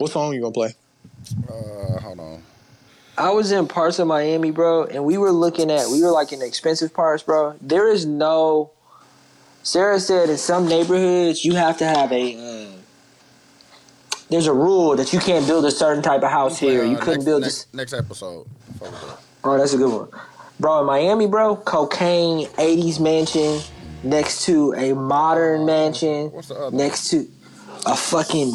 What song you gonna play? Uh, hold on. I was in parts of Miami, bro, and we were looking at we were like in expensive parts, bro. There is no. Sarah said in some neighborhoods you have to have a. Uh, there's a rule that you can't build a certain type of house here. You couldn't next, build next, this. next episode. Fuck with that. Oh, that's a good one, bro. In Miami, bro, cocaine, '80s mansion next to a modern mansion What's the other? next to a fucking.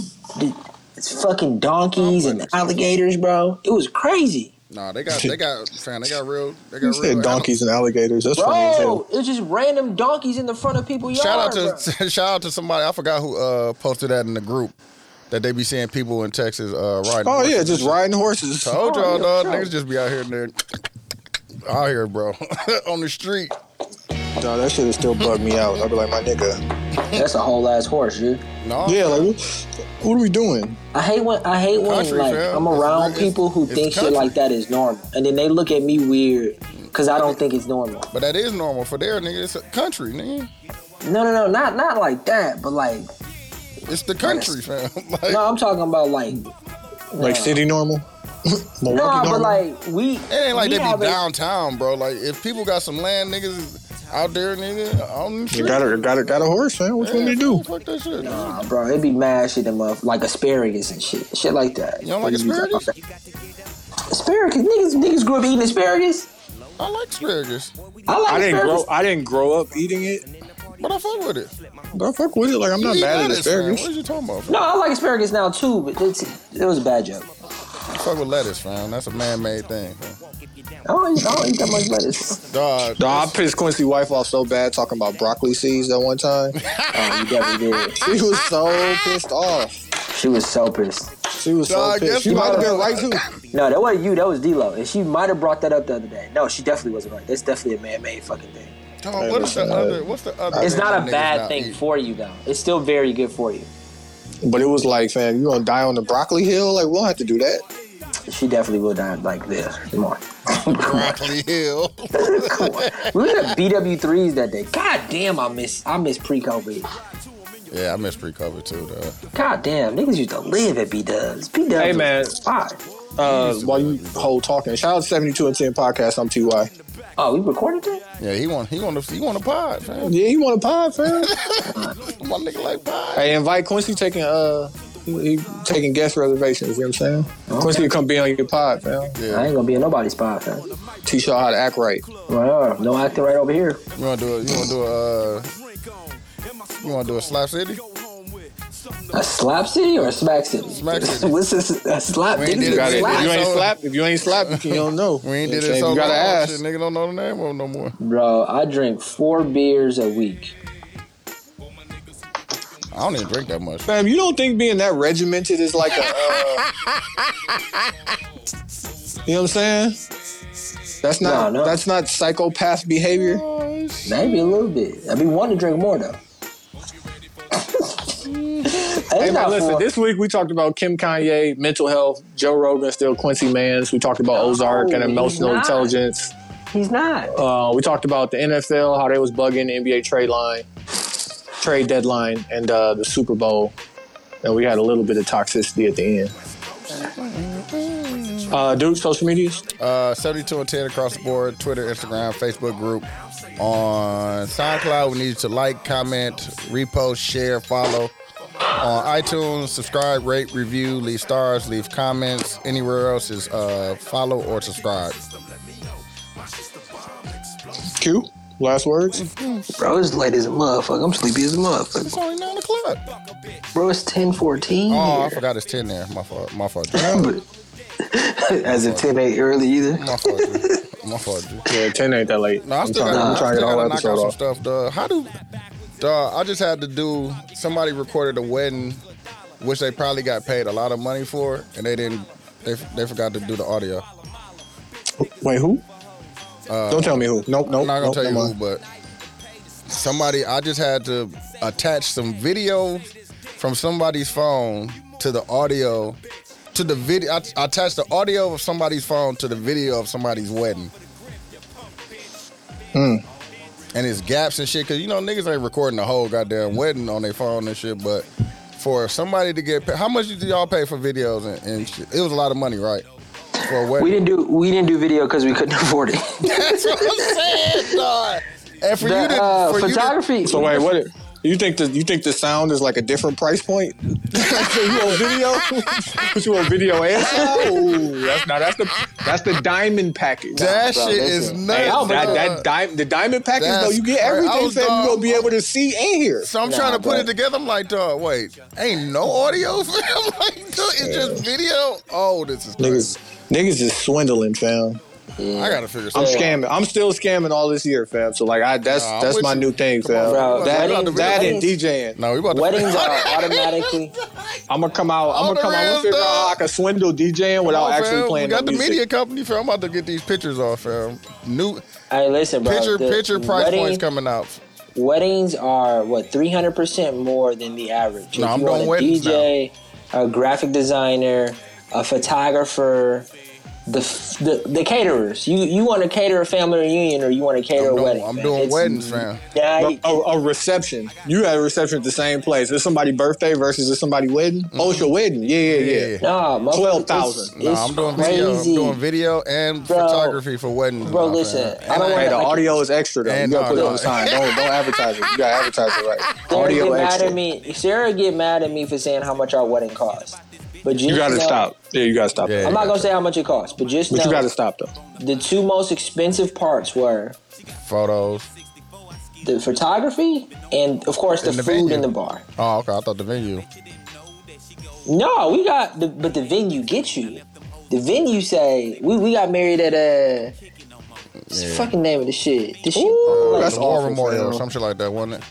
It's fucking donkeys and alligators, bro. It was crazy. Nah, they got they got fam, they got real they You got real said donkeys and alligators. That's funny as hell. Bro, it's just random donkeys in the front of people's Shout out to bro. shout out to somebody I forgot who uh posted that in the group that they be seeing people in Texas uh riding. Oh yeah, just riding horses. Told Oh, y'all, yeah, dog. sure. Niggas just be out here and there, out here, bro, on the street. No, that shit is still bug me out. I'll be like, my nigga. That's a whole ass horse, dude. No, Yeah, like, what are we doing? I hate when I hate when Country, like fam. I'm around it's- people who think shit like that is normal, and then they look at me weird because I don't think it's normal. but that is normal for their nigga. It's a country, nigga. No, no, no, not not like that, but like It's the country, fam. like, no, I'm talking about like Like no. city normal? Milwaukee No, normal? but like we. it ain't like we they be downtown, bro. Like if people got some land, niggas out there, nigga, on the you got a, got a, got a horse, man. What you want me to do? Fuck that shit. Nah, bro, it'd be mad shit them up like asparagus and shit, shit like that. You don't like asparagus? Asparagus, niggas, niggas grew up eating asparagus. I like asparagus, I like I didn't asparagus. grow. I didn't grow up eating it. but I fuck with it. But I fuck with it. Like I'm not You eat mad at lettuce, fam. asparagus. What are you talking about? Fam? No, I like asparagus now too, but it's, it was a bad joke. Fuck with lettuce, fam. That's a man-made thing, fam. I don't, eat, I don't eat that much lettuce. Dog, Dog, I pissed Quincy wife off so bad talking about broccoli seeds that one time. Oh, you definitely did. She was so pissed off. She was so pissed. She was so Dog, pissed. guess She might have been right too. No, that wasn't you. That was D-Lo. And she might have brought that up the other day. No, she definitely wasn't right. That's definitely a man-made fucking thing. dog, what is the other? What's the other? It's not a bad not thing eat? for you, though. It's still very good for you. But it was like, fam, you gonna die on the broccoli hill? Like, we don't have to do that. She definitely will die like this. Come on. Broccoli Hill. Come on. We were at BW3s that day. God damn, I miss I miss pre-COVID. yeah, I miss pre-COVID too, though. God damn, niggas used to live at B-Dubs. B-Dubs Hey, was man. spot. Uh, while you hold talking, shout out to 72 and 10 podcast. I'm Ty. Oh, we recorded that? Yeah, he want he want a he want a pod, fam. Yeah, he want a pod, fam? My nigga like pod. hey, invite Quincy taking uh, he, he taking guest reservations. You know what I'm saying? Quincy to come be on your pod, fam. I ain't gonna be in nobody's pod, fam. Teach y'all how to act right. Well, no acting right over here. you want to do a, you want to do a uh, you want to do a slap city? A slap city or a smack city? Smack city. What's this? A slap? We ain't did it. Got it. slap. If you ain't So- slap, if you ain't slap, you don't know. We ain't You know did it I'm saying? so You gotta long. ask. Shit, nigga don't know the name of him no more. Bro, I drink four beers a week. I don't even drink that much. Fam, you don't think being that regimented is like a, uh, you know what I'm saying? That's not No, no. that's not psychopath behavior. Maybe a little bit. I be wanting to drink more though. Hey man, listen. four. This week we talked about Kim Kanye, mental health, Joe Rogan, still Quincy Mans. We talked about Ozark and emotional not. intelligence. He's not. Uh, we talked about the NFL, how they was bugging the NBA trade line, trade deadline, and uh, the Super Bowl. And we had a little bit of toxicity at the end. Uh, dude, social medias. Uh, 72 and 10 across the board. Twitter, Instagram, Facebook group. On SoundCloud, we need you to like, comment, repost, share, follow. On iTunes, subscribe, rate, review, leave stars, leave comments. Anywhere else is uh, follow or subscribe. Q. Last words. Bro, it's late as a motherfucker. I'm sleepy as a motherfucker. It's only 9 o'clock. Bro, it's 1014. Oh, I forgot it's 10 there. My fault. My fault. G. As if 10 ain't early either. My fault. My fault. G. Yeah, ten ain't that late. No, I I'm still trying, got I'm trying to get the whole knock episode out some off. stuff, dog. How do, dog? I just had to do. Somebody recorded a wedding, which they probably got paid a lot of money for, and they didn't. They, they forgot to do the audio. Wait, who? Don't tell me who. Nope, nope. I'm not gonna nope, tell you who, but somebody. I just had to attach some video from somebody's phone to the audio. To the video, I, I attached the audio of somebody's phone to the video of somebody's wedding. Hmm. And it's gaps and shit, cause you know niggas ain't recording the whole goddamn wedding on their phone and shit. But for somebody to get. How much did y'all pay for videos and, and shit? It was a lot of money, right? For a We didn't do we didn't do video because we couldn't afford it. That's what I'm saying, dog. And for The, you to, uh, for you to- photography. So wait, what? You think the you think the sound is like a different price point? so you on video? you on video and sound? Ooh, that's now that's the that's the diamond package. that bro, shit listen. is nuts. Hey, that, dog. that di- the diamond package though, you get everything. that you dog- gonna be able to see and hear. So I'm Nah, trying to put it together. I'm like, dog, wait, ain't no audio, fam. like, dog, it's just video. Oh, this is crazy. Niggas, niggas is swindling, fam. I gotta figure out I'm scamming. I'm still scamming all this year, fam. So like, I that's Nah, that's my you. new thing, Come on, fam. bro. that Weddings- that and DJing. No, we about to Weddings are automatically I'm gonna come out. I'm gonna come out. I'm real figure out how I can swindle DJing without on, actually fam. playing We got no the music. media company, fam. I'm about to get these pictures off, fam. New Hey, listen, bro. picture picture price wedding- points coming out. Weddings are what three hundred percent more than the average. No, if I'm you want doing a weddings DJ, a graphic designer, a photographer, the, the the caterers. You you want to cater a family reunion or you want to cater I'm a doing, wedding? I'm man. doing It's- weddings, fam. Yeah, a, I- a, a reception. You had a reception at the same place. Is somebody birthday versus is somebody wedding? Mm-hmm. Oh, it's your wedding. Yeah, yeah, yeah. Yeah. Nah, motherfucker, 12,000. it's- No, it's I'm doing video. I'm crazy. doing video and Bro. photography for weddings. Bro, listen, fam. I don't Hey, the like- audio is extra though. And you gotta put it on the no. sign. Don't don't advertise it. You gotta advertise it right. Sarah Audio get mad extra. at me. Sarah get mad at me for saying how much our wedding cost. But just You gotta know- stop. Yeah, you gotta stop. Yeah. I'm not gonna say how much it costs, but just But know you gotta stop though. the two most expensive parts were photos. the photography and of course the, And the food venue. in the bar. Oh, okay. I thought the venue. No, we got the but the venue gets you. The venue say we, we got married at a what's the fucking name of the shit. This shit like, that's all War Memorial or fam. some shit like that, wasn't it?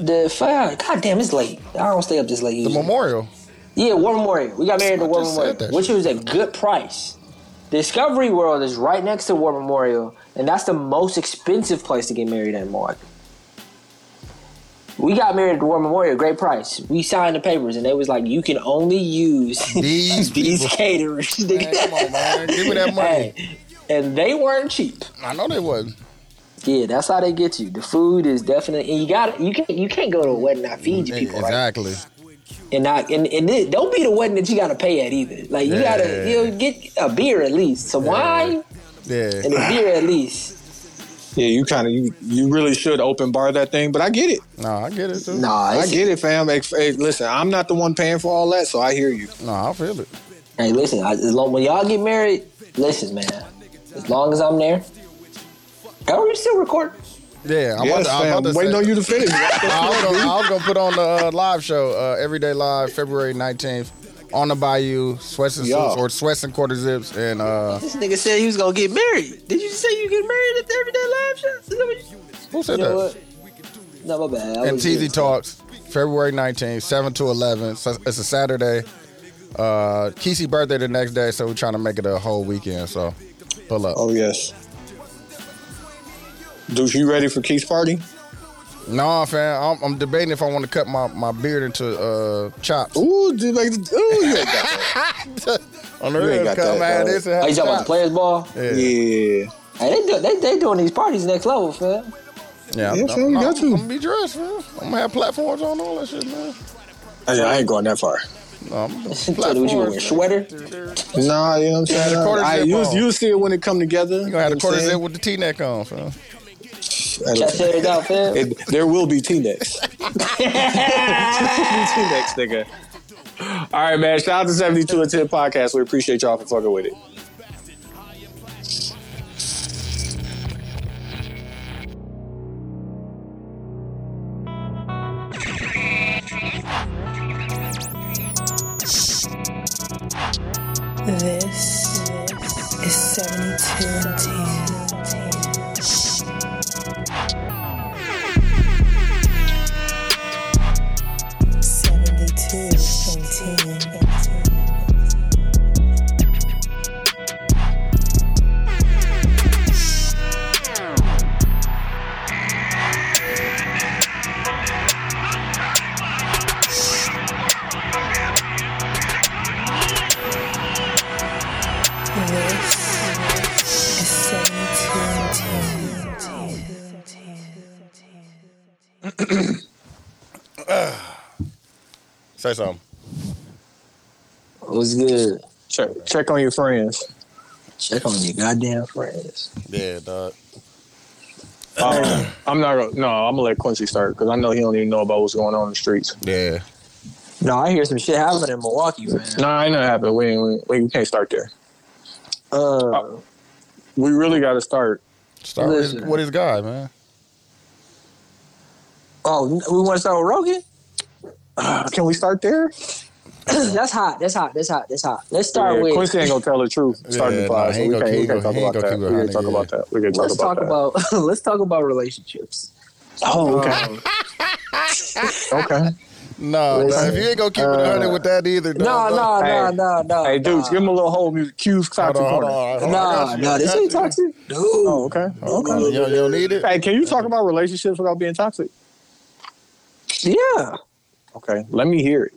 the fuck god damn it's late. I don't stay up this late Usually. The memorial. Yeah, War Memorial. We got married at I War Memorial, which was a good price. Discovery World is right next to War Memorial, and that's the most expensive place to get married in Milwaukee. We got married at War Memorial, great price. We signed the papers, and they was like, you can only use These these people. caterers. Man, come on, man. Give me that money. Hey, and they weren't cheap. I know they wasn't. Yeah, that's how they get you. The food is definitely, and you got you can't you can't go to a wedding and not feed you mm, people, right? Exactly. and not and, and it, don't be the wedding that you gotta pay at either. Like you Yeah. gotta you know, get a beer at least, some wine Yeah. and a beer at least. Yeah, you kind of you, you really should open bar that thing, but I get it. No, I get it too. Nah, I get it, fam. Hey, hey, listen, I'm not the one paying for all that, so I hear you. No, I feel it. Hey, listen, I- as long when y'all get married, listen, man. As long as I'm there, are we still recording? Yeah, I'm yes, about to, I'm about to Waiting say- on you to finish. I was, gonna, I was gonna put on the uh, live show, uh, Everyday Live, February 19th, on the Bayou, sweats and Yeah. suits, or sweats and quarter zips, and uh, This nigga said he was gonna get married. Did you say you get married at the Everyday Live show? Is that what you- who said You know that? what? No, my bad. I And was TZ Talks, February 19th, 7 to 11. So it's a Saturday. Uh, Kesey birthday the next day, so we're trying to make it a whole weekend. So pull up. oh yes. Dude, you ready for Keith's party? No, fam, I'm, I'm debating if I want to cut my, my beard into uh, chops. Ooh, dude, like, ooh, you ain't got that. On the You ain't real, come that, at dog. this and Oh, have you talking about the players ball? Yeah, Yeah. Hey, they, do, they they doing these parties next level, fam. yeah, Yeah, I'm, fam, you I'm, got to. I'm gonna be dressed, man. I'm gonna have platforms on all that shit, man. I, I ain't going that far. No, I'm Tell you what you wear, a sweater? Nah, you know what I'm saying? I, you, you see it when it come together. You gonna have the know quarter what zip with the T-neck on, fam. Saying? Chest hairs out, fam. It, there will be T-necks. T-necks, nigga. All right, man. Shout out to 72 and 10 podcast. We appreciate y'all for fucking with it. This is 72 and 10. What's good? Check check on your friends. Check on your goddamn friends. Yeah, dog. Um, I'm not. gonna- No, I'm gonna let Quincy start because I know he don't even know about what's going on in the streets. Yeah. No, I hear some shit happening in Milwaukee, man. No, Nah, ain't nothing happened. We, ain't- we we can't start there. Uh, We really got to start. Start with his, Listen. with his guy, man. oh, we want to start with Rogan? Uh, can we start there? that's hot. That's hot. That's hot. That's hot. Let's start Yeah, with. Quincy ain't gonna tell the truth. Starting Yeah, the pod, he so we gonna- can't, we ain't can't talk gonna- about that. We honey, can talk about that. We can talk let's about talk that. about. let's talk about relationships. Oh, okay, Um, okay. No, Listen, if you ain't gonna keep it a hundred with that either, no, no, no, no, no. Hey, dudes, nah. give him a little whole music. Q's Hold toxic on, hold corner. on, hold on. I Nah, nah, this ain't you. toxic. Oh, okay, okay. You don't, you don't need it? Hey, can you talk about relationships without being toxic? Yeah. Okay, let me hear it.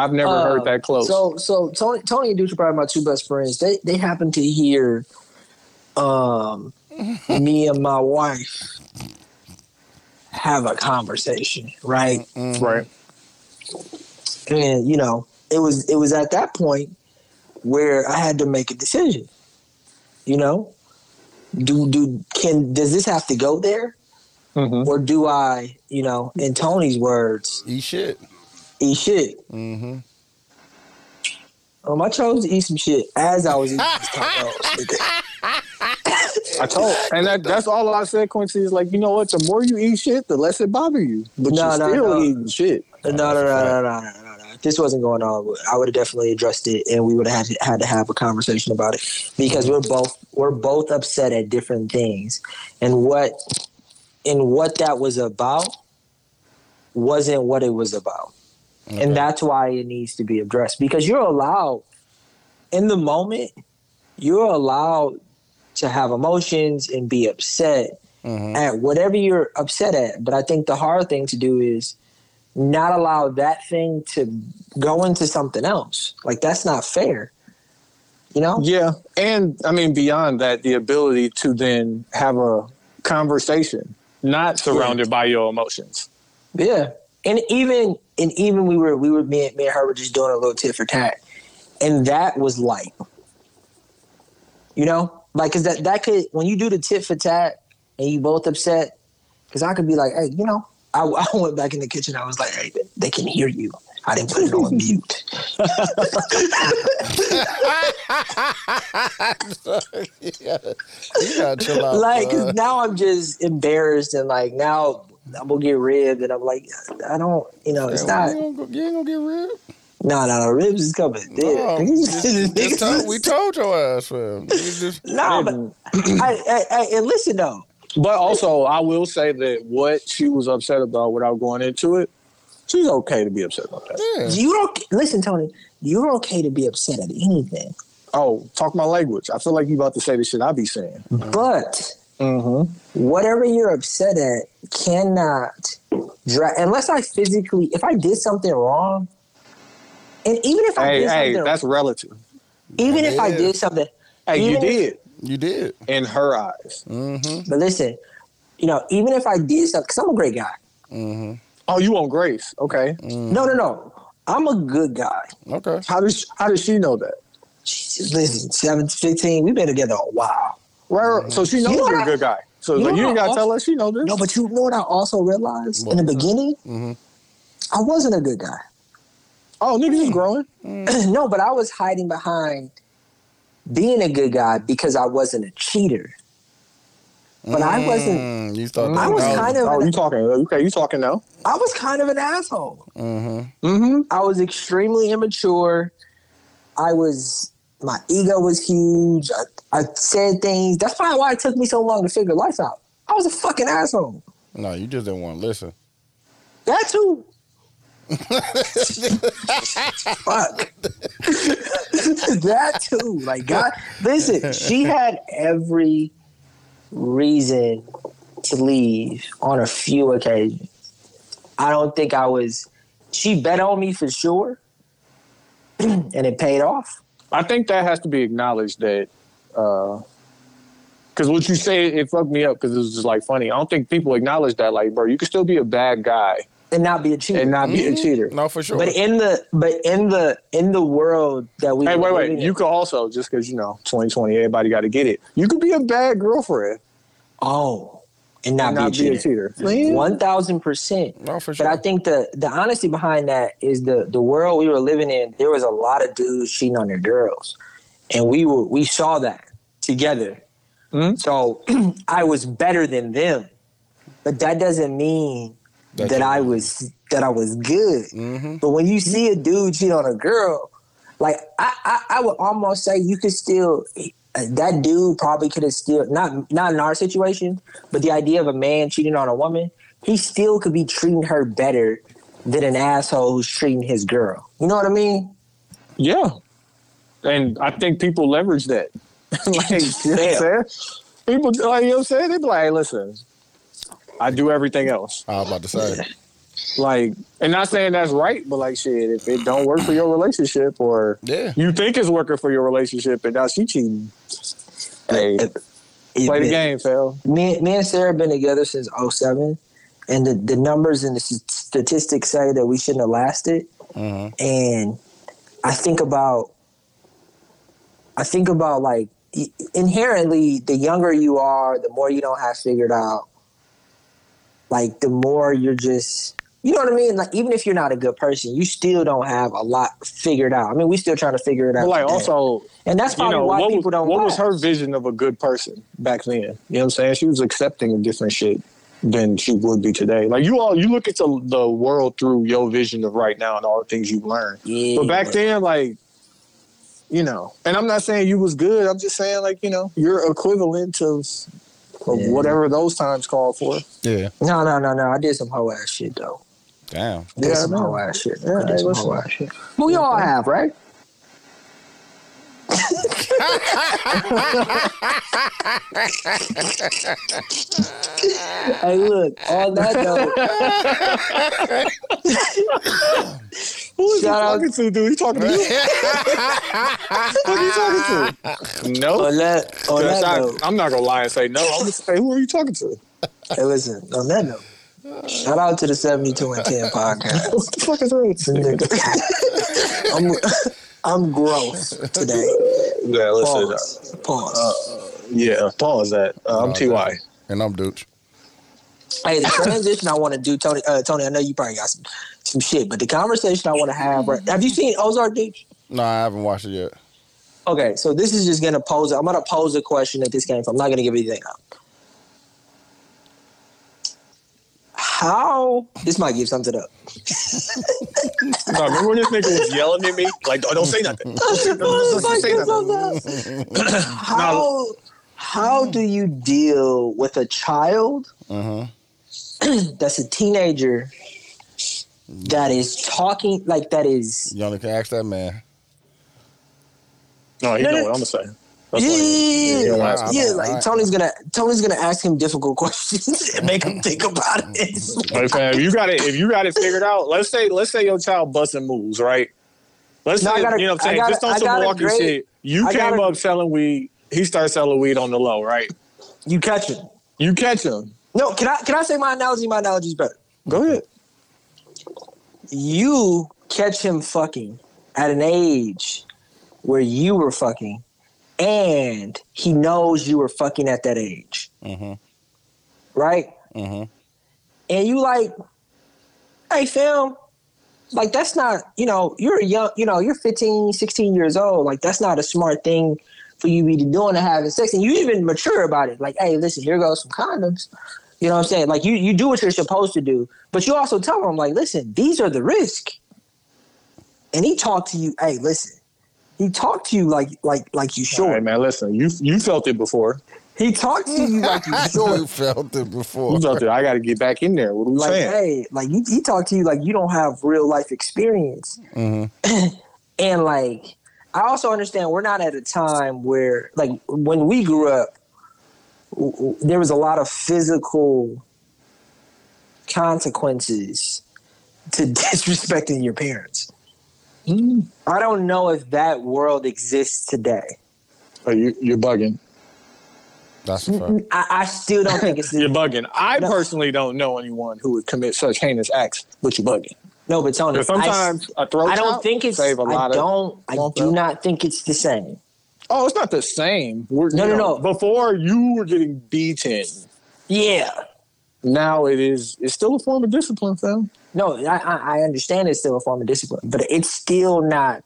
I've never Uh, heard that close. So, so Tony, Tony and Dude are probably my two best friends. They they happen to hear, um, me and my wife have a conversation, right? right. And you know, it was it was at that point where I had to make a decision. You know, do do can does this have to go there, hmm or do I, you know, in Tony's words, Eat shit eat shit. Mm-hmm. Um, I chose to eat some shit as I was eating these tacos. I told, and that, that's all I said. Quincy is like, you know what? The more you eat shit, the less it bother you. But no, you're no, still no. eating shit. No, no, no, no, no, no, no, no. This wasn't going on. I would have definitely addressed it, and we would have had to, had to have a conversation about it because we're both we're both upset at different things, and what and what that was about wasn't what it was about and that's why it needs to be addressed because you're allowed in the moment, you're allowed to have emotions and be upset Mm-hmm. at whatever you're upset at. But I think the hard thing to do is not allow that thing to go into something else. Like that's not fair. You know? Yeah, and I mean beyond that, the ability to then have a conversation, not surrounded by your emotions. Yeah. And even and even we were we were me and, me and her were just doing a little tit for tat. And that was light. You know? Like cause that that could when you do the tit for tat and you both upset, because I could be like, hey, you know, I, I went back in the kitchen. I was like, hey, they can hear you. I didn't put it on mute. gotta, you gotta chill out. like now I'm just embarrassed and like now I'm gonna get ribbed and I'm like I don't you know it's not You ain't gonna, you ain't gonna get ripped. no no no ribs is coming No, yeah. just- just told- we told your ass, fam. You just, nah but I, I, I, and listen though But also, I will say that what she was upset about without going into it, she's okay to be upset about that. yeah. you don't listen Tony you're okay to be upset at anything Oh, talk my language. I feel like you about to say the shit I be saying. but Mm-hmm. whatever you're upset at cannot dra- unless I physically if I did something wrong and even if I Hey, did hey, something that's relative. even if I Yeah. did something Hey, you Even if- did You did. in her eyes. Mm-hmm. But listen, you know, even if I did something, because I'm a great guy. Mm-hmm. Oh, you want grace? Okay. No, no, no. I'm a good guy. Okay. How does how does she know that? Jesus, listen, 7, 15, we've been together a while. Right. right. So she knows You know you are a what I- good guy. So you like, know you ain't gotta also- tell her. She know this. No, but you know what I also realized in the beginning? Mhm. I wasn't a good guy. oh, niggas is growing. no, but I was hiding behind being a good guy because I wasn't a cheater. But I wasn't, Mm, you thought I was was- kind of, Oh, an, you talking? Okay, you talking now? I was kind of an asshole. Mm-hmm. Mm-hmm. I was extremely immature. I was my ego was huge. I, I said things. That's probably why it took me so long to figure life out. I was a fucking asshole. No, you just didn't want to listen. That too. Fuck. that too. Like God, listen. She had every reason to leave on a few occasions. I don't think I was. She bet on me for sure, and it paid off. I think that has to be acknowledged that uh, because what you say it fucked me up because it was just like funny. I don't think people acknowledge that. Like, bro, you can still be a bad guy and not be a cheater. and not be a mm-hmm. cheater. No, for sure. but in the but in the in the world that we Hey, wait, live wait. in- You could also just because you know 2020, everybody got to get it. You could be a bad girlfriend oh and not, and not be a cheater. One thousand percent. no, for sure. But I think the the honesty behind that is the the world we were living in. There was a lot of dudes cheating on their girls, and we were we saw that together. Mhm. So I was better than them, but that doesn't mean That that, you- I was that I was good. hmm But when you see a dude cheat on a girl, like I I, I would almost say you could still. That dude probably could have still not not in our situation, but the idea of a man cheating on a woman, he still could be treating her better than an asshole who's treating his girl. You know what I mean? Yeah. And I think people leverage that. like, you know what I'm? People, like, you know what I'm saying? They be like, hey, listen, I do everything else. I was about to say. Like, and not saying that's right, but like, shit, if it don't work for your relationship or Yeah. you think it's working for your relationship and now she cheating, hey, play the game, fell. Me, me and Sarah have been together since 07, and the, the numbers and the statistics say that we shouldn't have lasted. hmm and I think about I think about like inherently the younger you are, the more you don't have figured out. Like the more you're just you know what I mean? Like even if you're not a good person, you still don't have a lot figured out. I mean, we still trying to figure it out. But like, today. also, and that's you probably know, why people was, don't. what was her vision of a good person back then? You know what I'm saying? She was accepting of different shit than she would be today. Like you all, you look at the, the world through your vision of right now and all the things you've learned. Yeah, But back then, like, you know, and I'm not saying you was good. I'm just saying, like, you know, you're equivalent of, of Yeah. whatever those times called for. Yeah. No, no, no, no. I did some hoe ass shit though. Damn. I did Yeah, some I know. hoe ass shit. Yeah, I did hey, some listen. ass shit. But we all have, right? hey, look, on that note, Who is Shout out- he talking to, dude? He talking to you? Who are you talking to? No. on that, on that I, note, I'm not gonna lie and say no. I'm gonna say, who are you talking to? hey, listen, on that note, shout out to the 72 and 10 podcast. What the fuck is wrong with? I'm, I'm gross today. Yeah, Pause. Pause. yeah, pause that. Uh, I'm Pause Ty. And I'm Dooch. Hey, the transition I want to do, Tony. Uh, Tony, I know you probably got some, some shit, but the conversation I want to have. Right, have you seen Ozark, dude? No, I haven't watched it yet. Okay, so this is just gonna pose. I'm gonna pose a question that this came from. I'm not gonna give anything up. How this might give something up. No, remember when this nigga was yelling at me? Like, don't, don't say nothing. Don't say, don't, don't say nothing. how how do you deal with a child Uh-huh. that's a teenager that is talking like that is You only can ask that man. No, he No, know no. what I'm gonna say. Yeah, That's why he- he don't yeah, ask yeah, like I- Tony's gonna Tony's gonna ask him difficult questions and make him think about it. Like, fam, if you got it, if you got it figured out, let's say, let's say your child busting moves, right? Let's No, say, got a- you know what I'm saying? got a- Just on some got Milwaukee great- shit. You I got came up selling weed. He starts selling weed on the low, right? You catch him. You catch him. No, can I can I say my analogy? My analogy is better. Go ahead. You catch him fucking at an age where you were fucking, and he knows you were fucking at that age, Mm-hmm. right? Mm-hmm. And you like, hey, fam, like that's not, you know, you're a young, you know, you're 15, 16 years old. Like that's not a smart thing for you to be doing to having sex. And you even mature about it. Like, hey, listen, here goes some condoms. You know what I'm saying? Like you you do what you're supposed to do, but you also tell him like, listen, these are the risk. And he talked to you, hey, listen. He talked to you like like like you All sure. right, man. Listen, you you felt it before. He talked to you like you sure. you felt it before. You felt it. I got to get back in there. What are we like, saying? hey, like he, he talked to you like you don't have real life experience. Mm-hmm. And like, I also understand we're not at a time where, like, when we grew up, w- w- there was a lot of physical consequences to disrespecting your parents. I don't know if that world exists today. Oh, you you're bugging. That's a fact. I, I still don't think it's You're bugging. I No. personally don't know anyone who would commit such heinous acts, but you're bugging. no, but Tony. I, sometimes a throat I don't chop think it's. save a I lot of. don't. I do well. not think it's the same. Oh, it's not the same. We're, No, no, know, no. Before you were getting beaten. Yeah. Now it is. It's still a form of discipline, fam. No, I, I understand it's still a form of discipline, but it's still not.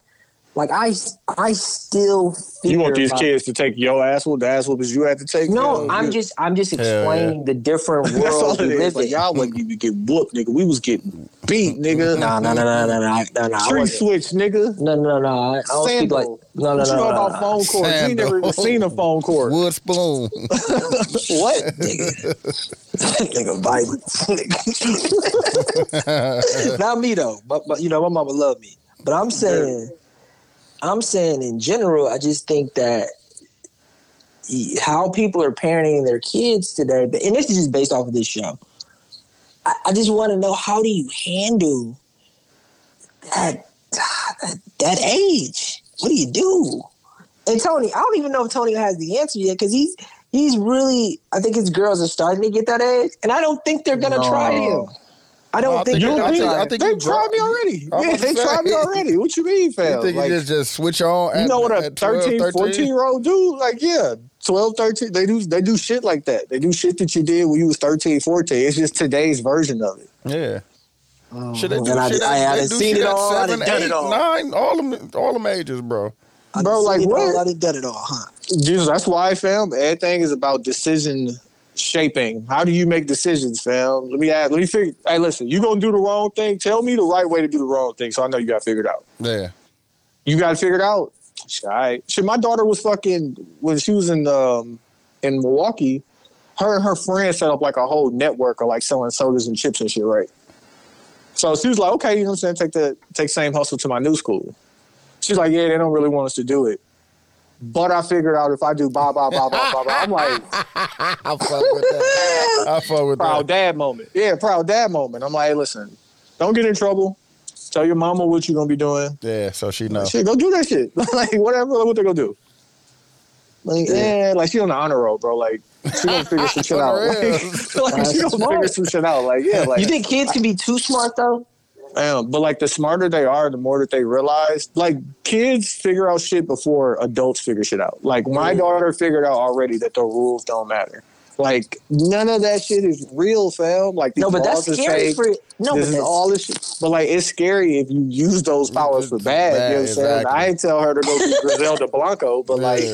Like I, I still. Feel You want these about- kids to take your ass whoop, the ass whoopers you had to take? No, fam? I'm just I'm just yeah. explaining the different That's all world we live Like, in. y'all wasn't even getting whooped, nigga. We was getting beat, nigga. No, no, no, no, no, no, no, no. Tree switch, nigga. No, no, no. I I don't speak like. Sandal. No, no, What you know no, about no. phone cords? You never even seen a phone cord. Wood spoon. what? nigga Nigga, violence. Not me though, but, but you know my mama love me. But I'm saying, I'm saying in general, I just think that how people are parenting their kids today, and this is just based off of this show. I, I just want to know how do you handle that that, that age? What do you do? And Tony, I don't even know if Tony has the answer yet because he's he's really. I think his girls are starting to get that age, and I don't think they're gonna No. try him. I don't No, I think, think they're gonna I think- try I think they you tried me already. I was Yeah, they tried me already. What you mean, You fam? think Like, you just just switch on? you know what a at 12, 13, 14 year old do? Like, yeah, 12, 13. They do they do shit like that. They do shit that you did when you was 13, 14. It's just today's version of it. Yeah. Oh, Should they do and I, shit I at, haven't seen it all. I seven, done done eight, it all. nine, all them, all them ages, bro. I Bro, like, seen it all. what? I done done it all, huh? Jesus, that's why, fam. Everything is about decision shaping. How do you make decisions, fam? Let me ask. Let me figure. Hey, listen. You gonna do the wrong thing? Tell me the right way to do the wrong thing, so I know you got figured out. Yeah. You got it figured out. Shit, all right. Shit, my daughter was fucking when she was in um in Milwaukee. Her and her friend set up like a whole network of like selling sodas and chips and shit, right? So she was like, okay, you know what I'm saying? Take the take same hustle to my new school. She's like, yeah, they don't really want us to do it. But I figured out if I do blah blah blah blah blah blah, I'm like I fuck with that. I fuck with that. proud that. dad moment. Yeah, proud dad moment. I'm like, hey, listen, don't get in trouble. Tell your mama what you're gonna be doing. Yeah, so she know. Shit, go do that shit. like whatever, what they gonna do? Like, yeah, eh, like she on the honor roll, bro. Like she gonna figure some shit out. Like, real. like, she gonna smart. figure some shit out. Like yeah, like You think kids can be too smart though? Um, but like the smarter they are, the more that they realize. Like kids figure out shit before adults figure shit out. Like my daughter figured out already that the rules don't matter. Like none of that shit is real, fam. Like No, but that's scary fake. for no, but this is that's, all this shit. But like it's scary if you use those powers for bad. You know what I'm saying? I ain't tell her to go to Griselda Blanco, but like you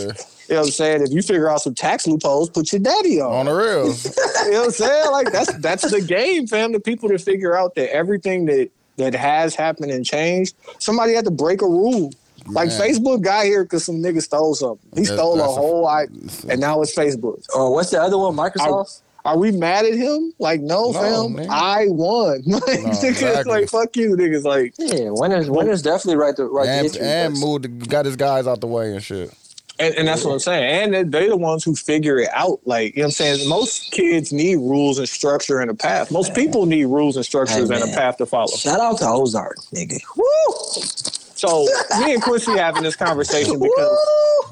know what I'm saying? If you figure out some tax loopholes, put your daddy on. On the real. You know what I'm saying? Like that's that's the game, fam. The people to figure out that everything that that has happened and changed, somebody had to break a rule. Like Facebook got here because some niggas stole something. He That's- stole a that's a- whole I, and now it's Facebook. Oh, what's the other one? Microsoft. Are we mad at him? Like, no, No, fam. man. I won. like, niggas, exactly. like, fuck you, niggas. Like, yeah, winners. Winners definitely right the right the and history and moved, got his guys out the way and shit. And, and that's what I'm saying. And they- they're the ones who figure it out. Like, you know what I'm saying? Most kids need rules and structure and a path. Most people need rules and structures Hey, and a path to follow. Shout out to Ozark, nigga. Woo! So me and Quincy having this conversation because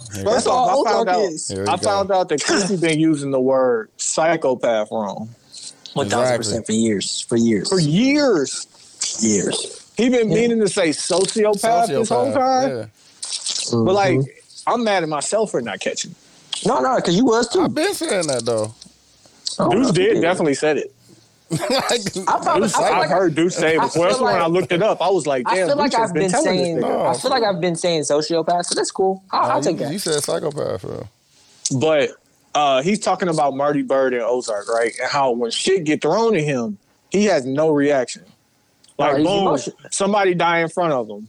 First That's all off, I found out. is. Here we I go. found out that Quincy been using the word psychopath wrong One thousand percent for years. For years. for years. years. He been meaning to say sociopath, this whole time, Yeah. but like Mm-hmm. I'm mad at myself for not catching. no, no, because you was too. I've been saying that though. Oh, Deuce no, did you definitely said it. like, I probably, Deuce, I feel I've like, heard Deuce say it before. That's feel when I looked it up. I was like, I damn, feel like Deuce I've been been saying. this nigga. I feel like I've been saying sociopath, so that's cool. I'll, I'll you, take that. You said psychopath, bro. But uh, he's talking about Marty Byrde and Ozark, right? And how when shit get thrown at him, he has no reaction. Like Oh, boom, emotion- somebody die in front of him.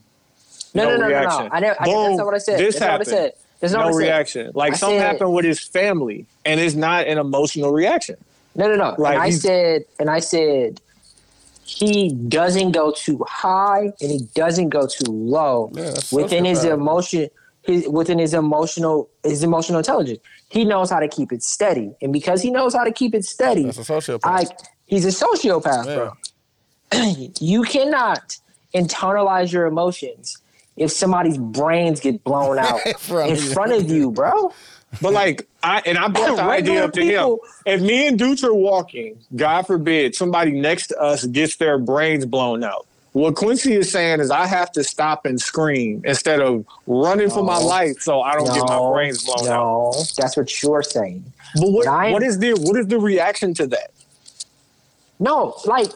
No, no, no, no, reaction. no. I never. I, Boom, that's not what I said. This that's not what I happened. said. That's not no what I said. reaction. Like I something said- happened with his family, and it's not an emotional reaction. No, no, no. Like, and I said, and I said, he doesn't go too high and he doesn't go too low Yeah, within his sociopath. emotion. His within his emotional his emotional intelligence. He knows how to keep it steady, and because he knows how to keep it steady, That's a sociopath. I he's a sociopath, Yeah. bro. you cannot internalize your emotions if somebody's brains get blown out In front of you. front of you, bro. But like I and I brought the idea up to him. If me and Dooch are walking, God forbid, somebody next to us gets their brains blown out. What Quincy is saying is I have to stop and scream instead of running for my life so I don't get my brains blown out. no, that's what you're saying. But what, Ryan- what is the what is the reaction to that? No, like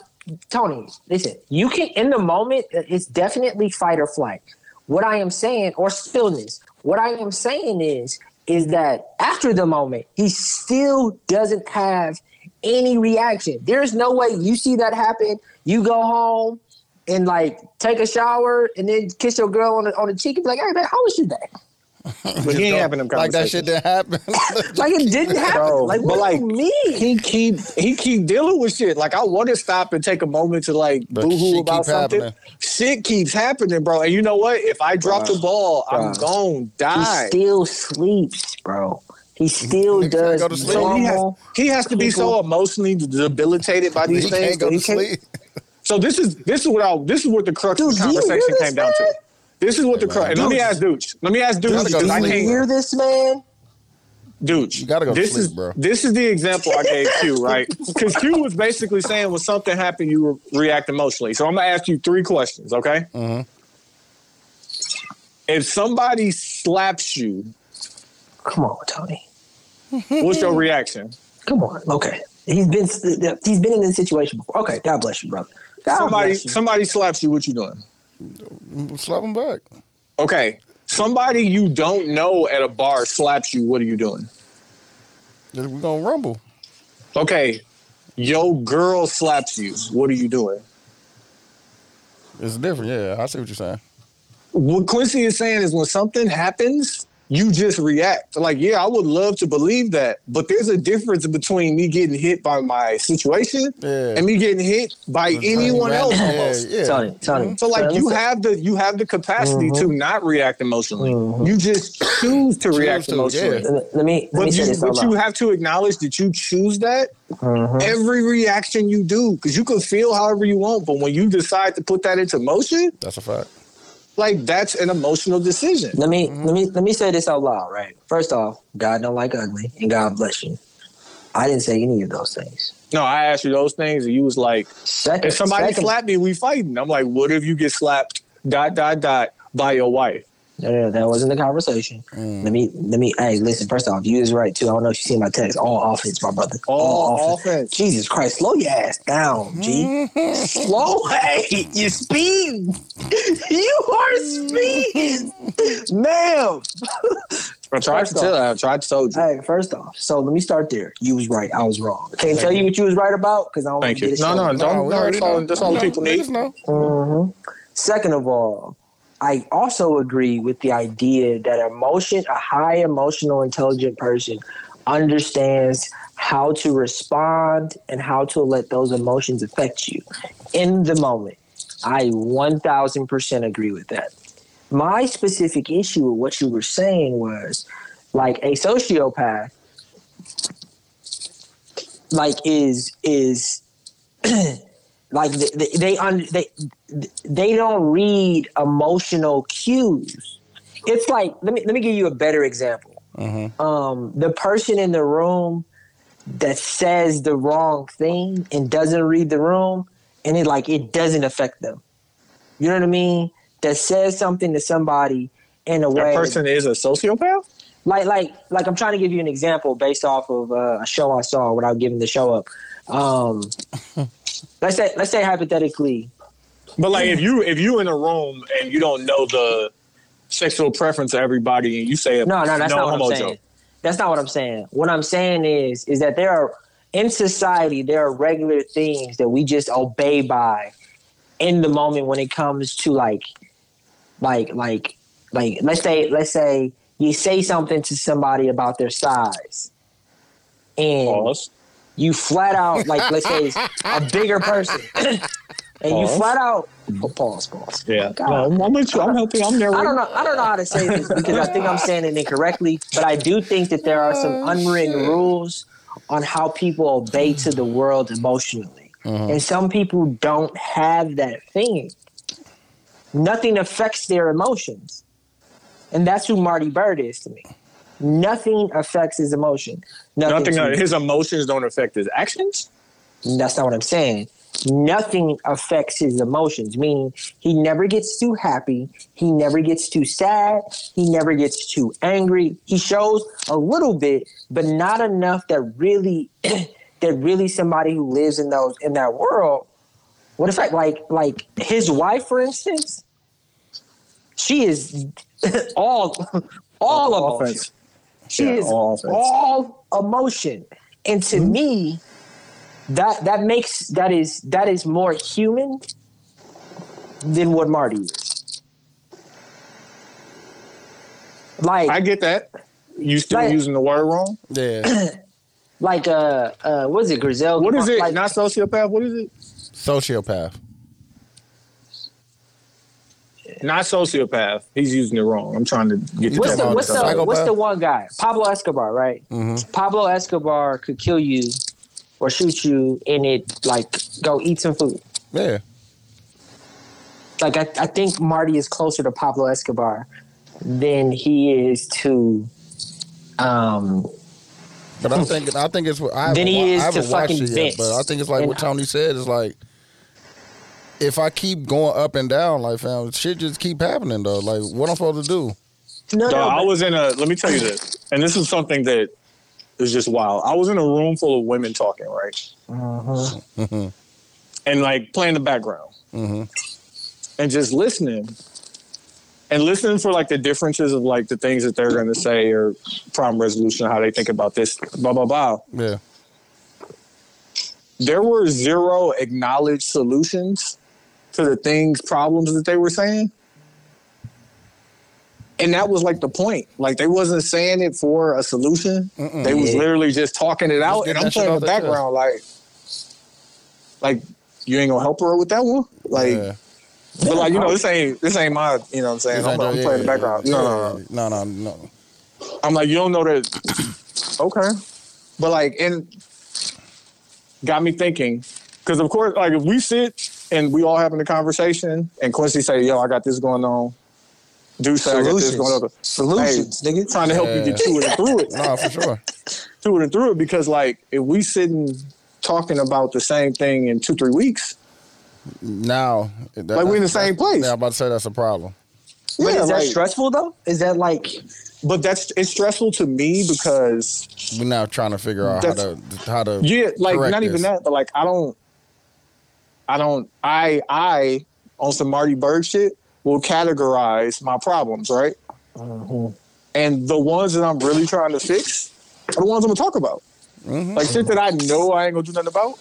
Tony, listen, you can in the moment, it's definitely fight or flight. What I am saying, or stillness, what I am saying is, is that after the moment, he still doesn't have any reaction. There's no way you see that happen. You go home and like take a shower and then kiss your girl on the on the cheek and be like, hey man, how was your day? But he ain't having them like that shit conversations. didn't happen. Like it didn't happen. Bro, like but what like do you mean? he keep he keep dealing with shit. Like I want to stop and take a moment to like But boo hoo about something. happening. Shit keeps happening, bro. And you know what? If I drop the Bruh. ball, I'm gonna die. He still sleeps, bro. He still Nigga does go to sleep. So he, has, he has to be so emotionally debilitated by these he things. can't go to he can't- sleep. So this is this is what I this is what the crux of the do you hear conversation this, came down to. Man? This is what the Hey, crux. let me ask Dooch. Let me ask gotta Dooch because I Do you sleep. can't. hear this, man? Dooch, You gotta go this sleep, is, bro. This is the example I gave Q, right? Because Q was basically saying when something happened, you re- react emotionally. So I'm gonna ask you three questions, okay? Mhm. If somebody slaps you, Come on, Tony. what's your reaction? Come on. Okay. He's been he's been in this situation before. Okay. God bless you, brother. God Somebody bless you. somebody slaps you, what you doing? Slap him back. Okay. Somebody you don't know at a bar slaps you, what are you doing? We're gonna rumble. Okay. Yo girl slaps you, what are you doing? It's different, yeah. I see what you're saying. what Quincy is saying is when something happens, you just react. Like, yeah, I would love to believe that, but there's a difference between me getting hit by my situation Yeah. and me getting hit by anyone else yeah, almost. yeah. Tony, Tony. So like you have the you have the capacity to not react emotionally. Mhm. You just choose to react to, emotionally. yeah. Let let me let But say you, but you have to acknowledge that you choose that Mhm. every reaction you do because you can feel however you want, but when you decide to put that into motion, That's a fact. Like that's an emotional decision. Let me mm-hmm. let me let me say this out loud, right? First off, God don't like ugly, and God bless you. I didn't say any of those things. No, I asked you those things, and you was like, Second, if somebody second, slapped me, we fighting. I'm like, what if you get slapped dot dot dot by your wife? No, no, that wasn't the conversation. Mm. Let me let me. Hey, listen. First off, you is right too. I don't know if you see my text. All offense, my brother. All offense. Jesus Christ, slow your ass down, G. slow, hey, you speed. you are speeding, ma'am. I tried First to tell. I tried to tell you. Hey, first off, so let me start there. You was right. I was wrong. I can't tell you what you was right about because I don't want Thank to you. get it No, no, shown. don't. no, that's all- know. that's all We people need. Niggas know. hmm Second of all, I also agree with the idea that emotion, a high emotional intelligent person, understands how to respond and how to let those emotions affect you in the moment. I 1000% agree with that. My specific issue with what you were saying was like a sociopath like is is like they they they, un, they they don't read emotional cues. It's like let me let me give you a better example. Mhm. Um, the person in the room that says the wrong thing and doesn't read the room, and it like it doesn't affect them. You know what I mean? That says something to somebody in a way That that- person is a sociopath. like like like I'm trying to give you an example based off of uh, a show I saw without giving the show up. Um, let's say let's say hypothetically, But like, if you if you in a room and you don't know the sexual preference of everybody, and you say no, no, that's no not what I'm saying. joke. That's not what I'm saying. What I'm saying is is that there are in society there are regular things that we just obey by in the moment when it comes to like like like like let's say let's say you say something to somebody about their size and Pause. You flat out like let's say a bigger person and you flat out oh, pause pause Yeah, God. no, I'm, I'm with you. I'm helping. I'm there. I don't know. I don't know how to say this because I think I'm saying it incorrectly. But I do think that there are some oh, unwritten rules on how people obey to the world emotionally, mm-hmm. and some people don't have that thing. Nothing affects their emotions. And that's who Marty Byrde is to me. Nothing affects his emotion. Nothing. Nothing. his emotions don't affect his actions. that's not what I'm saying. Nothing affects his emotions, meaning he never gets too happy. He never gets too sad. He never gets too angry. He shows a little bit, but not enough that really, that really somebody who lives in those in that world. What if like like like his wife, for instance? She is all all All emotion. offense. She Yeah, is all all emotion, and to Mm-hmm. me, that that makes that is that is more human than what Marty is. Like I get that. You still Like- using the word wrong? Yeah. like uh uh what is it Grizel? What is it? Like, Not sociopath. What is it? Sociopath. Not sociopath. He's using it wrong. I'm trying to get the what's the what's the what's the one guy? Pablo Escobar, right? Mhm. Pablo Escobar could kill you or shoot you and it like go eat some food. Yeah. like I, I think Marty is closer to Pablo Escobar than he is to um But I think I think it's what I haven't, Then he is I haven't to watched fucking it yet, Vince. but I think it's like And what Tony said. It's like if I keep going up and down, like fam, shit just keep happening though. Like what I'm supposed to do? no Dog, no I was in a. Let me tell you this, and this is something that is just wild. I was in a room full of women talking, right, Mhm. and like playing the background, Mhm. and just listening, and listening for like the differences of like the things that they're going to say or problem resolution, how they think about this, blah blah blah. Yeah. There were zero acknowledged solutions to the things, problems that they were saying. And that was like the point. Like they wasn't saying it for a solution. Mm-mm. They was Yeah. literally just talking it out, and I'm playing the background like, like you ain't gonna help her with that one. Like, yeah. but like you know, this ain't this ain't my. You know what I'm saying? I'm, I'm yeah, playing the background. yeah, No, no, no. no, no, no. I'm like, you don't know that. okay, but like, and got me thinking because of course, like if we sit and we all having a conversation, and Quincy say, "Yo, I got this going on." Do say I got this Solutions. going on. Solutions, Hey, nigga. Trying to help you get to it and through it. No, for sure. through it and through it because like if we sitting talking about the same thing in two three weeks Now, that, Like, we in the same place. Yeah, I'm about to say that's a problem. But yeah is that like, stressful though? Is that like but that's it's stressful to me because We're now trying to figure out how to how to. yeah like correct not even that but like i don't i don't i i on some Marty Byrde shit will categorize my problems right and the ones that i'm really trying to fix are the ones i'm gonna talk about Mhm. like shit that i know i ain't gonna do nothing about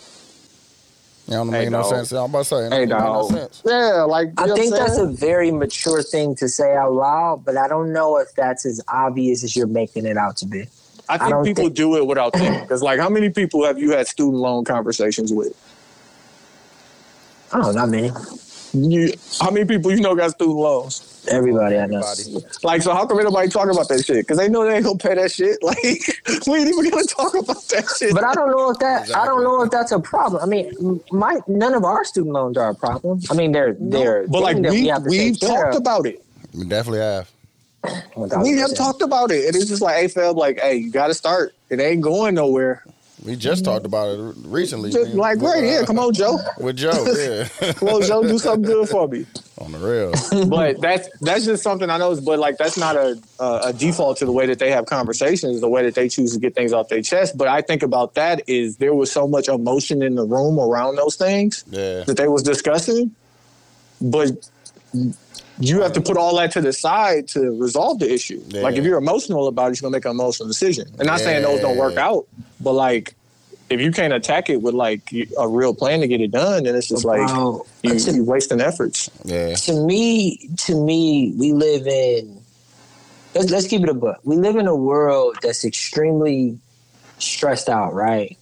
Yeah, don't Hey, no dog. sense. I'm about to say, hey don't make no sense. yeah like I think that's a very mature thing to say out loud, but I don't know if that's as obvious as you're making it out to be. I I think don't people think- do it without thinking. Because, like, how many people have you had student loan conversations with? I don't know, not many. You, how many people you know got student loans? Everybody I know. Everybody. Like, so how come nobody talking about that shit? Because they know they ain't gonna pay that shit. Like, we ain't even gonna talk about that shit. But I don't know if that I don't know if that's a problem. I mean, my none of our student loans are a problem. I mean, they're they're but like things we have we've take care talked about it. We definitely have. We have talked about it, and it's just like, hey, Feb, like, hey, you got to start. It ain't going nowhere. We just mm-hmm. talked about it recently. Just like, right, yeah, come on, Joe. With Joe, yeah. Come on, Joe, do something good for me. On the real. but that's that's just something I know. But like that's not a, a a default to the way that they have conversations, the way that they choose to get things off their chest. But I think about that is there was so much emotion in the room around those things Yeah. that they was discussing, but you have to put all that to the side to resolve the issue. Yeah. Like if you're emotional about it, you're gonna make an emotional decision. And not saying those don't work out, but like if you can't attack it with like a real plan to get it done, then it's just like Bro, you, to, you wasting efforts. Yeah. to me, to me, we live in. Let's, let's keep it a book. We live in a world that's extremely stressed out, right?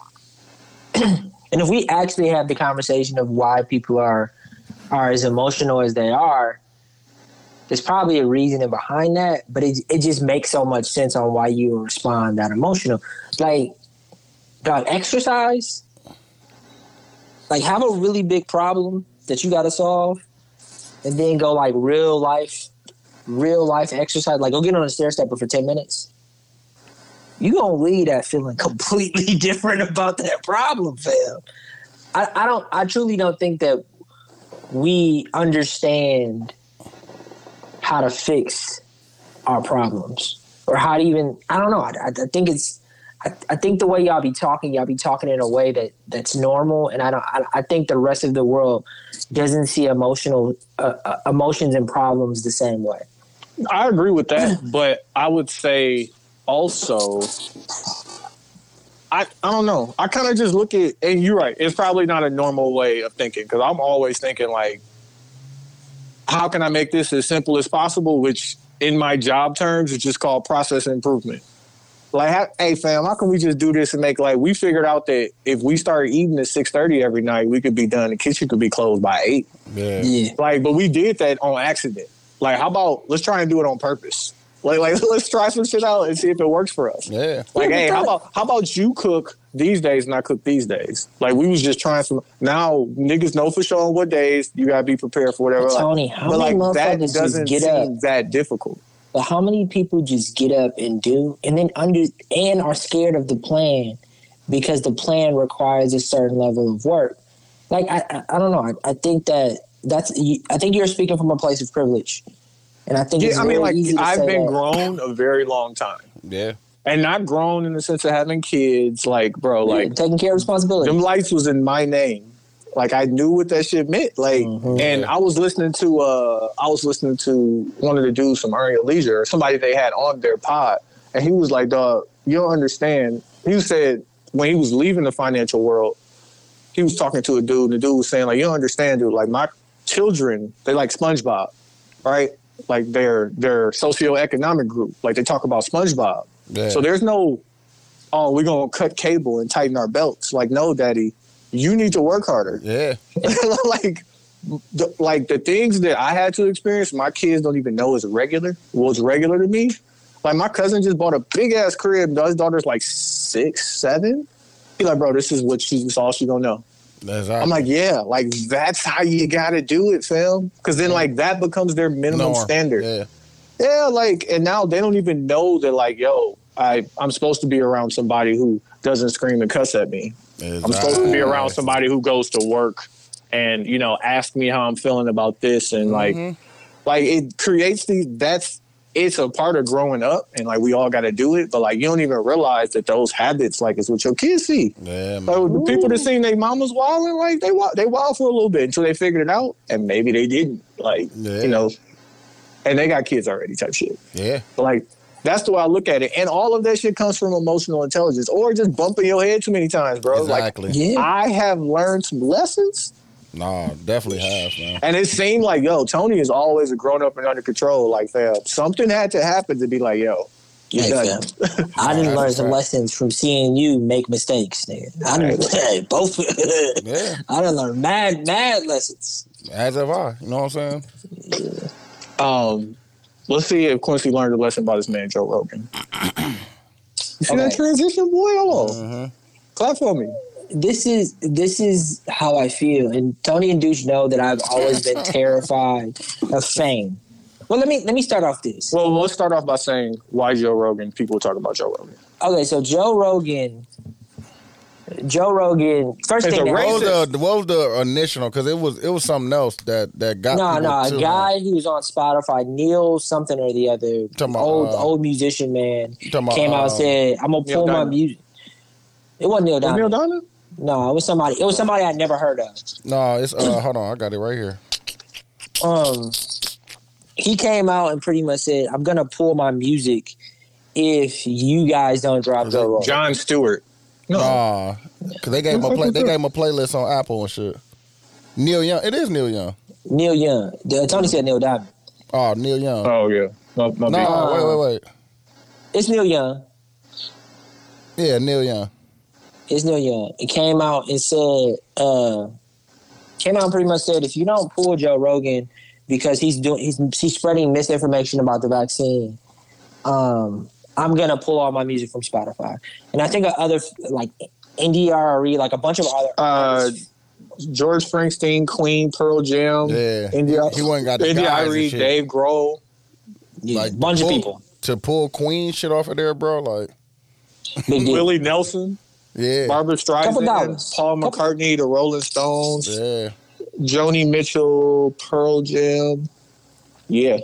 and if we actually have the conversation of why people are are as emotional as they are, there's probably a reasoning behind that. But it it just makes so much sense on why you respond that emotional. Like, dog, exercise. Like, have a really big problem that you got to solve and then go like real life, real life exercise, like go get on a stair stepper for ten minutes, you gonna leave that feeling completely different about that problem, fam. I, I don't. I truly don't think that we understand how to fix our problems or how to even. I don't know. I, I think it's. I, I think the way y'all be talking, y'all be talking in a way that that's normal, and I don't. I, I think the rest of the world doesn't see emotional uh, uh, emotions and problems the same way. I agree with that, but I would say also, I I don't know. I kind of just look at, and you're right. It's probably not a normal way of thinking because I'm always thinking like, how can I make this as simple as possible? Which in my job terms, it's just called process improvement. Like, hey fam, how can we just do this and make like we figured out that if we started eating at six thirty every night, we could be done. The kitchen could be closed by eight. Yeah. Yeah. Like, but we did that on accident. Like, how about let's try and do it on purpose? Like, like let's try some shit out and see if it works for us. Yeah. Like, hey, how about how about you cook these days and I cook these days? Like, we was just trying some. Now niggas know for sure on what days you gotta be prepared for whatever. But Like, Tony, how many like that motherfuckers just doesn't get seem up? that difficult. But how many people just get up and do and then under and are scared of the plan because the plan requires a certain level of work? Like I, I, I don't know. I, I think that that's. I think you're speaking from a place of privilege, and I think it's Yeah, I mean, very like easy to I've say been that. grown a very long time, Yeah. and not grown in the sense of having kids. Like, bro, Yeah, like taking care of responsibility. them lights was in my name. Like I knew what that shit meant. Like, Mhm. and I was listening to uh, I was listening to one of the dudes from Earn Your Leisure, somebody they had on their pod, and he was like, "Dog, you don't understand." He said when he was leaving the financial world, he was talking to a dude, and the dude was saying, "Like, you don't understand, dude. Like my children, they like SpongeBob, right? Like their their socioeconomic group. Like they talk about SpongeBob. So there's no, oh, we're gonna cut cable and tighten our belts. Like, no, daddy, you need to work harder. yeah. like, the, like the things that I had to experience, my kids don't even know is regular. Was regular to me. Like my cousin just bought a big ass crib. His daughter's like six, seven. He's like, bro, this is what she's all she gonna know. That's I'm like, yeah, like that's how you gotta do it, fam. Because then like that becomes their minimum norm. standard. Yeah. Yeah, like, and now they don't even know that, like, yo, I I'm supposed to be around somebody who doesn't scream and cuss at me. I'm supposed to be around somebody who goes to work and you know ask me how I'm feeling about this and like, Mhm. like it creates these. That's it's a part of growing up and like we all got to do it, but like you don't even realize that those habits like is what your kids see. Yeah, man. Like the people that seen their mamas wilding, like they wa- they wild for a little bit until they figured it out, and maybe they didn't. Like Yeah. you know, and they got kids already, type shit. Yeah. But like that's the way I look at it, and all of that shit comes from emotional intelligence or just bumping your head too many times, bro. Exactly. Like yeah. I have learned some lessons, Nah, definitely has, man. and it seemed like yo, Tony is always a grown up and under control. Like fam, something had to happen to be like yo, you Hey, done. fam. I didn't learn some fact. lessons from seeing you make mistakes, nigga. I didn't hey, both. Yeah. I didn't learn mad, mad lessons. As have I. You know what I'm saying? Um, let's see if Quincy learned a lesson about his man Joe Rogan. You see that transition, boy? Hold on, Mm-hmm. clap for me. This is this is how I feel, and Tony and Douche know that I've always been terrified of fame. Well, let me let me start off this. Well, let's start off by saying why Joe Rogan. People talk about Joe Rogan. Okay, so Joe Rogan, Joe Rogan. First It's thing, a that- What was the what was the initial? Because it was it was something else that that got no, no, to a him. guy who was on Spotify, Neil something or the other, Talking about, old uh, old musician man, You talking about, came out and um, said, "I'm gonna Neil pull my Diamond. music." It wasn't Neil Was Diamond. Neil Diamond? No, it was somebody. It was somebody I'd never heard of. No, it's uh hold on, I got it right here. um he came out and pretty much said, "I'm gonna pull my music if you guys don't drop Was Joe. John Stewart. No, Nah, because they gave him a play, they gave him a playlist on Apple and shit. Neil Young, it is Neil Young. Neil Young. The- Tony said Neil Diamond. Oh, Neil Young. Oh yeah. My, my no, bad. wait, wait, wait. It's Neil Young. Yeah, Neil Young. It's Neil Young. It came out and said, uh, came out and pretty much said, if you don't pull Joe Rogan because he's doing he's he's spreading misinformation about the vaccine, um, I'm gonna pull all my music from Spotify. And I think other like India Arie, like a bunch of other Uh, George Springsteen, Queen, Pearl Jam, Yeah. India, He wasn't got the India guys and shit. Dave Grohl. Yeah, Like, bunch of people. To pull Queen shit off of there, bro. Like, Willie Nelson, yeah, Barbra Streisand, dollars. Paul Couple- McCartney, the Rolling Stones, yeah. Joni Mitchell, Pearl Jam. Yeah.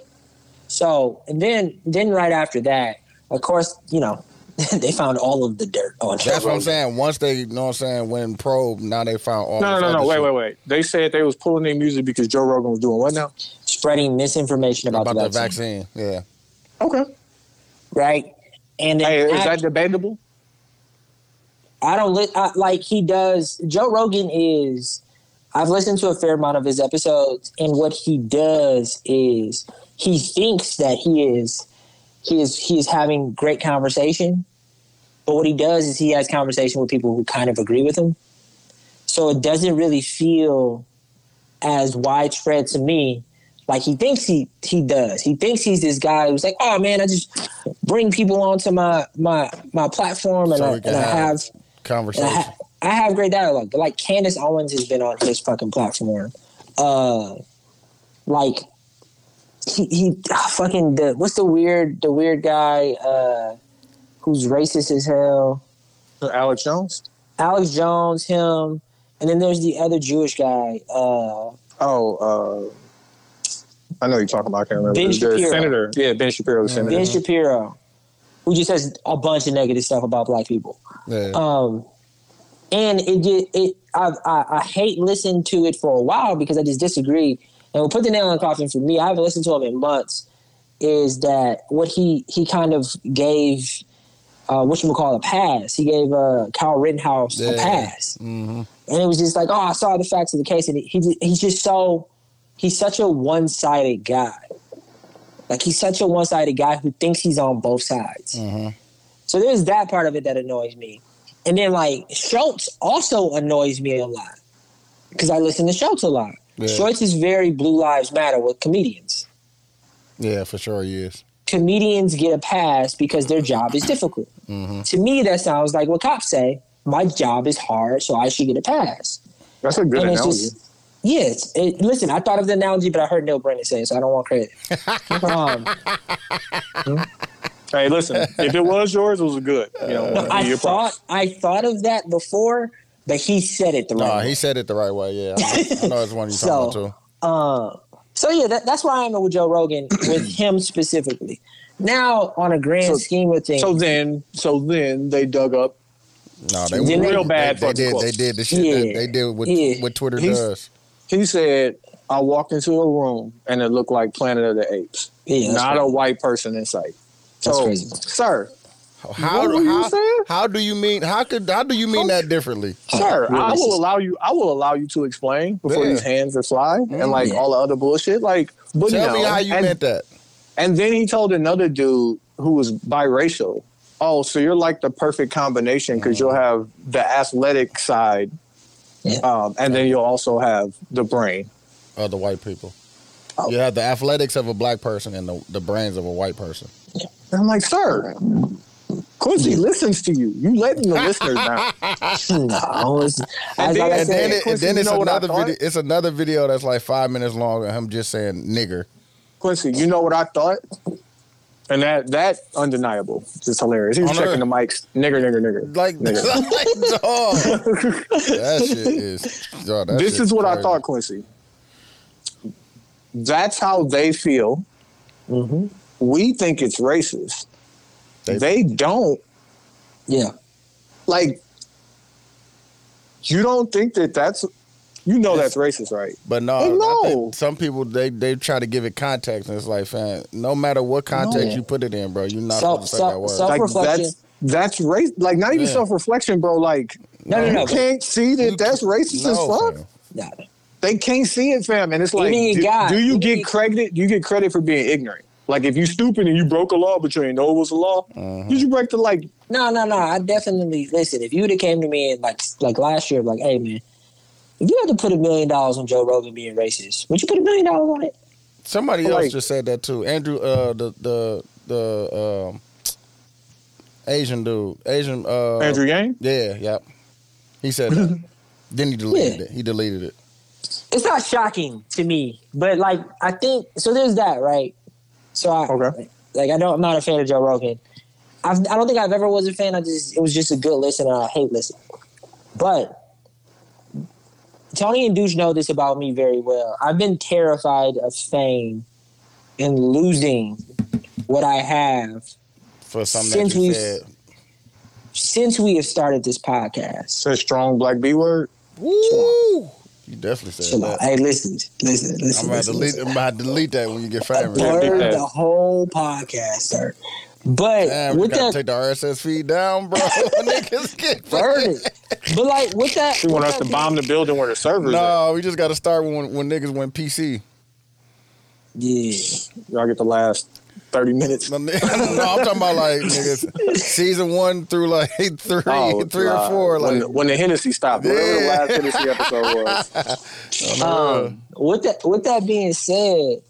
So and then then right after that, of course, you know, they found all of the dirt on That's what I'm saying. Once they, you know what I'm saying, went probe, now they found all. No, no, no, no. Wait, wait, wait. They said they was pulling their music because Joe Rogan was doing what now? Spreading misinformation about, about the the vaccine, vaccine. Yeah, Okay. right? And then Hey, is I- that debatable? I don't li- I, like he does. Joe Rogan is. I've listened to a fair amount of his episodes, and what he does is he thinks that he is he is he is having great conversation, but what he does is he has conversation with people who kind of agree with him. So it doesn't really feel as widespread to me like he thinks he he does. He thinks he's this guy who's like, oh man, I just bring people onto my my my platform and, So I, and I have have and I, conversation. ha- I have great dialogue. But like Candace Owens has been on his fucking platform. Uh, like he he ah, fucking the what's the weird the weird guy uh who's racist as hell. Alex Jones? Alex Jones, him, and then there's the other Jewish guy. Uh, Oh, uh, I know you're talking about. I can't remember. Ben Shapiro. senator. Yeah, Ben Shapiro, the senator. Ben Shapiro, who just says a bunch of negative stuff about black people. yeah. Um, and it just it I, I I hate listening to it for a while because I just disagree. And we'll put the nail in the coffin for me. I haven't listened to him in months. Is that what he he kind of gave? Uh, what you would call a pass? He gave uh, Kyle Rittenhouse a Yeah. pass, hmm and it was just like, oh, I saw the facts of the case, and he, he he's just so he's such a one sided guy. Like he's such a one sided guy who thinks he's on both sides. hmm So there's that part of it that annoys me. And then like Schulz also annoys me a lot because I listen to Schulz a lot. Yeah. Schulz is very Blue Lives Matter with comedians. Yeah, for sure he is. Comedians get a pass because their job is difficult. hmm To me, that sounds like what cops say. My job is hard, so I should get a pass. That's a good and it's analogy. just, yeah. It's, it, listen, I thought of the analogy, but I heard Neal Brennan say it, so I don't want credit. um, hey, listen, if it was yours, it was good. You know, no, I your thought props. I thought of that before, but he said it the right No, way. he said it the right way. Yeah, I know, I know it's one you're So- talking about too. Uh, so yeah, that, that's why I'm with Joe Rogan with him specifically. Now, on a grand So- scheme of things, So then, so then they dug up. No, they Then they- Real bad They, they did. They did the shit that Yeah. they did what Yeah. what Twitter He's- does. He said, "I walked into a room and it looked like Planet of the Apes. yeah, that's Not a white person in sight." That's so, crazy. sir, How What were you how, saying? how do you mean? How could how do you mean that differently? sir, I will allow you. I will allow you to explain before Yeah. these hands are fly and mm, like Yeah. all the other bullshit. Like, but Tell no. me how you and, meant that. And then he told another dude who was biracial, "Oh, so you're like the perfect combination because mm. you'll have the athletic side, Yeah. um, and then you'll also have the brain." Of the white people. Oh. You have the athletics of a black person and the, the brains of a white person. And I'm like, "Sir, Quincy listens to you. You letting the listeners down." No, it's, And then- like I And then, it, and then you it's know another video. It's another video that's like five minutes long of him just saying nigger. Quincy, you know what I thought? And that that undeniable. Just hilarious. He was On checking Earth. the mics. Nigger, nigger, nigger. Like, Nigger. like dog. that shit is. Dog, that this shit is what I crazy. thought, Quincy. That's how they feel. Mhm. We think it's racist. They- They, don't. yeah, Like, you don't think that that's, you know, Yes. that's racist, right? But no, They I think some people they they try to give it context, and it's like, fam, no matter what context No. you put it in, bro, you're not Self- supposed to say that self- word. self- Like, Self-reflection. that's, that's race. Like, not even Yeah. self reflection, bro. Like, no, no, no, you can't see that You that's racist as no, fuck. no. They can't see it, fam. And it's like, do, guy- do you get credit? Do you get credit for being ignorant? Like if you stupid and you broke a law, but you ain't know it was a law, Mhm. did you break the like? No, no, no. I definitely listen. If you would have came to me and like like last year, like, hey man, if you had to put a million dollars on Joe Rogan being racist, would you put a million dollars on it? Somebody Like- else just said that too. Andrew, uh, the the the um, Asian dude, Asian uh, Andrew Yang. Yeah, yep. He said that. Then he deleted Yeah. it. He deleted it. it's not shocking to me, but like I think so. There's that, right? So I Okay. like I don't. I'm not a fan of Joe Rogan. I've, I don't think I've ever was a fan. I just it was just a good listen. and I hate listen, but Tony and Douche know this about me very well. I've been terrified of fame and losing what I have For something Since we've- said. since we have started this podcast. Says strong black B word. Woo! You definitely said Chill out. that. Hey, listen, listen, listen. I'm about to listen, delete. listen. I'm about to delete that when you get fired. Yeah, the whole podcast, sir. But Damn, we with gotta that, take the RSS feed down, bro. Niggas get burn it. But like with that, You want us to bomb the building where the servers at? No, we just got to start when when niggas went PC. Yeah, Y'all get the last 30 minutes. No, I'm talking about like niggas season one through like three, three or uh, four. when, Like when the Hennessy stopped. Whatever the Yeah. last Hennessy episode was. Um, with that, with that being said,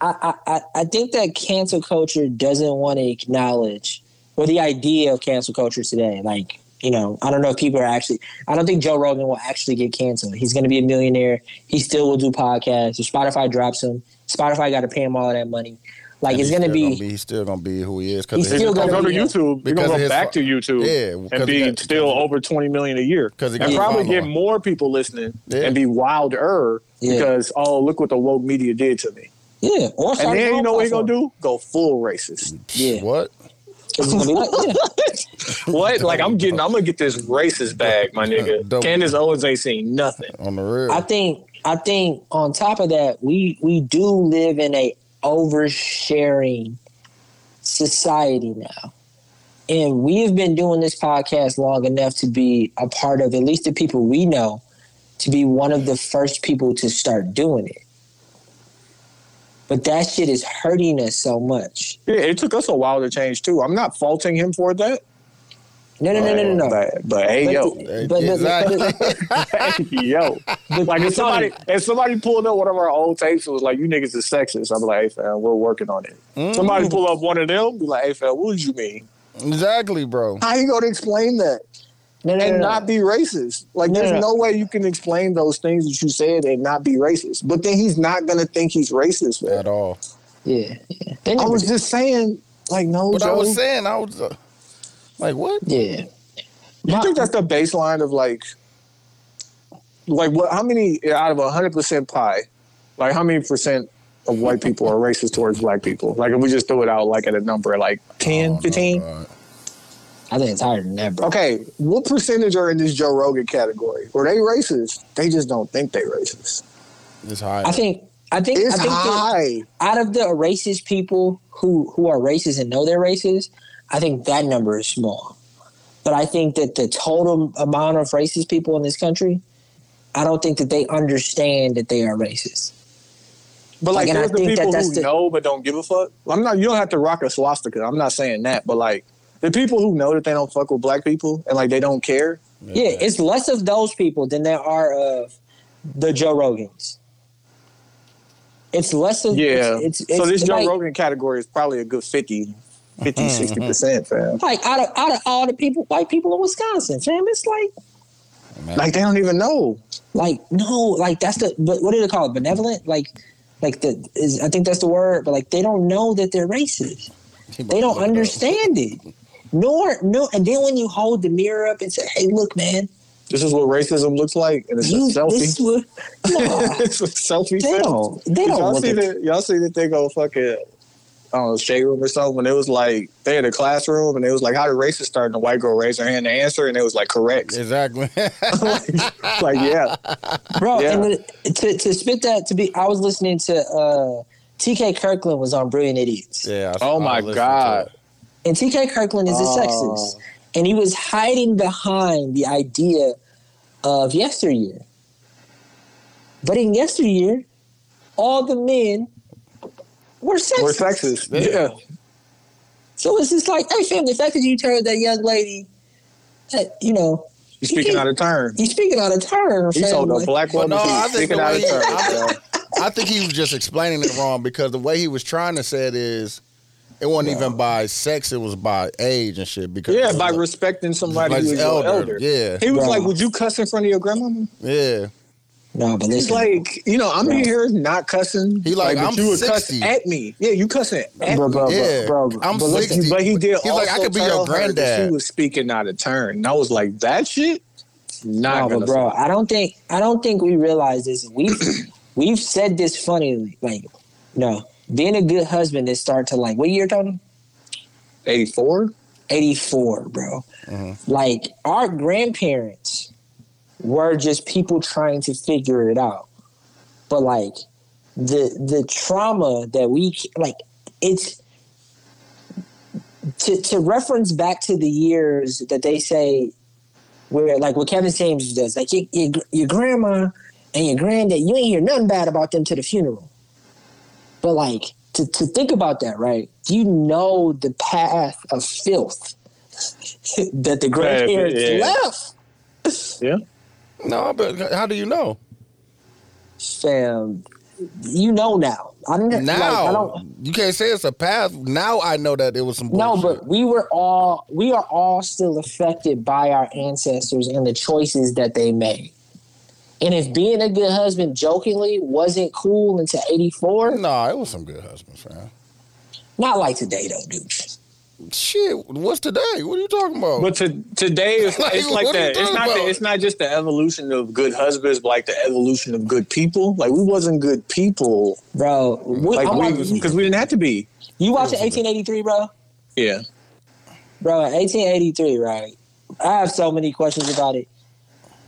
I, I, I- I think that cancel culture doesn't want to acknowledge, or the idea of cancel culture today. Like, you know, I don't know if people are actually. I don't think Joe Rogan will actually get canceled. He's going to be a millionaire. He still will do podcasts. If Spotify drops him, Spotify got to pay him all of that money. Like, it's he's going to still be. gonna He's still gonna be who he is He's because still He's gonna gonna go to YouTube. We're gonna of go back to YouTube Yeah, and be got- still over 20 million a year. 'Cause he and probably get more people listening Yeah. and be wilder Yeah. because, oh, look what the woke media did to me. Yeah. Or And then you know what he's gonna do? Go full racist. Yeah. what? 'Cause he's gonna be like, yeah. What? Like I'm getting, I'm gonna get this racist bag, my nigga. Dope. Candace Owens ain't seen nothing. On the real, I think I think on top of that, we we do live in a oversharing society now. And we have been doing this podcast long enough to be a part of at least the people we know to be one of the first people to start doing it. But that shit is hurting us so much. Yeah, it took us a while to change too. I'm not faulting him for that. No, no, no, no, no, no. But, but hey, But yo, the- but- but- but- hey, yo. but- Like if somebody if somebody pulled up one of our old tapes and was like, "You niggas is sexist," I'm like, "Hey fam, we're working on it." Mm. Somebody pull up one of them, be like, "Hey fam, what did you mean?" exactly, bro. How you gonna explain that no, no, and no, no. not be racist? Like, No, there's no, no. no way you can explain those things that you said and not be racist. But then he's not gonna think he's racist. Man. At all. Yeah, yeah. I was just saying, like, no, But I was saying, I was uh, like, what? yeah. You think that's the baseline of like, like what? How many out of a hundred percent pie? Like how many percent of white people are racist towards black people? Like if we just throw it out like at a number, like 10, Oh, no, 15? God. I think it's higher than that, bro. Okay, what percentage are in this Joe Rogan category? Were they racist? They just don't think they racist. It's high. I think I think It's I think high. out of the racist people who who are racist and know they're racist, I think that number is small. But I think that the total amount of racist people in this country, I don't think that they understand that they are racist. But like, Like, and I there's the think that people that's who the- know but don't give a fuck. I'm not. You don't have to rock a swastika. I'm not saying that. But like the people who know that they don't fuck with black people and like they don't care. Yeah, it's less of those people than there are of the Joe Rogans. It's less of Yeah. It's, it's, so this Joe like, Rogan category is probably a good 50, 50 mm-hmm. 60 percent, fam. like out of out of all the people, white people in Wisconsin, fam, it's like Like they don't even know. like no like that's the but what do they call it benevolent like like the is i think that's the word but like they don't know that they're racist they don't understand it nor no and then when you hold the mirror up and say hey look man This is what racism looks like, and it's you a selfie. this is what no, it's a selfie. they fam. don't they don't y'all look see at that? Y'all see that they go fucking. I don't know, shade room or something. When it was like they had a classroom and it was like, "How did racists start?" And the white girl raised her hand to answer, and it was like, "Correct." Exactly. like, like, yeah, bro Yeah. and the, to, to spit that to be i was listening to uh tk kirkland was on brilliant idiots yeah. I- Oh I my listened to God. It. and tk kirkland is a Oh. sexist and he was hiding behind the idea of yesteryear. But in yesteryear, all the men were sexist. we're sexist. Yeah. Yeah, So it's just like, hey, fam, the fact that you told that young lady that, you know, you speaking out of turn. you speaking out of turn, He fam. told a black But woman no, I think speaking out of turn. I think he was just explaining it wrong because the way he was trying to say it is, It wasn't even by sex; it was by age and shit. Because Yeah, by respecting somebody Like who is elder, elder. elder. yeah. He was Bro. like, "Would you cuss in front of your grandmama?" yeah, No, but He's listen, like, you know, I'm in here not cussing. He like, but I'm you would 60. cuss at me. Yeah, you cussing at bro, me. Yeah, bro, bro, I'm but listen, But he did. He's like, I could be your tell granddad. She was speaking out of turn, and I was like, that shit. Not No, but bro, say. I don't think I don't think we realize this. We've we've said this funny, like, no, being a good husband is start to like what year, Tony? 84. Eighty four, bro. Mm-hmm. Like our grandparents were just people trying to figure it out, but like the the trauma that we like it's to to reference back to the years that they say where like what Kevin James does, like your, your, your grandma and your granddad, you ain't hear nothing bad about them to the funeral. But like to, to think about that, right? You know the path of filth that the grandparents yeah. left? Yeah. no, but how do you know? Fam, you know now. I don't like, Now I don't you can't say it's a path. Now I know that it was some No, but we were all we are all still affected by our ancestors and the choices that they made. And if being a good husband jokingly wasn't cool until 84, Nah, it was some good husbands, man. not like today though, dude. Shit, what's today? What are you talking about? But to, today, it's, Like, it's like what are you that. It's not. The, it's not just the evolution of good husbands, but like the evolution of good people. Like we wasn't good people. Bro, we, Like I'm we like- because we didn't have to be. you watching 1883, bro? Yeah. Bro, 1883, right? I have so many questions about it.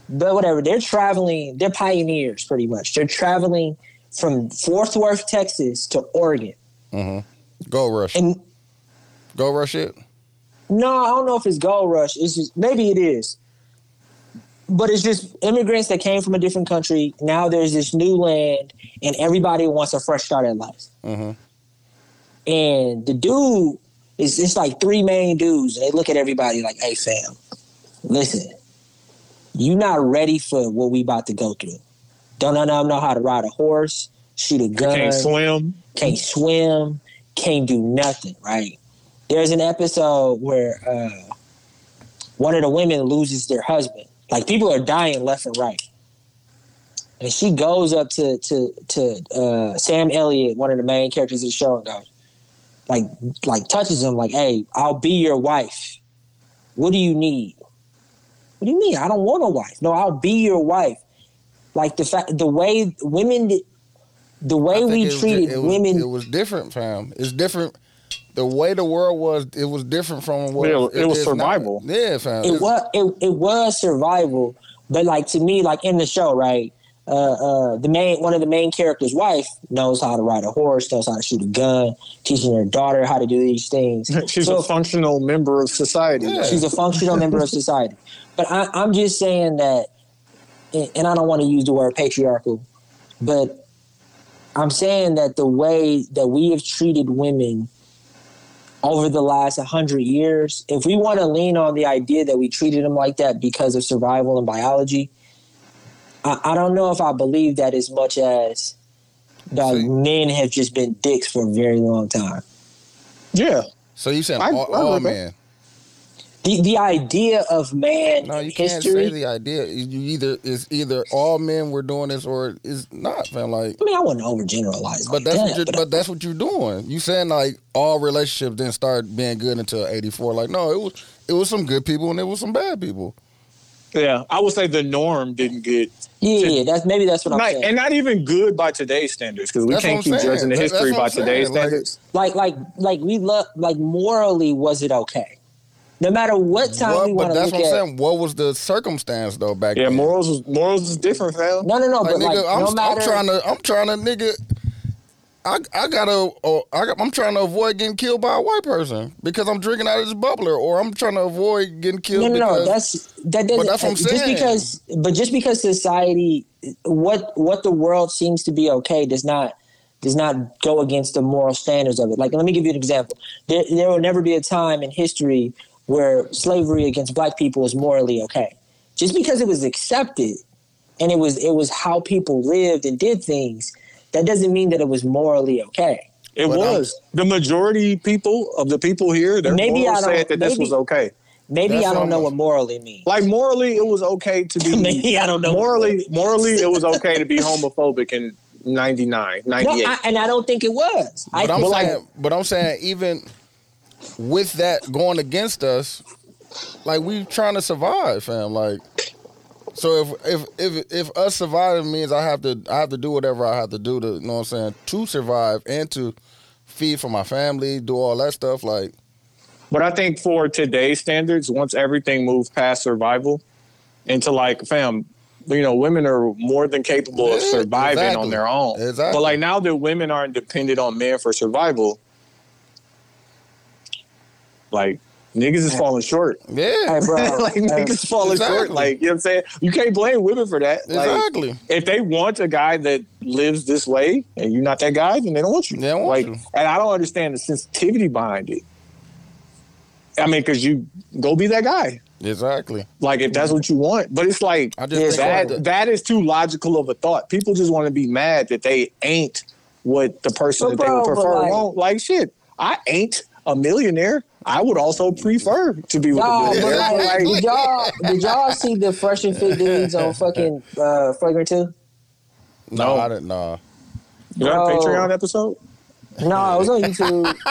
But whatever, they're traveling, they're pioneers pretty much. They're traveling from Fort Worth, Texas to Oregon. Gold rush. And Go rush it. No, I don't know if it's gold rush. It's just maybe it is. But it's just immigrants that came from a different country. Now there's this new land, and everybody wants a fresh start at life. Mhm. And the dude is it's like three main dudes, and they look at everybody like, "Hey, fam, listen, you not ready for what we about to go through. Don't know, know how to ride a horse, shoot a gun, Can't swim. can't swim, can't do nothing, right? There's an episode where uh, one of the women loses their husband. Like people are dying left and right. And she goes up to to to uh, Sam Elliott, one of the main characters of the show, and goes, like like touches him like, "Hey, I'll be your wife. What do you need? What do you mean? I don't want a wife. No, I'll be your wife." Like the fact, the way women, the way we it treated di- it was, women. It was different, fam. It's different. The way the world was, it was different from what Yeah, it was is now. survival. Yeah, fam. it was it, it was survival but like to me like in the show right uh uh the main one of the main characters wife knows how to ride a horse knows how to shoot a gun teaching her daughter how to do these things She's So- a functional member of society. Yeah. she's a functional member of society but I, i'm just saying that and and i don't want to use the word patriarchal but i'm saying that the way that we have treated women over the last 100 years, if we want to lean on the idea that we treated them like that because of survival and biology, I, I don't know if I believe that as much as dog, See. men have just been dicks for a very long time. Yeah. so you saying I- all, I all like that. men? The, the idea of man No, you can't history. say the idea. You either it's either all men were doing this or it's not, fam. Like, I mean, I wouldn't overgeneralize. but like that's that, what you're, but but that's what you're doing. You saying like all relationships didn't start being good until '84. Like, no, it was it was some good people and there was some bad people. Yeah. I would say the norm didn't get, yeah, yeah, that's maybe that's what I'm not, saying. and not even good by today's standards because we That's can't keep saying. judging the that's history what by I'm saying. today's Like- standards. like like like we love like morally was it okay? No matter what time What- we but want to that's what at. I'm saying. What was the circumstance though back yeah, then? Yeah, morals was, morals is different, fam. No, no, no. Like, but like, nigga, I'm, no I'm trying to, I'm trying to, nigga. I, I gotta, oh, I got, I'm trying to avoid getting killed by a white person because I'm drinking out of this bubbler, or I'm trying to avoid getting killed. no, no, no. That's that doesn't. that's what I'm saying. just because, but just because society, what what the world seems to be okay, does not does not go against the moral standards of it. Like, let me give you an example. There, there will never be a time in history where slavery against black people is morally okay. Just because it was accepted and it was it was how people lived and did things, that doesn't mean that it was morally okay. It But I'm- was the majority people of the people here. Their Maybe morals I don't- said that this was okay. Maybe That's I don't what know what morally means. Like morally, it was okay to be. Maybe I don't know. morally, morally, it was okay to be homophobic in 99, No, 98. I, and I don't think it was. But I'm think saying, but I'm saying, even with that going against us, like we trying to survive, fam. Like, so if if if if us surviving means I have to I have to do whatever I have to do to, you know what I'm saying, to survive and to feed for my family, do all that stuff. Like, But I think for today's standards, once everything moves past survival into like, fam, you know, women are more than capable of surviving exactly. on their own. Exactly. But like now that women aren't dependent on men for survival, like niggas is falling short. yeah, Hey, bro. like niggas falling Exactly. short. Like you know what I'm saying? You can't blame women for that. Like, exactly. if they want a guy that lives this way and you're not that guy, then they don't want you. They don't want like, you. And I don't understand the sensitivity behind it. I mean, because you go be that guy. Exactly. Like if that's what you want, but it's like I just think that that- that is too logical of a thought. People just want to be mad that they ain't what the person But that they would prefer like- want. Like shit, I ain't a millionaire. I would also prefer to be with Nah, a but millionaire. like, did y'all did y'all see the fresh and fit dudes on fucking uh, Flagrant Two? No, No. I didn't. Nah. Is that a Patreon episode? No, it was on YouTube.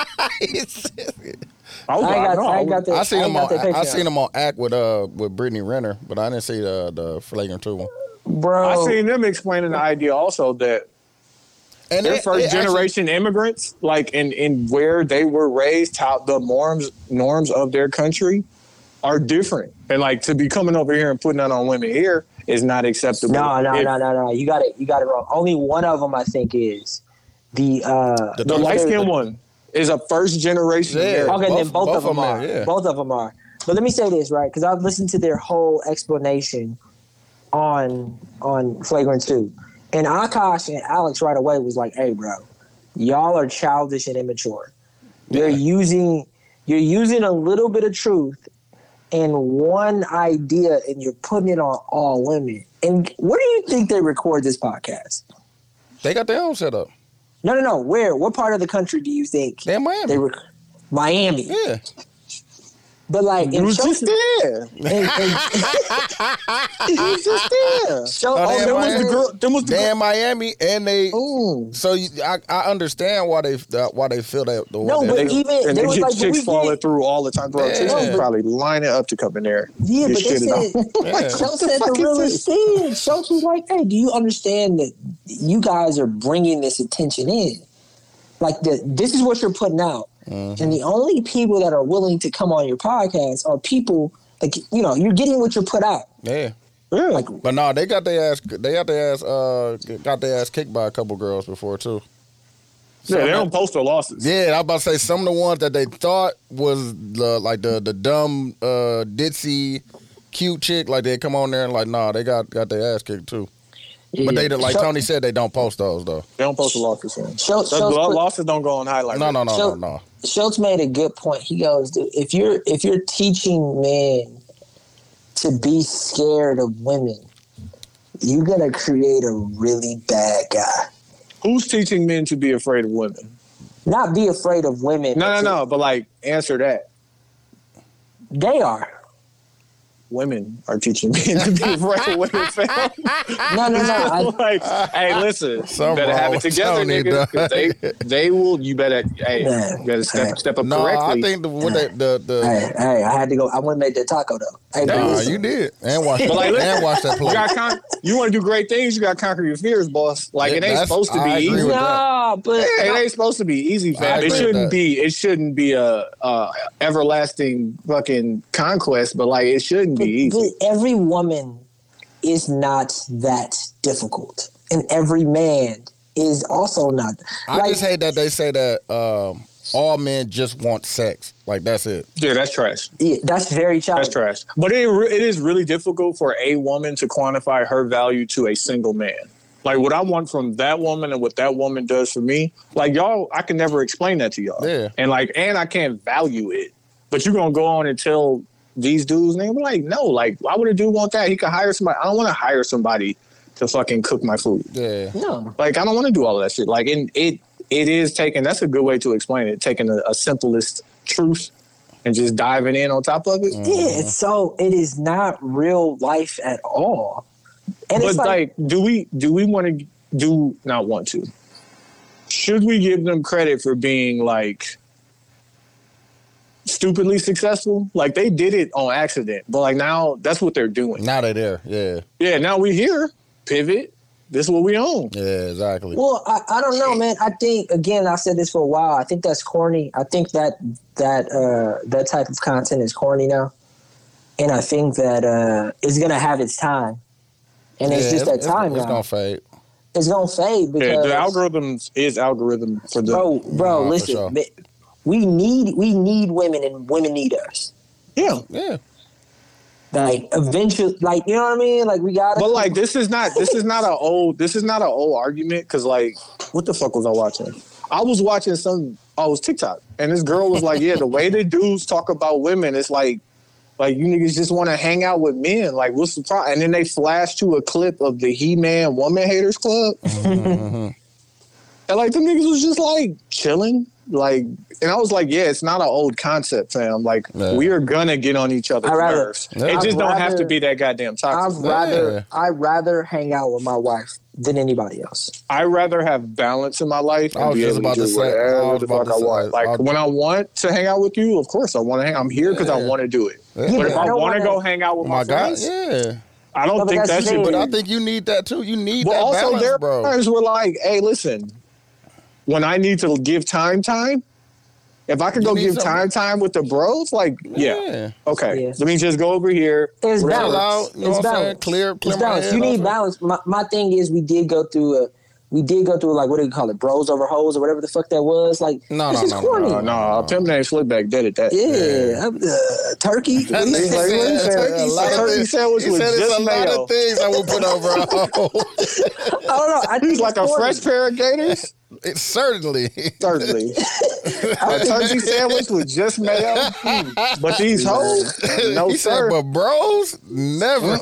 I, was I ain't got, no, I ain't got the. I seen ain't him on. the I seen him on act with uh with Brittany Renner, but I didn't see the the flagrant two one. bro. I seen them explaining the idea also that And they're they- first they actually- generation immigrants, like in, in where they were raised, how the norms norms of their country are different. And like to be coming over here and putting that on women here is not acceptable. No, no, If- no, no, no. You got it. You got it wrong. Only one of them, I think, is the. uh The The light skinned one is a first generation. Yeah. American. Okay, then Both- both, both of them of 'em are. are, yeah. Both of them are. But let me say this, right? Because I've listened to their whole explanation on on Flagrant Two, and Akaash and Alex right away was like, "Hey, bro, y'all are childish and immature. You're using you're using a little bit of truth and one idea, and you're putting it on all women. And where do you think they record this podcast? They got their own setup. No, no, no. Where? What part of the country do you think They in Miami. they rec- Miami? yeah. But like, You in was just there. and- and- You was just there. So, Oh, oh, there was was the girl. Them was the They girl. in Miami, and they. Ooh. So you, I, I understand why they uh, why they feel that the way No, they but feel. even And they they was like, but chicks we falling get, through all the time, bro. Chicks Yeah. would probably line it up to come in there. yeah, Get but they shitted said, on. Yeah. Schulz said the realest thing. Schulz was like, hey, do you understand that you guys are bringing this attention in? Like, the, this is what you're putting out. Mhm. And the only people that are willing to come on your podcast are people, like, you know, you're getting what you put out. Yeah. Yeah. Like, But no, they got their ass. They got their ass. Uh, got their ass kicked by a couple girls before too. yeah, they don't post their losses. Yeah, I was about to say some of the ones that they thought was the like the the dumb uh ditzy cute chick like they come on there and like nah they got got their ass kicked too. But they like Schulz- Tony said they don't post those though. They don't post the losses. Man. Schulz, Schulz put- losses don't go on highlight. No, no, no, So- no, no. Schulz made a good point. He goes, "Dude, if you're if you're teaching men to be scared of women, you're gonna create a really bad guy. Who's teaching men to be afraid of women? Not be afraid of women. No, no, to- no. But like, answer that. They are. Women are teaching men to be afraid of women. Fam. No, no, no. I, like, hey, listen, you Something better have it together, Tony, nigga. 'cause dog. They, they will. You better, hey, Yeah. you better step Hey. step up No, correctly. I think the what they, the the hey, hey, I had to go. I want to make that taco though. Hey, but nah, you did and watch But like, and watch that you play. got con- you want to do great things. You got to conquer your fears, boss. Like it ain't supposed to be I agree easy. no, but It ain't supposed to be easy, I fam. It shouldn't that. be. It shouldn't be a, a everlasting fucking conquest. But like, it shouldn't be easy. but every woman is not that difficult, and every man is also not. I like, just hate that they say that um, all men just want sex. Like that's it. Yeah, that's trash. yeah, that's very trash That's trash. But it re- it is really difficult for a woman to quantify her value to a single man. Like what I want from that woman and what that woman does for me, like y'all, I can never explain that to y'all. Yeah. And like, and I can't value it. But you're gonna go on and tell these dudes, name like, no, like, why would a dude want that? He could hire somebody. I don't want to hire somebody to fucking cook my food. Yeah. No, Like, I don't want to do all of that shit. Like, and it it is taking. That's a good way to explain it. Taking a, a simplest truth and just diving in on top of it. Mm-hmm. Yeah, it's so it is not real life at all. And but it's like, like, do we do we want to do not want to? Should we give them credit for being like stupidly successful? Like they did it on accident, but like now that's what they're doing. Now they're there. Yeah. Yeah, now we here. Pivot. This is what we own. Yeah, exactly. well, I, I don't know, man. I think again, I've said this for a while. I think that's corny. I think that that uh, that type of content is corny now, and I think that uh, it's gonna have its time, and it's just that it's, time It's now. gonna fade. it's gonna fade because Yeah, the algorithms is algorithm for the bro, bro, Nah, for listen, sure. Ma- we need we need women, and women need us. yeah. Yeah. Like eventually, like you know what I mean? Like we got. But like this is not this is not an old this is not an old argument because like what the fuck was I watching? I was watching some oh it was TikTok and this girl was like yeah the way the dudes talk about women it's like like you niggas just want to hang out with men like what's the problem? And then they flash to a clip of the He Man Woman Haters Club Mhm. and like the niggas was just like chilling like and I was like yeah it's not an old concept fam like Yeah. we are gonna get on each other's rather- nerves Yeah. it I'd just don't have to be that goddamn toxic. I'd rather Yeah. I'd rather hang out with my wife than anybody else. I rather have balance in my life I and was be just able about to to say- whatever the about fuck I want. Like I- when I want to hang out with you, of course I want to hang. I'm here because I want to do it. Yeah. But if I I want to wanna- go hang out with Oh my, my God. friends, Yeah. I don't No, think that's that the should. But I think you need that too. You need but that also balance, their bro. parents were like, "Hey, listen, when I need to give time, time." If I could You go give something- time, time with the bros, like, yeah, Yeah. okay, Yeah. let me just go over here. It's Chill balance. out, you know it's what I'm saying? balance. Clear- clear it's my balance. You need balance. My, my thing is, we did go through a, we did go through like what do you call it, bros over hoes or whatever the fuck that was. Like, No, this no, is no, corny. Uh, no, Pimp Name Slickback did it. That Yeah, uh, turkey. That What do you like, said what he said? a lot said of turkey things- sandwich he with said just a lot of things I will put over a hoe. I don't know. I think He's like it's a fresh pair of gators. It certainly. Certainly. a turkey sandwich with just mayo. Hmm. But these hoes, no he sir. said, but bros, never.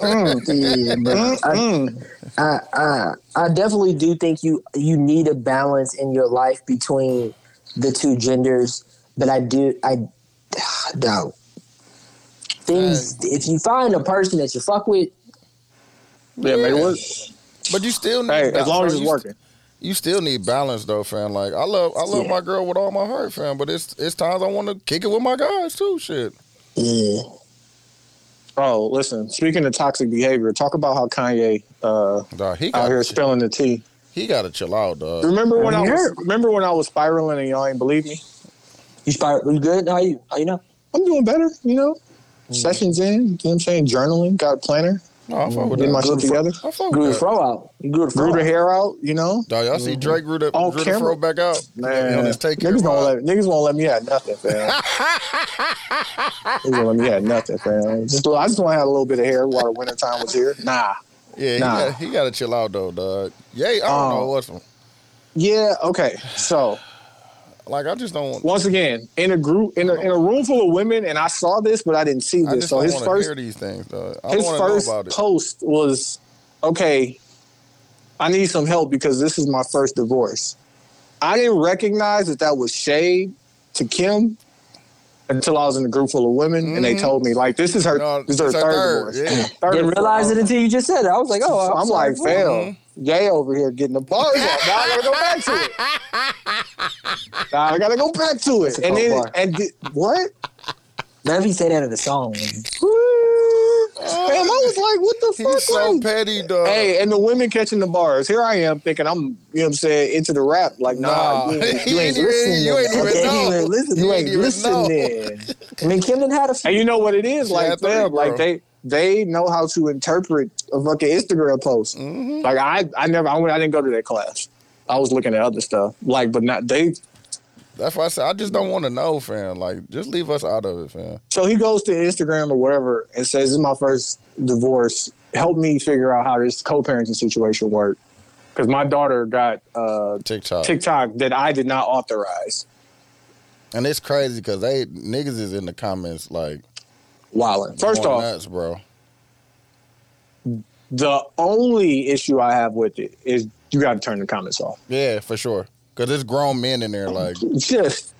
Yeah, but I, Mm. I, I, I definitely do think you you need a balance in your life between the two genders, but I do I no things. If you find a person that you fuck with, Yeah, make it work. But you still need Hey, as long as it's working. You still need balance though, fam. Like I love, I love Yeah. my girl with all my heart, fam. But it's it's times I want to kick it with my guys too. Shit. yeah, Oh, listen. Speaking of toxic behavior, talk about how Kanye uh, Dog, he out got here spilling the tea. he got to chill out, dog. Remember when I was remember when I was spiraling and y'all ain't believe me? you spiral. You good? How you? How you know? I'm doing better, you know. Sessions in, you know what I'm saying? Journaling, got a planner, No, I fuck with getting my that. shit together. I fuck Grew the with that. fro out. You grew the fro. Grew the out. hair out, you know. Dog, y'all see mm-hmm. Drake grew the, On grew the camera? fro back out. Man, on his take care niggas won't let niggas won't let me have nothing, fam. niggas won't let me have nothing, fam. Just I just want to have a little bit of hair while the winter time was here. Nah. Yeah, he, Nah. got, he got to chill out though, dog. Yeah, I don't Oh. know um, what's Yeah. Okay. So like. I just don't. want once again, in a group, in a, in a room full of women, and I saw this, but I didn't see I this. just So don't his want to first hear these things, dog. I don't his want to know first about it. post was, okay, I need some help because this is my first divorce. I didn't recognize that that was shade to Kim until I was in a group full of women and they Mhm. told me like this is her No, this is her her third, third, divorce. yeah. Third Didn't divorce. realize it until you just said it. I was like, oh, I'm, sorry, like, bro. fail. Yay over here getting the bars off. Now I gotta go back to it. Now I gotta go back to it. And then bar. and di- what? Now if you say that in the song, Fam, I was like, what the fuck? He's so Like, petty, dog. Hey, and the women catching the bars. Here I am thinking I'm, you know what I'm saying, into the rap. Like, nah, Nah. you, ain't- You you ain't ain't listening. you ain't even Okay, know. You ain't listening. You You ain't ain't even know. listening. I mean, Kim done had a few. And you know what it is? Like, had three, fam, bro. like they they know how to interpret a fucking Instagram post. Mhm. Like I, I never, I, went, I didn't go to that class. I was looking at other stuff. Like, but not they. That's why I said I just don't want to know, fam. Like, just leave us out of it, fam. So he goes to Instagram or whatever and says, "This is my first divorce. Help me figure out how this co-parenting situation worked." Because my daughter got uh, TikTok. TikTok that I did not authorize. And it's crazy because they niggas is in the comments like Wildin'. First off, nuts, bro. the only issue I have with it is you got to turn the comments off. Yeah, for sure. Cause there's grown men in there, like Just,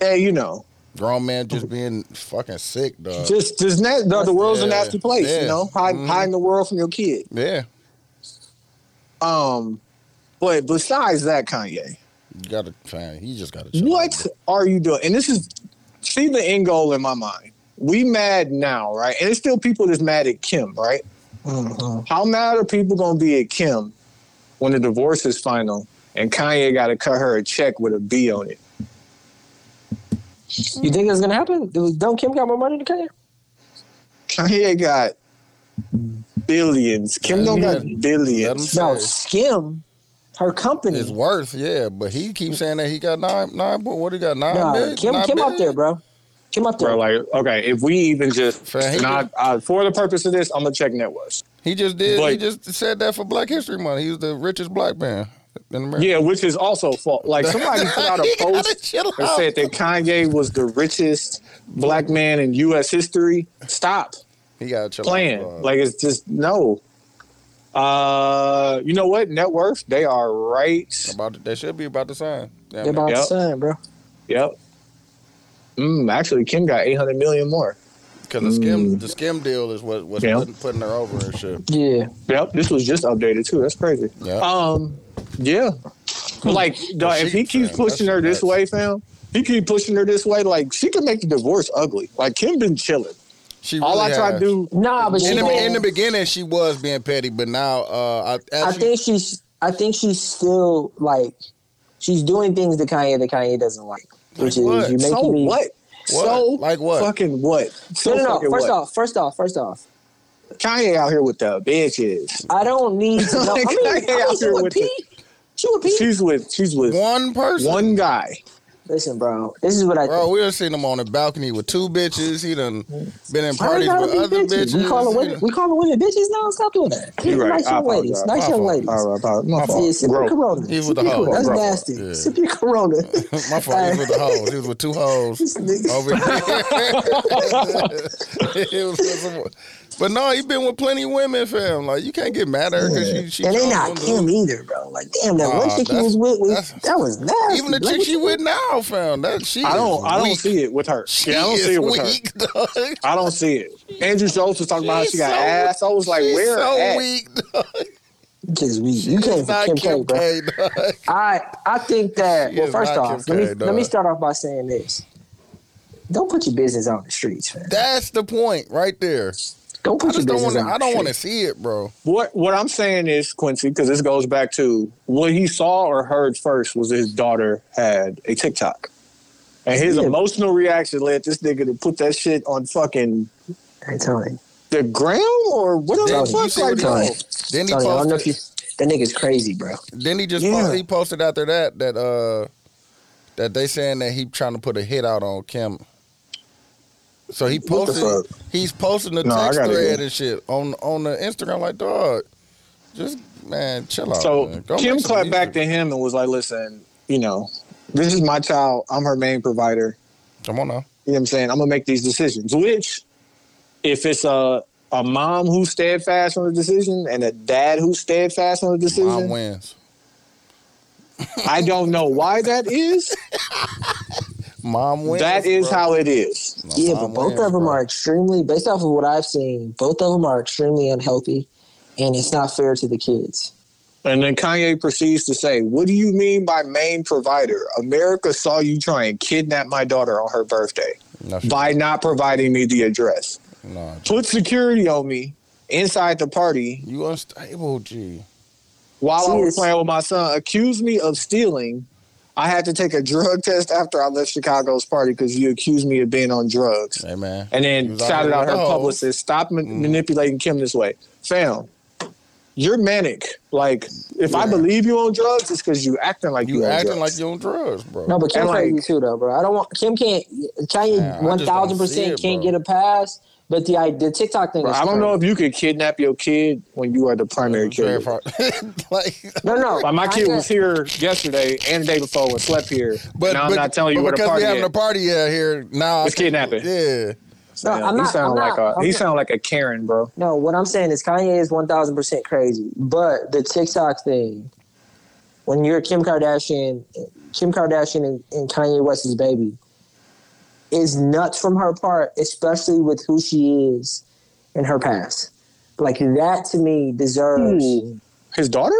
hey, you know, grown men just being fucking sick, dog. just, just na- the, the world's a nasty place. yeah. You know, hide, Mhm. hiding the world from your kid. yeah, Um, but besides that, Kanye, you gotta, man, he just gotta. chill what out. are you doing? And this is see the end goal in my mind. We mad now, right? And it's still people that's mad at Kim, right? Mm-hmm. How mad are people gonna be at Kim when the divorce is final and Kanye got to cut her a check with a B on it? You think it's gonna happen? Don't Kim got more money than Kanye? Kanye got billions. Kim don't yeah. got billions. No, say Skim, her company. is worth, yeah, but he keeps saying that he got nine, nine. What he got nine? No, million? Kim, Nine Kim up billion? there, bro. Kim up there. Bro, like, okay, if we even just Fam, not uh, for the purpose of this, I'm gonna check net worth. He just did. he just said that for Black History Month. He was the richest black man in America. Yeah, which is also false. Like somebody put out a post chill and out. said that Kanye was the richest black man in U.S. history. Stop He got to chill playing. out. Like it's just no. Uh, you know what? Net worth. They are right. about they should be about the same. Yeah, They're about Yep. the same, bro. Yep. Mm, actually, Kim got 800 million more. because the skim the skim deal is what what's Yeah. putting, putting her over and shit. Yeah. Yep. This was just updated too. That's crazy. Yeah. Um, yeah. Like, dog, if he keeps fam, pushing her this nuts. way, fam, he keep pushing her this way. Like, she can make the divorce ugly. Like, Kim been chilling. She All I really try to do, Nah, but she in the, in the beginning she was being petty, but now uh, I, I she- think she's. I think she's still like, she's doing things that Kanye that Kanye doesn't like, which Like what? is you making so me. what? What? So Like what? Fucking what? So No, no, no. fucking First what? off, first off, first off, Kanye out here with the bitches. I don't need to know. Like, I mean, I Kanye mean, out here with with Pete. She with Pete. She's with she's with one person. one guy. Listen, bro. This is what I Bro, think. we done seen him on the balcony with two bitches. He done been in Why parties they gotta with be other bitches? bitches. We call He women. We call women bitches now. Stop doing that. You're right. Nice I young ladies. apologize. Nice My young fault. ladies. All right, about my My fault. Yeah, sip Bro. your Corona. He was with the your hoes. That's Bro. nasty. Yeah. Sip your Corona. My fault. He was with the hoes. He was with two hoes over here. It was with some- but no, he's been with plenty of women, fam. Like you can't get mad at her because she, she and they chose not him dude. Either, bro. Like, damn, that one Nah, chick he was with, was, that was nasty. Even the Like, chick she with now, fam. That she. I don't is I don't weak. see it with her. She yeah, I don't is see it with weak, her. dog. I don't see it. Andrew Schulz was talking about how she got so- ass. I was like, where so at? weak, dog. Just me. You She's came for not Kim K, bro. K, dog. I I think that. She well, first off, Kim let me K, let me start off by saying this. Don't put your business on the streets, man. That's the point right there. Don't I put your just don't want to. I don't want to see it, bro. What what I'm saying is Quincy, because this goes back to what he saw or heard first was his daughter had a TikTok, and his Yeah. emotional reaction led this nigga to put that shit on fucking Hey, Tony. the gram or what the you fuck. see Like, what he bro. Tony. Then he Tony, I don't know if you. That nigga's crazy, bro. Then he just Yeah. po- he posted after that that uh that they saying that he trying to put a hit out on Kim. So he posted he's posting the No, text thread and shit on on the Instagram like dog. Just man, chill out. So man. Go Kim clapped back to him and was like, "Listen, you know, this is my child. I'm her main provider. Come on now. You know what I'm saying? I'm gonna make these decisions. Which, if it's a a mom who's steadfast on the decision and a dad who's steadfast on the Mom decision, wins. I don't know why that is. Mom wins. that is bro. how it is. No, Yeah, but both wins, of them bro. are extremely, based off of what I've seen, both of them are extremely unhealthy, and it's not fair to the kids. And then Kanye proceeds to say, "What do you mean by main provider? America saw you try and kidnap my daughter on her birthday No, she- by not providing me the address. no, Put security on me inside the party you unstable, G. while I She was playing with my son, accused me of stealing. I had to take a drug test after I left Chicago's party because you accused me of being on drugs. Hey man. And then shouted out out her with publicist, stop ma- Mm. manipulating Kim this way. Fam, you're manic. Like, if I believe you on drugs, it's because you acting like you, You on acting drugs. like you on drugs, bro. No, but Kim like- crazy too, though, bro. I don't want Kim can't Kanye Man, I one just don't thousand see percent can't bro. get a pass. But the the TikTok thing Bro, is I don't know if you could kidnap your kid when you are the primary Very like, no no. Like my kid was here yesterday and the day before and slept here. but now I'm not telling you but where the because party we having at. a party out here now. It's kidnapping. Yeah. No, I'm he not- sound I'm like not- a he I'm- sound like a Karen, bro. No, what I'm saying is Kanye is one thousand percent crazy, but the TikTok thing when you're Kim Kardashian, Kim Kardashian and, and Kanye West's baby, is nuts from her part, especially with who she is in her past. Like that to me deserves. Ooh. His daughter?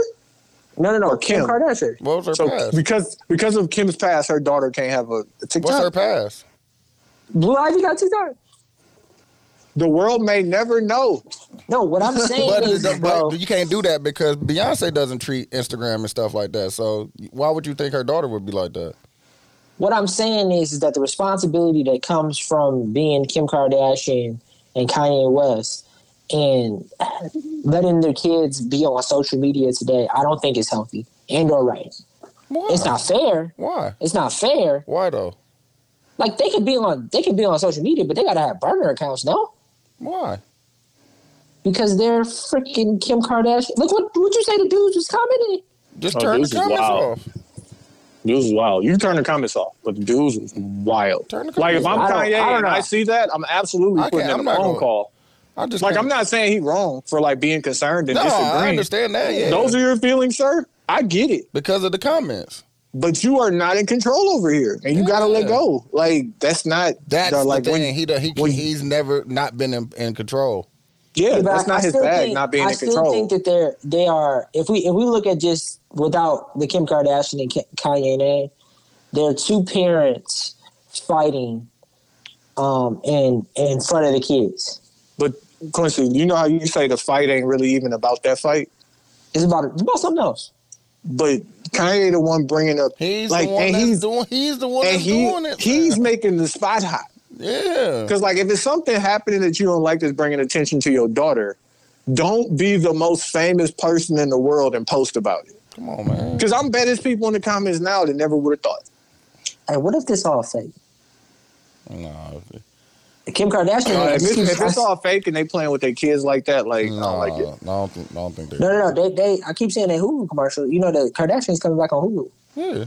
No, no, no. Or Kim Kim. Kardashian. What was her So past? because because of Kim's past, her daughter can't have a, a What's her past? Blue Ivy got TikTok. The world may never know. No, what I'm saying But, is, bro, but you can't do that because Beyonce doesn't treat Instagram and stuff like that. So why would you think her daughter would be like that? What I'm saying is, is that the responsibility that comes from being Kim Kardashian and Kanye West and letting their kids be on social media today, I don't think is healthy and or right. Why? It's not fair. Why? It's not fair. Why though? Like they could be on they could be on social media, but they gotta have burner accounts, no? Why? Because they're freaking Kim Kardashian. Look what would you say the dudes was commenting? Just Oh, turn the this is comments off. Dudes is wild. You can turn the comments off, but the dudes is wild. Turn the Like if I'm off. I Kanye I don't and. I see that, I'm absolutely I putting can't- in I'm a phone gonna- call. I just Like can't- I'm not saying he wrong for like being concerned and No, I understand that. Yeah, Those are your feelings, sir. I get it, because of the comments. but you are not in control over here, and you gotta let go. Like that's not That's the, the like thing. when he, do- he when- he's never not been in, in control. yeah, but that's I- I not his still bag. think- not being I in still think that they're they are. If we if we look at just without the Kim Kardashian and Kanye name, there are two parents fighting, um, in in front of the kids. but Quincy, you know how you say the fight ain't really even about that fight, It's about it's about something else. but Kanye the one bringing up He's like, the one and that's he's doing. He's the one and that's he doing it. he's man. making the spot hot. yeah. Because like if it's something happening that you don't like that's bringing attention to your daughter, don't be the most famous person in the world and post about it. Come on, man. Because I'm betting there's people in the comments now that never would have thought. Hey, what if this all fake? No, Kim Kardashian. Uh, if, it's, if it's all fake and they playing with their kids like that, like I no, don't like it. no, I don't think. I don't think they. no, no, no. They, they. I keep saying that Hulu commercial. You know, the Kardashians coming back on Hulu. Yeah.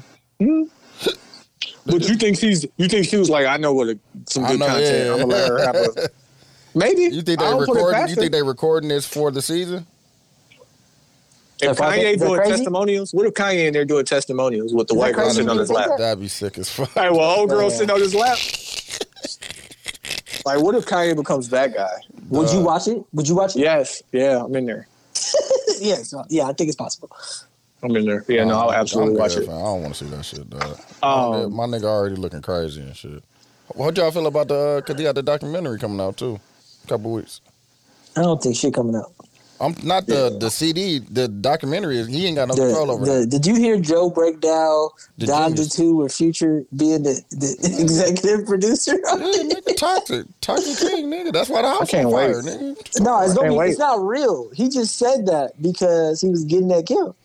But you think she's you think she was like, I know what a, some I good know, content. yeah. I'm gonna let her have a maybe. You think I they don't put it recording? past You her. think they recording this for the season? If Is Kanye doing crazy? testimonials, what if Kanye in there doing testimonials with the Is white girl sitting on his lap? that? That'd be sick as fuck. Like, well, old girl Yeah. sitting on his lap. Like, what if Kanye becomes that guy? Would you Uh, watch it? Would you watch it? Yes, yeah, I'm in there. yes. Yeah, I think it's possible. I'm in there. Yeah, no, I'll absolutely I'm watch there, it. I don't want to see that shit, dog. Um, my nigga already looking crazy and shit. What y'all feel about the? Cause he got the documentary coming out too. Couple weeks. I don't think shit coming out. I'm not the the CD. The documentary he ain't got no The- control over the- that. did you hear Joe break down The Dodger genius. 2 with Future being the, the executive producer? Yeah, nigga, toxic, toxic king, nigga. That's why the house can't wait. fire, nigga. no, it's, gonna Can't be, wait. it's not real. He just said that because he was getting that kill.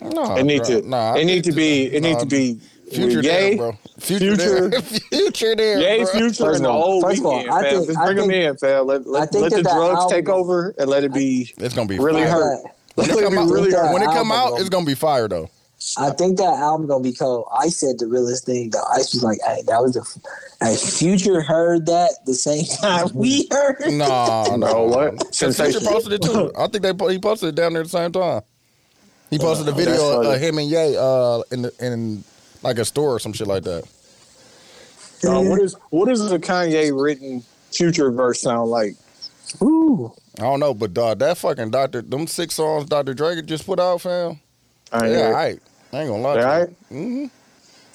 No, it need bro. to. Nah, I it need to be. It need to be. Future Yay, there, bro. Future, Future- there. future there, Yay, bro. future, First and the of all- whole first of all, I fam. think- Just I bring them think- in, fam. Let, I let, think let the that that drugs album- take over and let it be It's gonna be really fire. hurt. When Let it it come be out, really hurt. when it come album out, it's gonna be fire though. I think that album gonna be cold. I said the realest thing though. I was like, hey, that was the hey, Future heard that the same time we heard. it. No, no, No, what? Cause Future posted it too. I think they he posted it down there at the same time. He posted a video of uh, him and Ye uh, in the, in like a store or some shit like that. Uh, what is what is the Kanye written future verse sound like? Ooh. I don't know, but dog, that fucking Doctor, them six songs Dr. Dre just put out, fam. I ain't Yeah, hear all it. right. I ain't gonna lie. They to all you. right? Mm-hmm.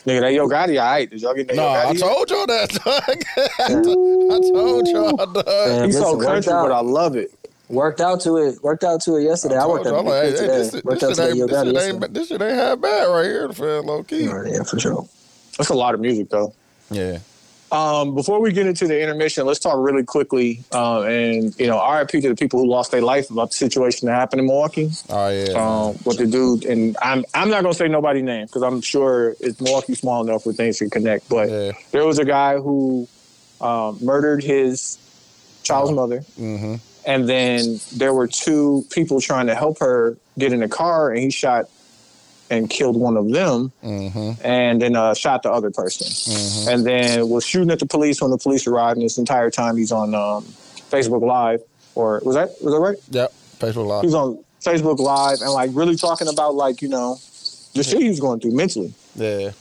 Nigga, that Yo Gotti, all right. Did y'all get that No, Yo I told y'all that, dog. I told y'all, dog. Man, He's so listen, country, but I love it. Worked out to it. Worked out to it yesterday. I, worked told out to like, it hey, today. this, this, worked this out to the ain't, this, shit yesterday. ain't, this shit ain't half bad right here, fam, low key. Oh, yeah, for sure. That's a lot of music, though. Yeah. Um, before we get into the intermission, let's talk really quickly. Uh, and you know, RIP to the people who lost their life about the situation that happened in Milwaukee. Oh yeah. Um, what the dude and I'm I'm not gonna say nobody name because I'm sure it's Milwaukee small enough where things can connect. But Yeah. there was a guy who um, murdered his child's mother, mm-hmm. And then there were two people trying to help her get in the car, and he shot and killed one of them, Mm-hmm. and then uh, shot the other person, Mm-hmm. and then was shooting at the police when the police arrived. And this entire time, he's on um, Facebook Live, or was that was that right? Yep. Facebook Live. He's on Facebook Live and like really talking about like you know the shit he was going through mentally. Yeah.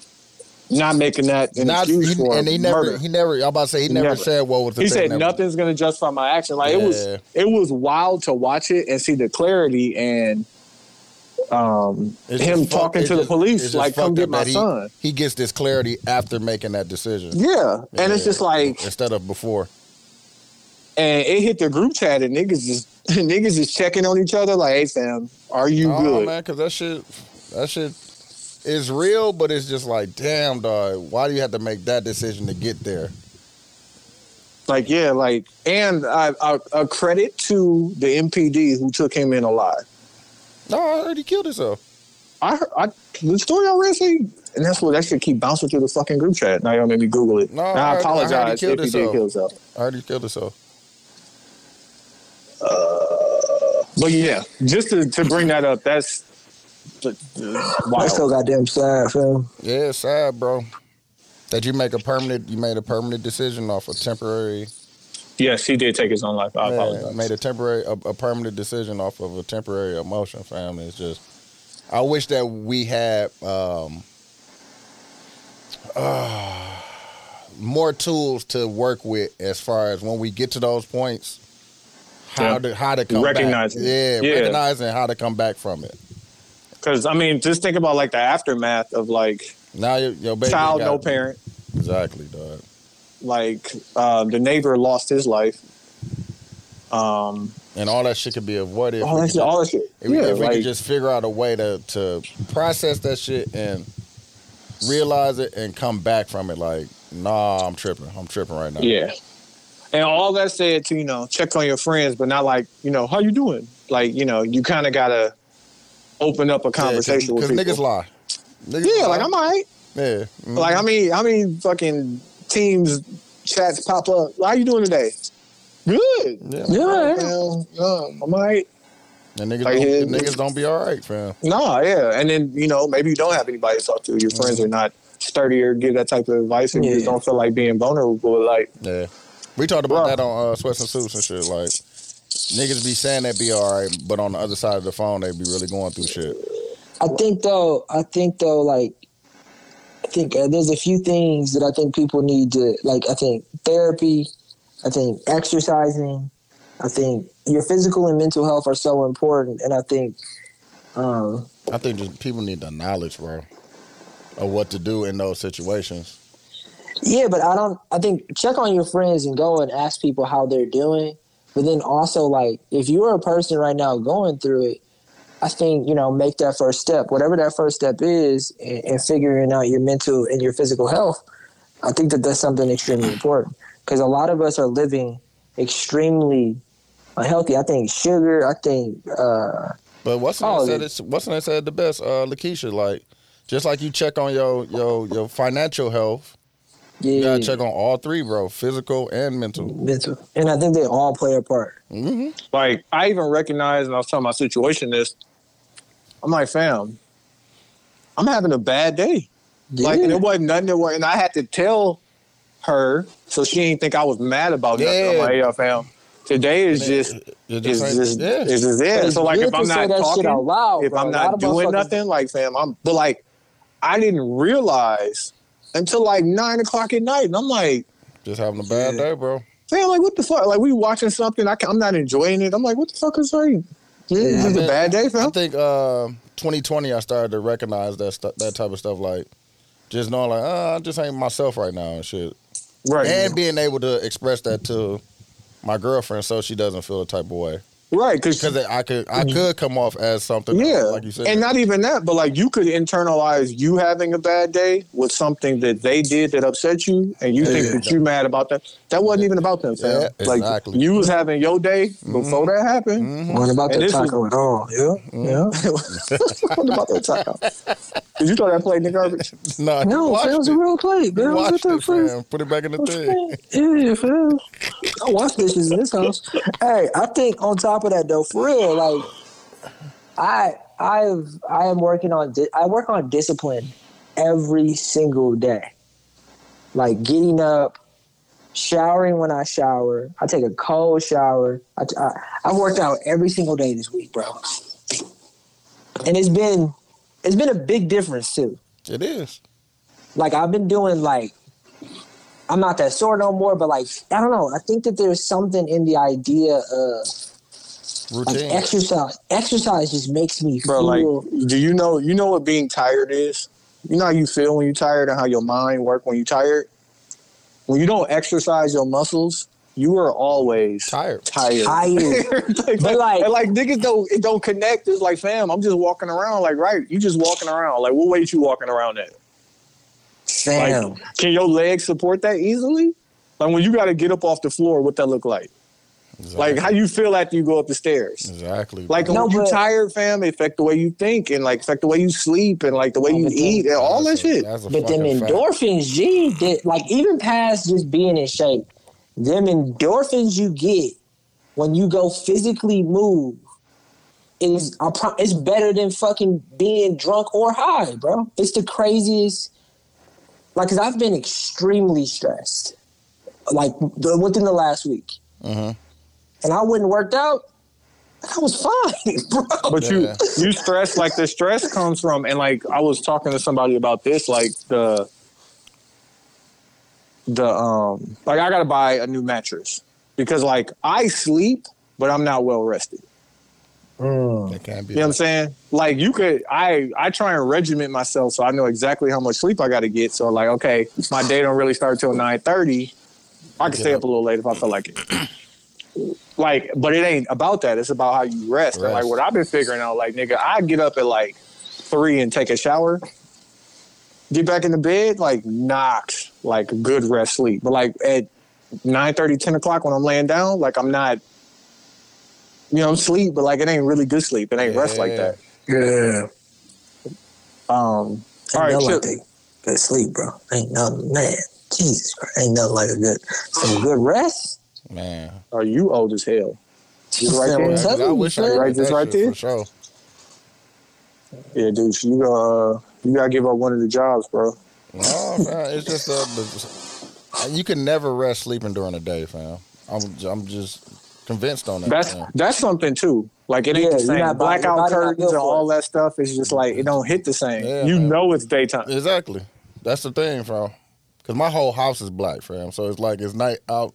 Not making that an Not, excuse he, for and he never, murder. he never. I'm about to say he never, Never. said what was the he said nothing's gonna justify my action. Like it was, it was wild to watch it and see the clarity and um It's him just fuck- talking to the just- police like, come get my he, son. He gets this clarity after making that decision. Yeah, and it's just like, instead of before. and it hit the group chat and niggas just niggas just checking on each other like, hey fam, are you Oh good? man, because that shit, that shit is real, but it's just like, damn, dog. Why do you have to make that decision to get there? Like yeah, like and I, I, a credit to the MPD who took him in alive. No, I heard he killed himself. I, heard, I the story I read say, and that's what that should keep bouncing through the fucking group chat. Now y'all made me Google it. No, And I I, heard- I he apologize killed if he did himself. kill himself. I heard he killed himself. Uh, but yeah, just to, to bring that up, that's uh, That's so wild. goddamn sad, fam. Yeah, it's sad, bro. That you make a permanent, you made a permanent decision off a temporary. Yes, he did take his own life. I Yeah, apologize. made a temporary, a, a permanent decision off of a temporary emotion, fam. It's just, I wish that we had um, uh, more tools to work with as far as when we get to those points, how Yeah. to how to come Recognizing back. it. Yeah, Yeah. recognizing how to come back from it. Because I mean, just think about like the aftermath of like Now your, your baby child, no parent. Exactly, dog. Like um, the neighbor lost his life. Um, And all that shit could be avoided. all we that could shit, all that shit. If, we- yeah, if we like, could just figure out a way to to process that shit and realize it and come back from it, like, nah, I'm tripping. I'm tripping right now. yeah. And all that said to you know check on your friends, but not like you know how you doing. Like you know you kind of gotta open up a conversation because with niggas people. lie. Niggas Yeah, lie. like I'm alright. yeah. mhm. Like how many how many fucking teams chats pop up? How are you doing today? Good. yeah. Yeah. Well, um, I'm alright. And niggas, Like, don't, niggas don't be all right, fam. No, yeah. And then, you know, maybe you don't have anybody to talk to. Your friends are not sturdy or give that type of advice and you just don't feel like being vulnerable. Like, Yeah. We talked about Bruh. that on uh, Sweats and Suits and shit. Like, niggas be saying they be all right, but on the other side of the phone, they be really going through shit. I think though, I think though, like, I think uh, there's a few things that I think people need to like. I think therapy, I think exercising, I think your physical and mental health are so important, and I think, um, I think just people need the knowledge, bro, of what to do in those situations. yeah. But I don't. I think check on your friends and go and ask people how they're doing. But then also, like, if you're a person right now going through it, I think you know make that first step, whatever that first step is, and, and figuring out your mental and your physical health. I think that that's something extremely important because a lot of us are living extremely unhealthy. I think sugar. I think uh, But what's Oh, said yeah. it, what's said the best, uh, Lakeisha. Like, just like you check on your your your financial health, you yeah, gotta check on all three, bro, physical and mental. mental, and I think they all play a part. hmm like I even recognized, and I was telling my situation this. I'm like, fam, I'm having a bad day. Like, and it wasn't nothing that was, and I had to tell her so she didn't think I was mad about nothing. I'm Yeah. like, yeah, fam, today is just, It is just ain't- just, yeah. is just But there. it's So like, if I'm not talking, out loud, if bro. I'm not doing nothing, like, fam, I'm, but like, I didn't realize until like nine o'clock at night, and I'm like, just having a bad Yeah. day, bro. fam, like, what the fuck? Like, we watching something, I I'm not enjoying it. I'm like, what the fuck is like? Yeah, Yeah, this I is a bad day, I think uh, 2020, I started to recognize that stu- that type of stuff, like just knowing, like, uh, I just ain't myself right now and shit, Right. and being able to express that to my girlfriend so she doesn't feel a type of way. Right, because Because I could, I could come off as something, Mm-hmm. yeah, like you said, and not even that, but like you could internalize you having a bad day with something that they did that upset you, and you think Yeah. that you mad about that. That wasn't even about them, fam. Yeah, Like exactly. you was having your day before that happened. Mhm. What about And the this was- taco at all? Yeah, yeah. what about that taco? Did you throw that plate in the garbage? nah, you No, fam, it was a real plate, man. You It was watched it, fam. Put it back in the thing. Yeah, fam. I wash dishes in this house. Hey, I think on top of that though, for real, like I I've I am working on di- I work on discipline every single day. Like getting up, showering when I shower. I take a cold shower. I, I I've worked out every single day this week, bro. And it's been it's been a big difference too. It is. Like I've been doing like I'm not that sore no more, but like I don't know. I think that there's something in the idea of like exercise. Exercise just makes me bro. feel. Like, do you know? You know what being tired is? You know how you feel when you're tired and how your mind work when you're tired. When you don't exercise your muscles, you are always Tired. Tired. Tired. like, But, like- and, like niggas don't it don't connect. It's like, fam, I'm just walking around. Like, right, you just walking around. Like, what weight you walking around at? Fam. Like, can your legs support that easily? Like when you got to get up off the floor, what that look like? Exactly. Like how you feel after you go up the stairs? Exactly. Like. No, when you but- tired, fam, it affect the way you think and like affect the way you sleep and like the way No, you then- eat and all that a- shit. But them fucking fact. endorphins, G, that like even past just being in shape, them endorphins you get when you go physically move is pro- it's better than fucking being drunk or high, bro. It's the craziest. Like, cause I've been extremely stressed, like the, within the last week, Mhm. And I wouldn't worked out. I was fine, bro. But you Yeah. you stress like the stress comes from and like I was talking to somebody about this like the the um like I gotta buy a new mattress because like I sleep but I'm not well rested. Mm. It can't be. You know what I'm saying? Like you could I I try and regiment myself so I know exactly how much sleep I gotta get. So like okay, my day don't really start till nine thirty. I can Get stay up. up a little late if I feel like it. Like, but it ain't about that. It's about how you rest. And like what I've been figuring out, like nigga, I get up at like three and take a shower, get back in the bed, like knocks, like good rest sleep. But like at 9 30, 10 o'clock when I'm laying down, like I'm not, you know, I'm sleep, but like it ain't really good sleep. It ain't rest like that. Yeah. Um, all Ain't right, nothing chill. like that. Good sleep, bro. Ain't nothing, man. Jesus Christ. Ain't nothing like a good, some good rest. Man. Are you old as hell? You right there? I'm Man, I you, wish I fam. Right, get just right there? For sure. Yeah, dude. You uh, you gotta give up one of the jobs, bro. No, fam, it's just uh, you can never rest sleeping during the day, fam. I'm I'm just convinced on that. That's fam. that's something too. Like it ain't Yeah, the same. not- your Blackout curtains and all that stuff It's just like it don't hit the same. Yeah, you man. know it's daytime. exactly. That's the thing, fam. Because my whole house is black, fam. So it's like it's night out.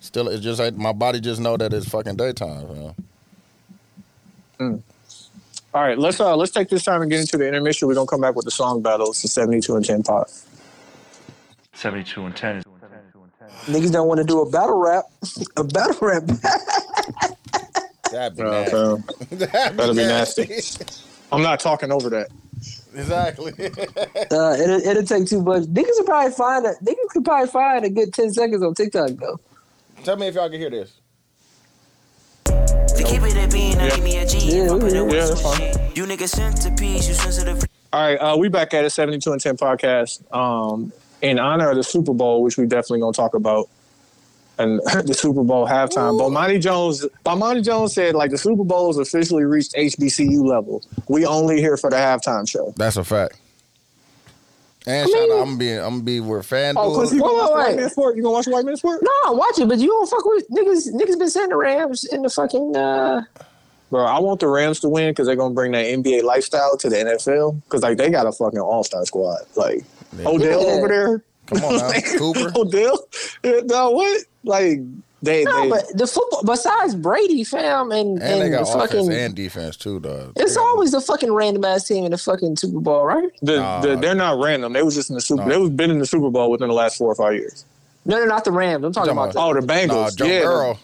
Still, it's just like my body just know that it's fucking daytime, fam. All right, let's uh let's take this time and get into the intermission. We're gonna come back with the song battles, the seventy two and ten pot. 72 and 10 is Niggas don't want to do a battle rap. A battle rap. That'd be Uh, nasty. fam. That'd That'll be nasty. I'm not talking over that. exactly. Uh, it'll, it'll take too much. Niggas could probably find a niggas could probably find a good ten seconds on TikTok though. Tell me if y'all can hear this. To keep it a bean, I Yeah. give me a G. Yeah, If I put yeah, it with yeah, some that's fine. You niggas centerpiece, you sensitive. All right, uh, we back at it, 72 and 10 podcast. Um, in honor of the Super Bowl, which we definitely gonna talk about, and the Super Bowl halftime. Bomani Jones, Bomani Jones said like the Super Bowl has officially reached HBCU level. We only here for the halftime show. That's a fact. And shout out, I'm gonna be I'm gonna be where fan Oh, cause you gonna watch White wait. Man Sport? You gonna watch White Man Sport? No, I watch it, but you don't fuck with niggas. Niggas been saying the Rams in the fucking. uh Bro, I want the Rams to win because they're gonna bring that NBA lifestyle to the NFL. Because like they got a fucking all star squad. Like Odell Yeah. over there. Come on now, Like, Cooper. Odell. No, what? Like they, No, they but the football besides Brady, fam, and And and, they got the offense fucking. and defense too, dog. it's They got- always the fucking random ass team in the fucking Super Bowl, right? the, Nah. the, they're not random. They was just in the Super. Nah. They was been in the Super Bowl within the last four or five years. No, no, not the Rams. I'm talking Talking about. Oh, the Nah, Bengals. Joe yeah, Burrow.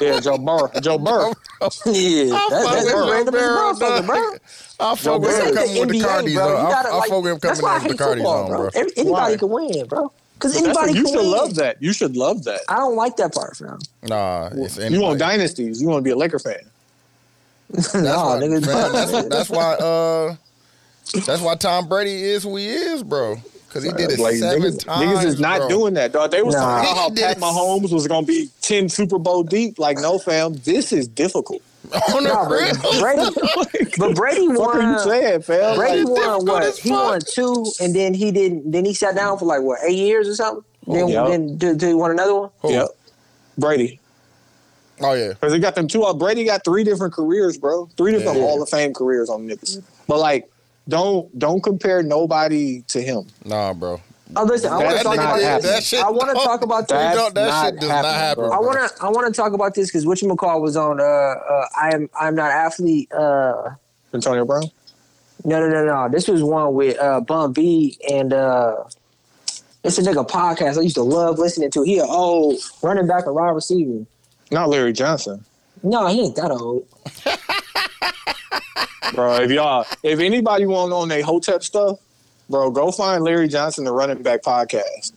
yeah, Joe Burrow. Joe Burrow. Yeah, I that, that's with Joe random as a Burrow, motherfucker, bro. I fuck with This him ain't coming with the NBA, Cardis on. I, I like, fuck with him that's coming why I in with hate the Cardis football, on, bro. bro. Anybody can win, bro. Because anybody what- you can should win. love that. You should love that. I don't like that part, fam. Nah, it's You want dynasties. You want to be a Laker fan. That's no, why, nigga. fam, that's, that's why. Uh, that's why Tom Brady is who he is, bro. Because he did it Like, seven niggas, times. niggas is not bro. doing that, dog. They was Nah. talking about how Pat. Mahomes was going to be ten Super Bowl deep. Like, no, fam, this is difficult. On the No, real. but Brady, but Brady What are you saying, fam? Brady Like, won what? He won two, and then he didn't. Then he sat down for like what eight years or something. Then, Yeah. then did, did he won another one? Who? Yep. Brady. Oh yeah. Because he got them two. Uh, Brady got three different careers, bro. Three different Yeah. Hall of Fame careers on niggas. But like, don't don't compare nobody to him. Nah, bro. Oh, listen, I want to That's talk not about happening. this. I want to talk about That, this. That's that not shit does not happen. bro. I want to I want to talk about this because Richard McCall was on. Uh, uh, I am I'm not athlete. Uh, Antonio Brown. no, no, no, no. This was one with uh, Bum B and uh, it's a nigga podcast I used to love listening to. He an old running back and wide receiver. Not Larry Johnson. No, he ain't that old. bro. If y'all, if anybody want on their Hotep stuff, bro, go find Larry Johnson, the Running Back podcast.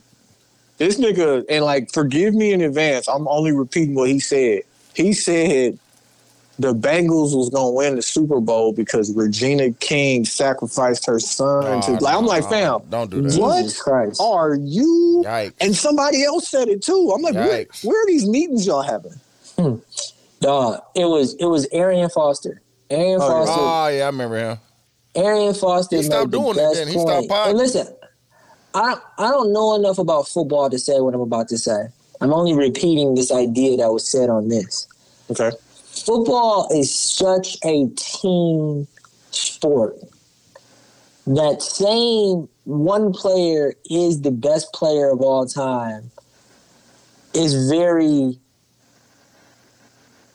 This nigga, and like, forgive me in advance. I'm only repeating what he said. He said the Bengals was gonna win the Super Bowl because Regina King sacrificed her son. to, Nah, like, I'm like, nah, fam, Don't do that. What? Christ. are you? Yikes. And somebody else said it too. I'm like, where, where are these meetings y'all having? Hmm. Dog, it was it was Arian Foster. Arian Oh. Foster. Oh yeah, I remember him. Arian Foster He stopped the doing it best then. He point. stopped. And listen, I I don't know enough about football to say what I'm about to say. I'm only repeating this idea that was said on this. Okay. Football is such a team sport. That saying one player is the best player of all time is very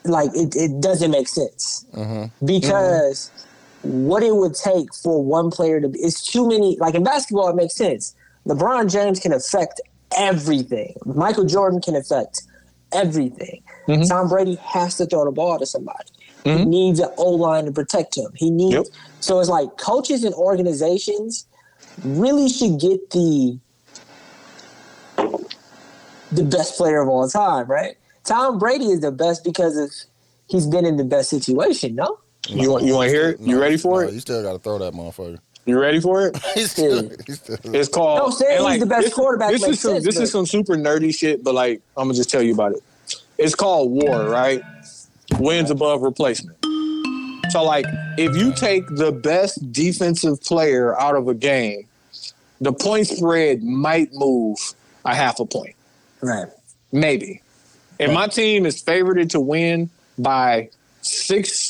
like it, it doesn't make sense Mm-hmm. because what it would take for one player to be it's too many like in basketball it makes sense. Lebron james can affect everything. Michael jordan can affect everything. Mhm. tom brady has to throw the ball to somebody. He Mhm. needs an o-line to protect him. He needs Yep. so it's like coaches and organizations really should get the the best player of all time right? Tom brady is the best because of he's been in the best situation no You want you want to hear it? You ready for No, it? You still got to throw that motherfucker. You ready for it? He's still, he's still. It's called. No, saying and, he's the best this, quarterback This is some. sense, this but- is some super nerdy shit, but like I'm gonna just tell you about it. It's called war, right? Wins above replacement. So like, if you take the best defensive player out of a game, the point spread might move a half a point, right maybe. If my team is favored to win by six,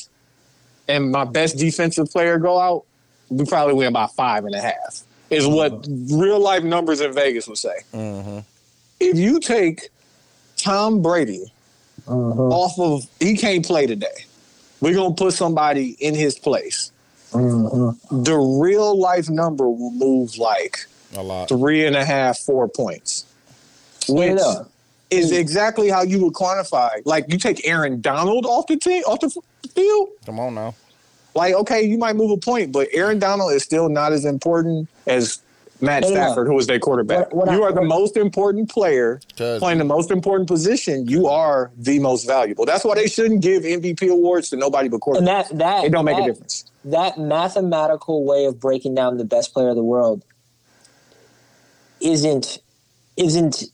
and my best defensive player go out, we probably win by five and a half. Is what real life numbers in Vegas would say. Mm-hmm. If you take Tom Brady Mhm. off of, he can't play today. We're gonna put somebody in his place. Mhm. The real life number will move like A lot. three and a half, four points, Straight which up. Is exactly how you would quantify. Like you take Aaron Donald off the team, off the field. Come on now. Like okay, you might move a point, but Aaron Donald is still not as important as Matt. Stafford, who was their quarterback. What- what you I- are the what- most important player playing the most important position. You are the most valuable. That's why they shouldn't give MVP awards to nobody but And that that It don't make that, a difference. That mathematical way of breaking down the best player of the world isn't isn't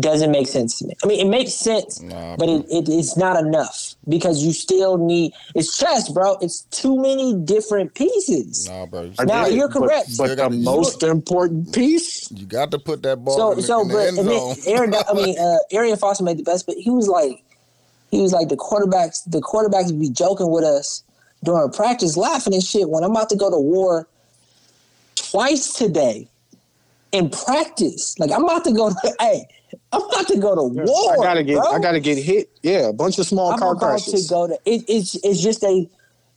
doesn't make sense to me. I mean, it makes sense, Nah, but it, it it's not enough because you still need it's chess, bro. It's too many different pieces. nah, bro. I Now, get you're correct. But, Still the gotta most important piece, You got to put that ball So in so, in the but end zone. Aaron, I mean, uh, Arian Foster made the best, but he was like, he was like the quarterbacks. The quarterbacks would be joking with us during practice, laughing and shit. When I'm about to go to war twice today in practice, like I'm about to go to, hey, I'm about to go to war. I gotta get, bro. I gotta get hit. Yeah, a bunch of small I'm car about crashes. to go to. It, it's it's just a.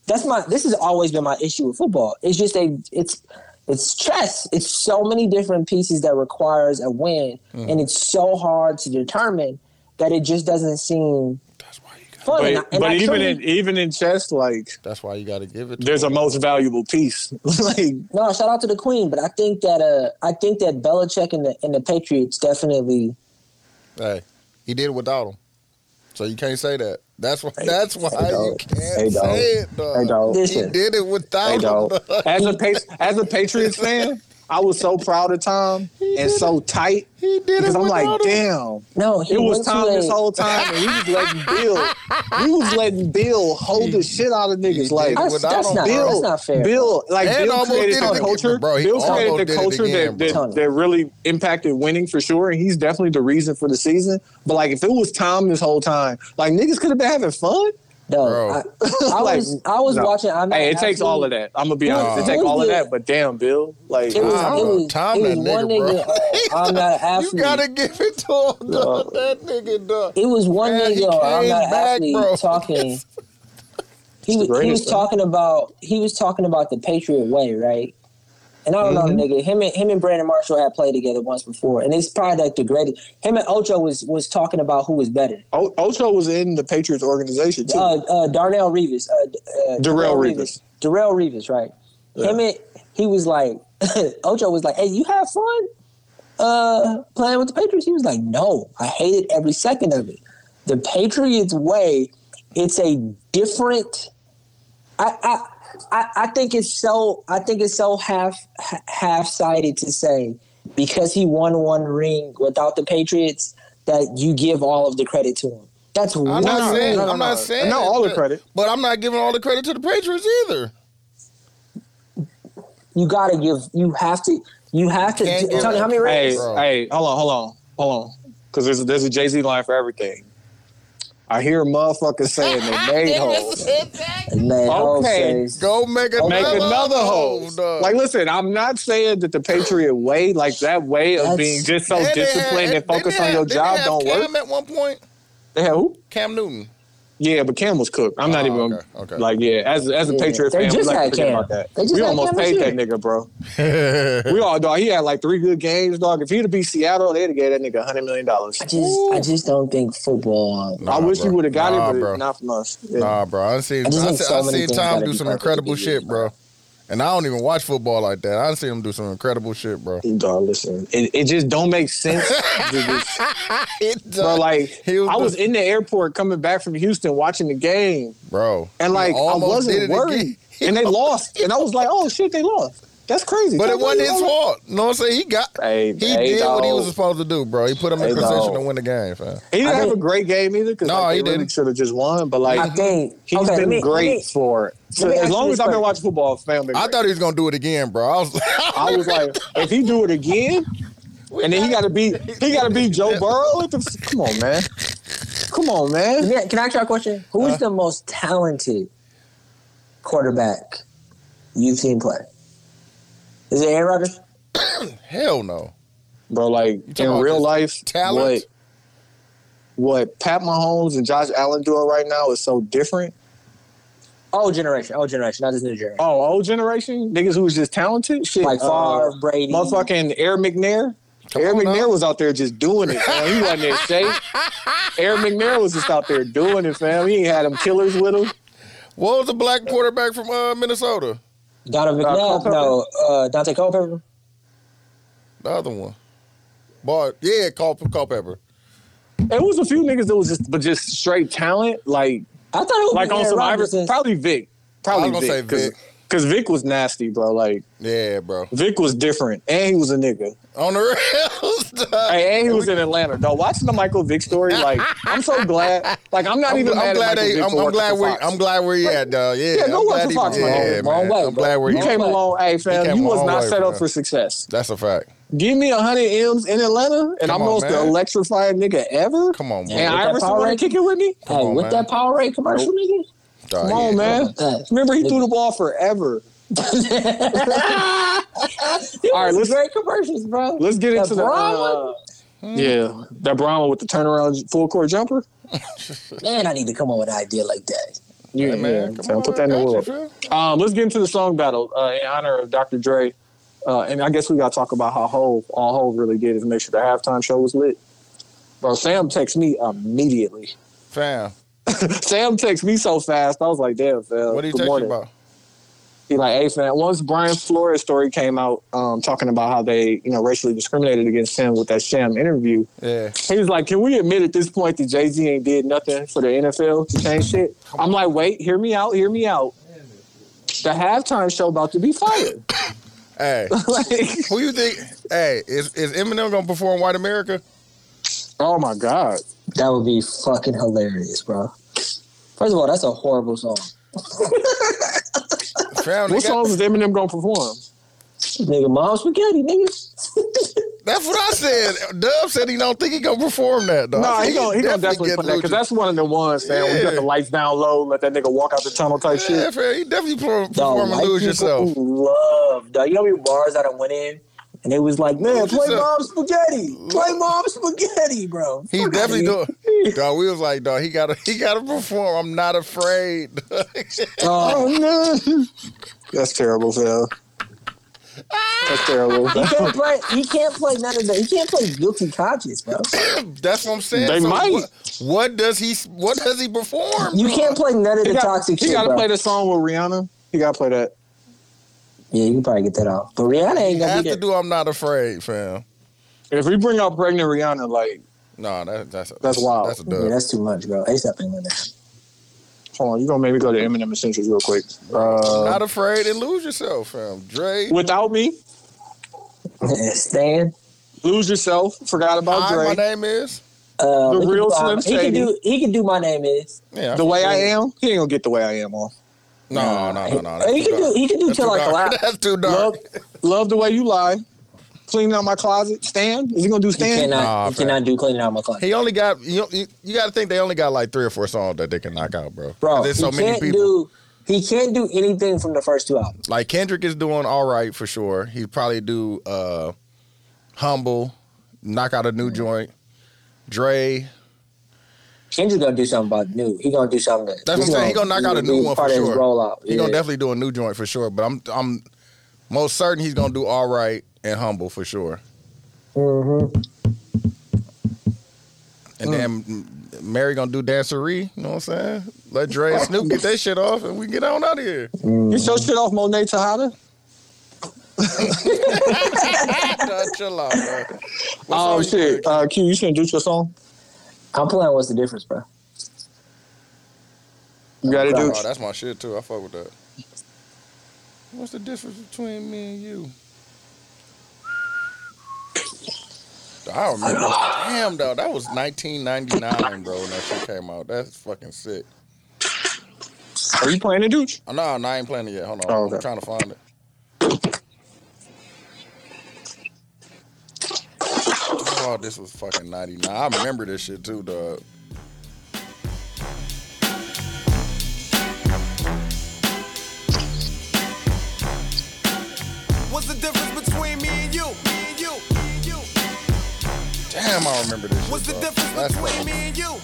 That's my. This has always been my issue with football. It's just a. It's it's chess. It's so many different pieces that requires a win, Mm-hmm. and it's so hard to determine that it just doesn't seem That's why you got. fun. but And I- and but even truly- in even in chess, like That's why you got to give it. To there's a most valuable piece. like no, shout out to the Queen, but I think that uh, I think that Belichick and the and the Patriots definitely. Hey, he did it without him, so you can't say that. That's why. That's why Hey, you can't Hey, say it, dog. Hey, dog. He did it without Hey, him. dog. As a as a Patriots fan, I was so proud of Tom and so tight He did it because I'm like, damn, No, he it was Tom this whole time, and he was letting Bill, he was letting Bill hold the shit out of niggas. did Like That's, without that's him, not bro. that's not fair. Bill, like And Bill almost created the it again, culture. bro. Bill created the culture again, that, that that really impacted winning for sure, and he's definitely the reason for the season. But like, if it was Tom this whole time, like niggas could have been having fun. No, Bro. I, I Like, was I was no. watching. I'm Hey, it takes absolutely- all of that. I'm gonna be honest. It Who takes was all of that, but damn, Bill, like It was, Tom, it was, Tom it was that one nigga, nigga. I'm not an athlete. You gotta give it to him, dog. That nigga, dog. It was one Man, nigga. I'm not an back, athlete bro. talking. He was, he was talking about he was talking about the Patriot way, right? And I don't Mm-hmm. know, nigga. Him and him and Brandon Marshall had played together once before, and it's probably like the greatest. Him and Ocho was was talking about who was better. O- Ocho was in the Patriots organization too. Uh, uh, Darnell Reeves, uh, uh, Darrelle Revis. Darrelle Revis, right? Yeah. Him and he was like, Ocho was like, "Hey, you have fun uh, playing with the Patriots?" He was like, "No, I hated every second of it. The Patriots way, it's a different. I I I, I think it's so. I think it's so half half sided to say because he won one ring without the Patriots that you give all of the credit to him. That's I'm really not saying. no, no, I'm not no. saying. Not all the credit. but I'm not giving all the credit to the Patriots either. you gotta give. You have to. You have to. Can't Tony, how many Hey, rings? Bro. hey, hold on, hold on, hold on, because there's there's a Jay Z line for everything. I hear motherfuckers saying they made holes. Okay. says- Go make another, Make another hole, hoe. dog. Like, listen, I'm not saying that the Patriot way, like that way of That's- being just so disciplined had- and focused didn't on they your have- didn't job they have don't work. Cam at one point. They had who? Cam Newton. Yeah, but Cam was cooked. I'm not Oh, even okay, okay. like yeah. As as a Yeah, Patriot fan, we just like to had forget Cam. about that. They just We had almost Cam paid that nigga, bro. We all dog. He had like three good games, dog. If he'd have beat Seattle, they'd have gave that nigga hundred million dollars. I just, I just don't think football. Nah, I wish bro. you would have got Nah, it, but bro. not from us. Yeah. Nah, bro. I seen I I, just so I many seen Tom do some incredible shit, bro. And I don't even watch football like that. I see him do some incredible shit, bro. Dog, listen, it, it just don't make sense. just- bro, like was I was the- in the airport coming back from Houston watching the game, bro. and like I wasn't worried, and they lost, and I was like, oh shit, they lost. That's crazy. But it wasn't his fault. You know what I'm saying? He got Hey, he hey, did what he was supposed to do, bro. He put him in Hey, position dog. to win the game, fam. He didn't I have think- a great game either because No, like, he really didn't. should have just won. But like I think he's okay, been me- great me- for it. So as long as I've been watching football, fam, I thought he was gonna do it again, bro. I was I was like, if he do it again, and then he got to beat he got to beat Joe Burrow. The, come on, man. Come on, man. Yeah, Can I ask you a question? Who's Uh. the most talented quarterback you've seen play? Is it Aaron Rodgers? hell no. Bro, like in real life, talent? what what Pat Mahomes and Josh Allen doing right now is so different. Old generation, old generation, not this new generation. Oh, old generation niggas who was just talented, shit. like uh, Favre, Brady. motherfucking Air McNair. Come Air McNair now. was out there just doing it, man. He wasn't in shape. Air McNair was just out there doing it, fam. He ain't had them killers with him. What was the black quarterback from uh, Minnesota? Donovan McNabb, Culpepper? no, uh, Daunte Culpepper. The other one. But yeah, Cul- Culpepper. It was a few niggas that was just, but just straight talent, like I thought it was like on Aaron some Rodgers. Iverson. Probably Vic. Probably I was gonna Vic. say Vic. Because Vic was nasty, bro. Like Yeah, bro. Vic was different, and he was a nigga. On the rails. dog. Hey, and he was in Atlanta. Though watching the Michael Vick story, like I'm so glad. Like I'm not I'm, even I'm glad they. I'm, I'm glad where I'm glad where he at, dog. Yeah, Yeah, go I'm work he, yeah. Long way, I'm bro. glad where You came a long, hey fam. You was not way, set up for success. That's a fact. Give me hundred M's in Atlanta, and Come I'm on, most the man. electrifying nigga ever. Come on, And man. that Iverson want to kick it with me. Hey, on, with man. that Powerade commercial, nigga. Dog, Come on, yeah. man. Remember he threw the ball forever. All right, let's great commercials, bro. let's get into the Braun uh, yeah that Brown with the turnaround full court jumper. Man, I need to come up with an idea like that. Yeah, Hey, man, yeah. come fam, on, put that in the world. you. Um, let's get into the song battle uh, in honor of Dr. Dre. Uh, and I guess we got to talk about how Hove, all Hove really did is make sure the halftime show was lit. Bro, Sam texted me immediately. Fam, Sam texted me so fast. I was like, damn, fam. what are you good talking morning. about? He like, hey, fam. Once Brian Flores' story came out, um, talking about how they, you know, racially discriminated against him with that sham interview, Yeah. he was like, can we admit at this point that Jay Z ain't did nothing for the NFL to change shit? I'm like, wait, hear me out, hear me out. The halftime show about to be fired. Hey, like, who you think? Hey, is is Eminem gonna perform White America? oh my god. That would be fucking hilarious, bro. First of all, that's a horrible song. Fam, they What got, songs is Eminem gonna perform? Nigga, mom spaghetti, nigga. That's what I said. Dub said he don't think he gonna perform that. Though. I No, said he gonna he gonna definitely put that because that's one of the ones, man. When you got the lights down low, let that nigga walk out the tunnel type shit. Yeah, shit. fam, he definitely per- Dog, perform and white lose people yourself. Love, dog. You know how many bars that I went in, and it was like, man, play yourself. mom spaghetti, play mom spaghetti, bro. He Fuck definitely outta do. Dog, we was like, dog, he gotta he gotta perform. I'm not afraid. Oh, oh no, that's terrible, Phil. That's terrible. he can't play. He can't play none of that. He can't play guilty conscience, bro. That's what I'm saying. They So might. What, what does he what does he perform? You can't play none of He the got, toxic he got to play the song with Rihanna. He got to play that. Yeah, you can probably get that off. But Rihanna ain't gonna has be to there. do I'm not afraid, fam. If we bring out pregnant Rihanna, like, No, that, that's That's wild. That's a Yeah, that's too much, bro. ASAP ain't in there. hold on, you gonna make me go to Eminem Essentials real quick. Uh, not afraid and lose yourself, fam. Dre. without me, Stan. lose yourself. Forgot about Hi, my name is. Uh, The we can real do, Slim He can do. He can do. My name is. Yeah. The way I am, he ain't gonna get the way I am off. No, no, no, no. that's he too can do. dark. He can do That's till too like a dark. That's too dark. Love, love the way you lie. Cleaning out my closet. Stan, is he gonna do You Stan? cannot. Nah, you fam. cannot do cleaning out my closet. He only got you. You, you got to think they only got like three or four songs that they can knock out, bro. Bro, there's so he many can't people. do. He can't do anything from the first two albums. Like Kendrick is doing all right for sure. He'd probably do uh humble, knock out a new joint. Dre, Kendrick's gonna do something about new. He gonna do something. That, That's what I'm saying. He gonna knock out a new one for part of his sure. Rollout. he gonna definitely do a new joint for sure. But I'm I'm most certain he's gonna do all right and humble for sure. Mm-hmm. And then mm, Mary gonna do dancery. You know what I'm saying? Let Dre and Snoop get that shit off, and we get on out of here. Get your shit off Monet Tejada. Nah, chill out, bro. What Oh shit. Uh, Q, you should do your song. I'm playing. What's the difference, bro? You got it, Oh, dude. Oh, that's my shit too. I fuck with that. What's the difference between me and you? I remember. Damn, though, that was 1999, bro, when that shit came out. That's fucking sick. Are you playing it, dude? Oh, no, no, I ain't playing it yet. Hold on. Oh, I'm trying to find it. Oh, this was fucking 99. I remember this shit too, dog. What's the difference between me and you? Me and you. Me and you. Damn, I remember this shit. What's the dog. difference That's between me and you?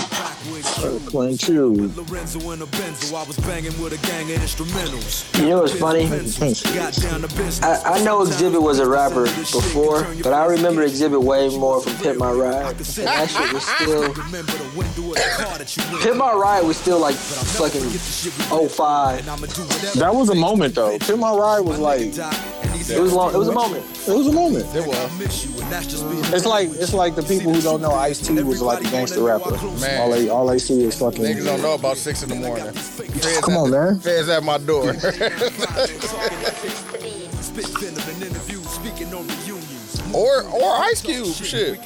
Playing Q. Lorenzo and a Benzo, I was banging with a gang of instrumentals. You know what's funny? Got down to business. I, I know Xzibit was a rapper before, but I remember Xzibit way more from Pimp My Ride. And that shit was still. Remember the window of the car that you went Pimp My Ride was still like fucking 05. I'ma do whatever That was a moment though. Pimp My Ride was like it It was long. It was a moment. It was a moment. It was. miss you, and that's just being It's like it's like the people who don't know Ice T was like a gangster rapper. Man. All they all they see is fucking. Niggas don't know about six in the morning. Feds Come on, the- man. Feds at my door. spit venom in interviews, speaking on reunions. or or Ice Cube. Shit.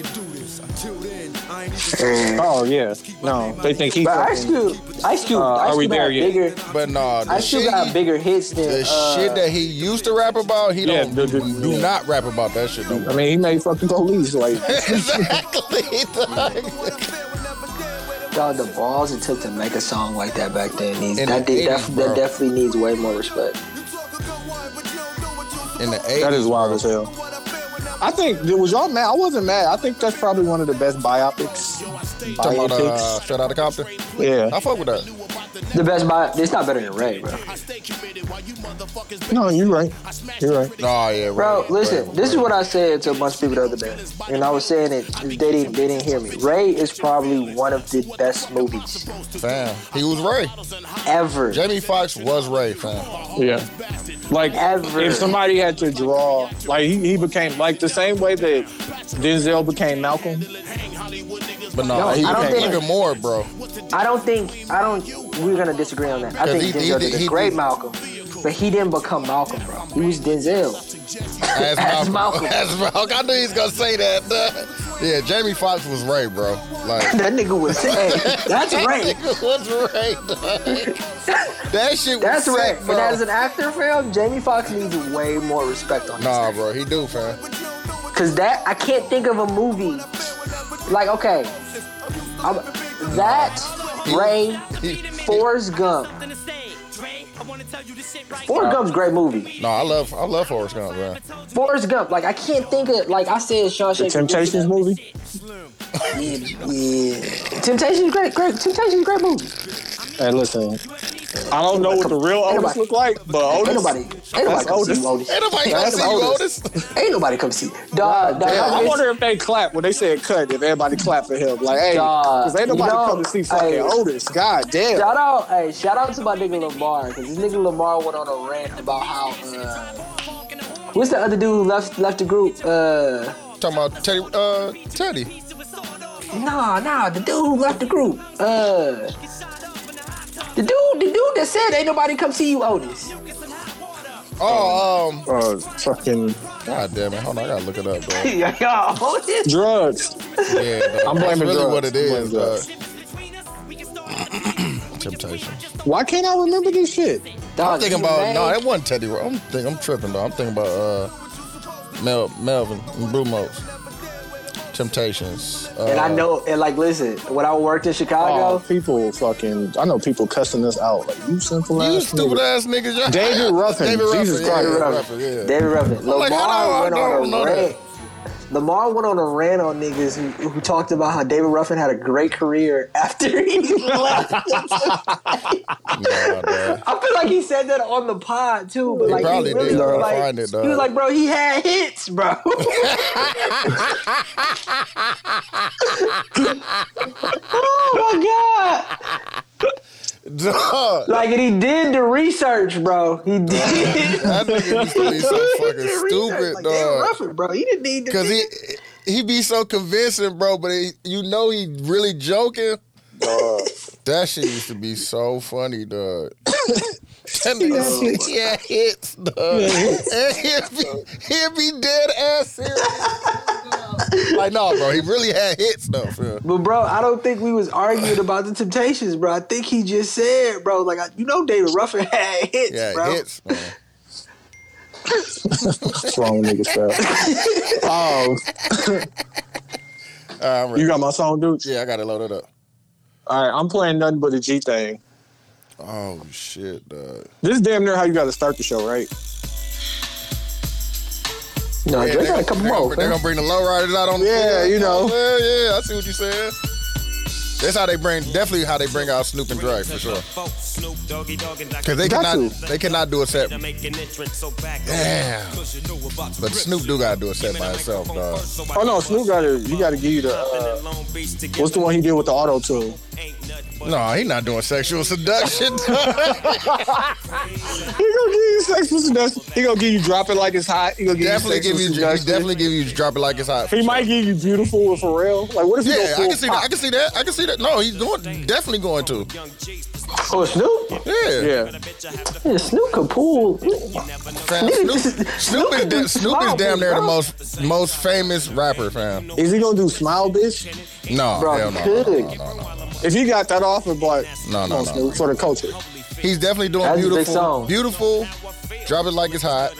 Then, I ain't even Oh yeah, no, they think he. But Ice Cube, Ice Cube, Uh, Ice are we Cube there yet? bigger. But nah, the Ice shit, Cube got bigger hits than. the uh, shit that he used to rap about, he Yeah, don't the- the- do yeah. not rap about that shit no I mean, he made fucking police like. exactly. Dog, the balls it took to make a song like that back then needs that, the did, 80s, that, that definitely needs way more respect. In the 80s. That is wild as hell. I think was y'all mad? I wasn't mad. I think that's probably one of the best biopics. Talking about uh. Straight Outta Compton. Yeah. I fuck with that. The best buy. it's not better than Ray, bro. No, you're right. You're right. Oh yeah, Bro, listen, right. this is what I said to a bunch of people the other day, and I was saying it. They didn't, they didn't hear me. Ray is probably one of the best movies Fam, he was Ray. ever. Jamie Foxx was Ray, fam. Yeah. Like Ever. if somebody had to draw, like he, he became like the same way that Denzel became Malcolm. But no, No, he I don't think- even more, bro. I don't think I don't. We're gonna disagree on that. I think he- he- did he- a great Malcolm, but he didn't become Malcolm, bro. He was Denzel. As, As Malcolm. Malcolm. As Malcolm. I knew he was gonna say that. Yeah, Jamie Foxx was Ray, bro. Like That nigga was hey, that's Ray. What's Ray? dog? that shit was That's sick, Ray. bro. But as an actor, fam, Jamie Foxx needs way more respect on Nah, this. bro, he do, fam. Cause that I can't think of a movie like okay, I'm, that Ray, Forrest Gump. Forrest Gump's great movie. No, I love I love Forrest Gump, man. Forrest Gump, like I can't think of like I said, Shawshank. Temptations movie. Yeah, yeah. Temptations, great, great. Temptations, great movie. Hey, listen. I don't know what the real Ain't Otis nobody- look like, but Otis. Ain't nobody, ain't nobody That's come see Otis. you, Otis. Ain't nobody gonna see you, Otis. Otis. Ain't nobody come see. Dog, dog, Yeah, I wonder if they clap when they said cut. If everybody clap for him, like, hey, because ain't nobody you know, come to see fucking hey. Otis. God damn. Shout out, hey, shout out to my nigga Lamar, because this nigga Lamar went on a rant about how, uh, what's the other dude who left left the group? Uh, Talking about Teddy, uh, Teddy. nah, nah, the dude who left the group. Uh, the dude, the dude that said ain't nobody come see you, Otis. Oh, um, Uh, fucking god damn it. Hold on, I gotta look it up, bro. Yo, Otis. drugs. Yeah, dog. I'm That's blaming really drugs. what it is, I'm blaming dog. Temptations. Why can't I remember this shit? Dog, I'm thinking about name- no, that wasn't Teddy. Ro- I'm thinking I'm tripping though. I'm thinking about uh, Mel, Melvin and Brumos. Temptations. Uh, And I know, and like, listen, when I worked in Oh, Chicago, people fucking. I know people cussing us out. Like you simple you ass. stupid nigga. ass niggas. David Ruffin. David Ruffin. Jesus yeah, Christ. David Ruffin. Ruffin. Yeah. David Ruffin. Lamar like, how do I- went I don't on know a that? rant. Lamar went on a rant on niggas who, who talked about how David Ruffin had a great career after he left. Dog. I feel like he said that on the pod too, but He like probably really did. was like, find it, dog. he was like, bro, he had hits, bro. oh my god! Dog. Like, and he did the research, bro. He did. That nigga used to be so fucking He did research. stupid, like, dog. Ruffin, bro. He didn't need to. Cause he he be so convincing, bro. But he, you know he really joking. That shit used to be so funny, dog. That nigga, he had hits, dog. And he'd be, he'd be dead ass serious. like, no, bro, he really had hits, though. fam. But bro, I don't think we was arguing about the Temptations, bro. I think he just said, bro, like you know, David Ruffin had hits, Yeah, bro. hits, man. What's wrong with niggas, fam? Oh, All right, you got my song, dude. yeah, I got it loaded up. All right, I'm playing nothing but the G thing. Oh shit, dog. This is damn near how you got to start the show, right? No, Yeah, Drake they got a gonna- couple they more. they fam. gonna bring the lowriders out on the Yeah, field. you know. Well, yeah, I see what you said. That's how they bring, definitely how they bring out Snoop and Dre for sure. Because they Got cannot, to. they cannot do a set. Damn. But Snoop do gotta do a set by himself, dog. Oh no, Snoop got to. You got to give you the. Uh, what's the one he did with the auto tune? No, he not doing sexual seduction. He gonna give you sexual seduction. He gonna give you drop it like it's hot. He gonna give definitely you give sexual you, he seduction. definitely give you drop it like it's hot. He might give you beautiful with Pharrell. Like what if he Yeah, I can see that. I can see that. I can see that. No, he's going, definitely going to. Oh, Snoop? Yeah. Yeah, Yeah, Snoop could pull. Fam, Snoop, Snoop is da- Snoop is damn near the most most famous rapper, fam. is he gonna do Smile Bitch? No, Bro, hell no, no, no, no, no. If he got that offer, of like, No, no, on, no. Snoop, for the culture. He's definitely doing That's a big beautiful, song. beautiful. Drop it like it's hot.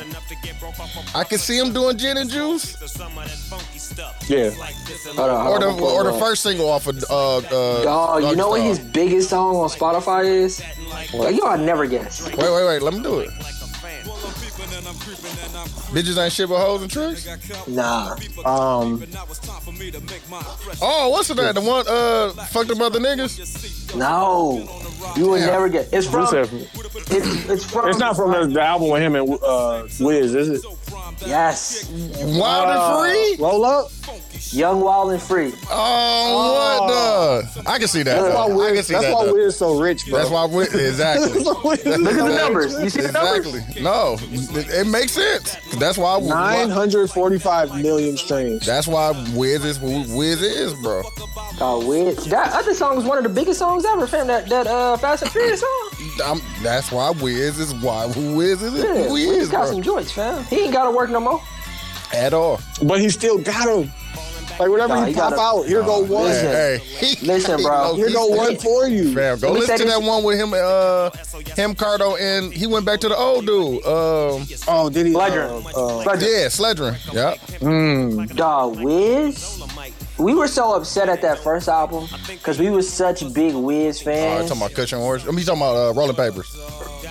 I can see him doing gin and juice, Yeah, Hold on, or hold the on, or the hold on. first single off of uh uh. Dog, you know what his biggest song on Spotify is? Like, yo, I never guess. Wait, wait, wait. Let me do it. Bitches ain't shit but hoes and tricks. Nah. um, Oh, what's that? The one uh fucked up other niggas. No. You would Damn. never get. It's from. It's, it's from. it's not from the, the album with him and uh, Wiz, is it? Yes. Wild and free. Roll up. Young, Wild, and Free. Oh, what the? I can see that. That's why though. I can Wiz. see That's that. why though. Wiz so rich, bro. That's why we exactly. Look at the numbers. You see the numbers? Exactly. No, it, it makes sense. That's why. Nine hundred forty-five million streams. That's why Wiz is who Wiz is, bro. Oh, weird. That other song is one of the biggest songs ever, fam. That that uh Fast and Furious song. I'm, that's why Wiz is why who Wiz is Yeah, who he Wiz is, got bro. some joints, fam. He ain't gotta work no more. At all. But he still got him. Like whatever Nah, you you pop gotta- out, here go one. Listen. Hey, Listen, bro. Here go one for you. Fam, go listen say to that one with him, uh, him, Cardo, and he went back to the old dude. Um, Oh, did he? Ledger. Uh, uh, yeah, Sledgerin. Yeah, mm, Dog, Wiz. We were so upset at that first album because we were such big Wiz uh, fans. talking about Kush and Orange. I mean, talking about uh, Rolling Papers.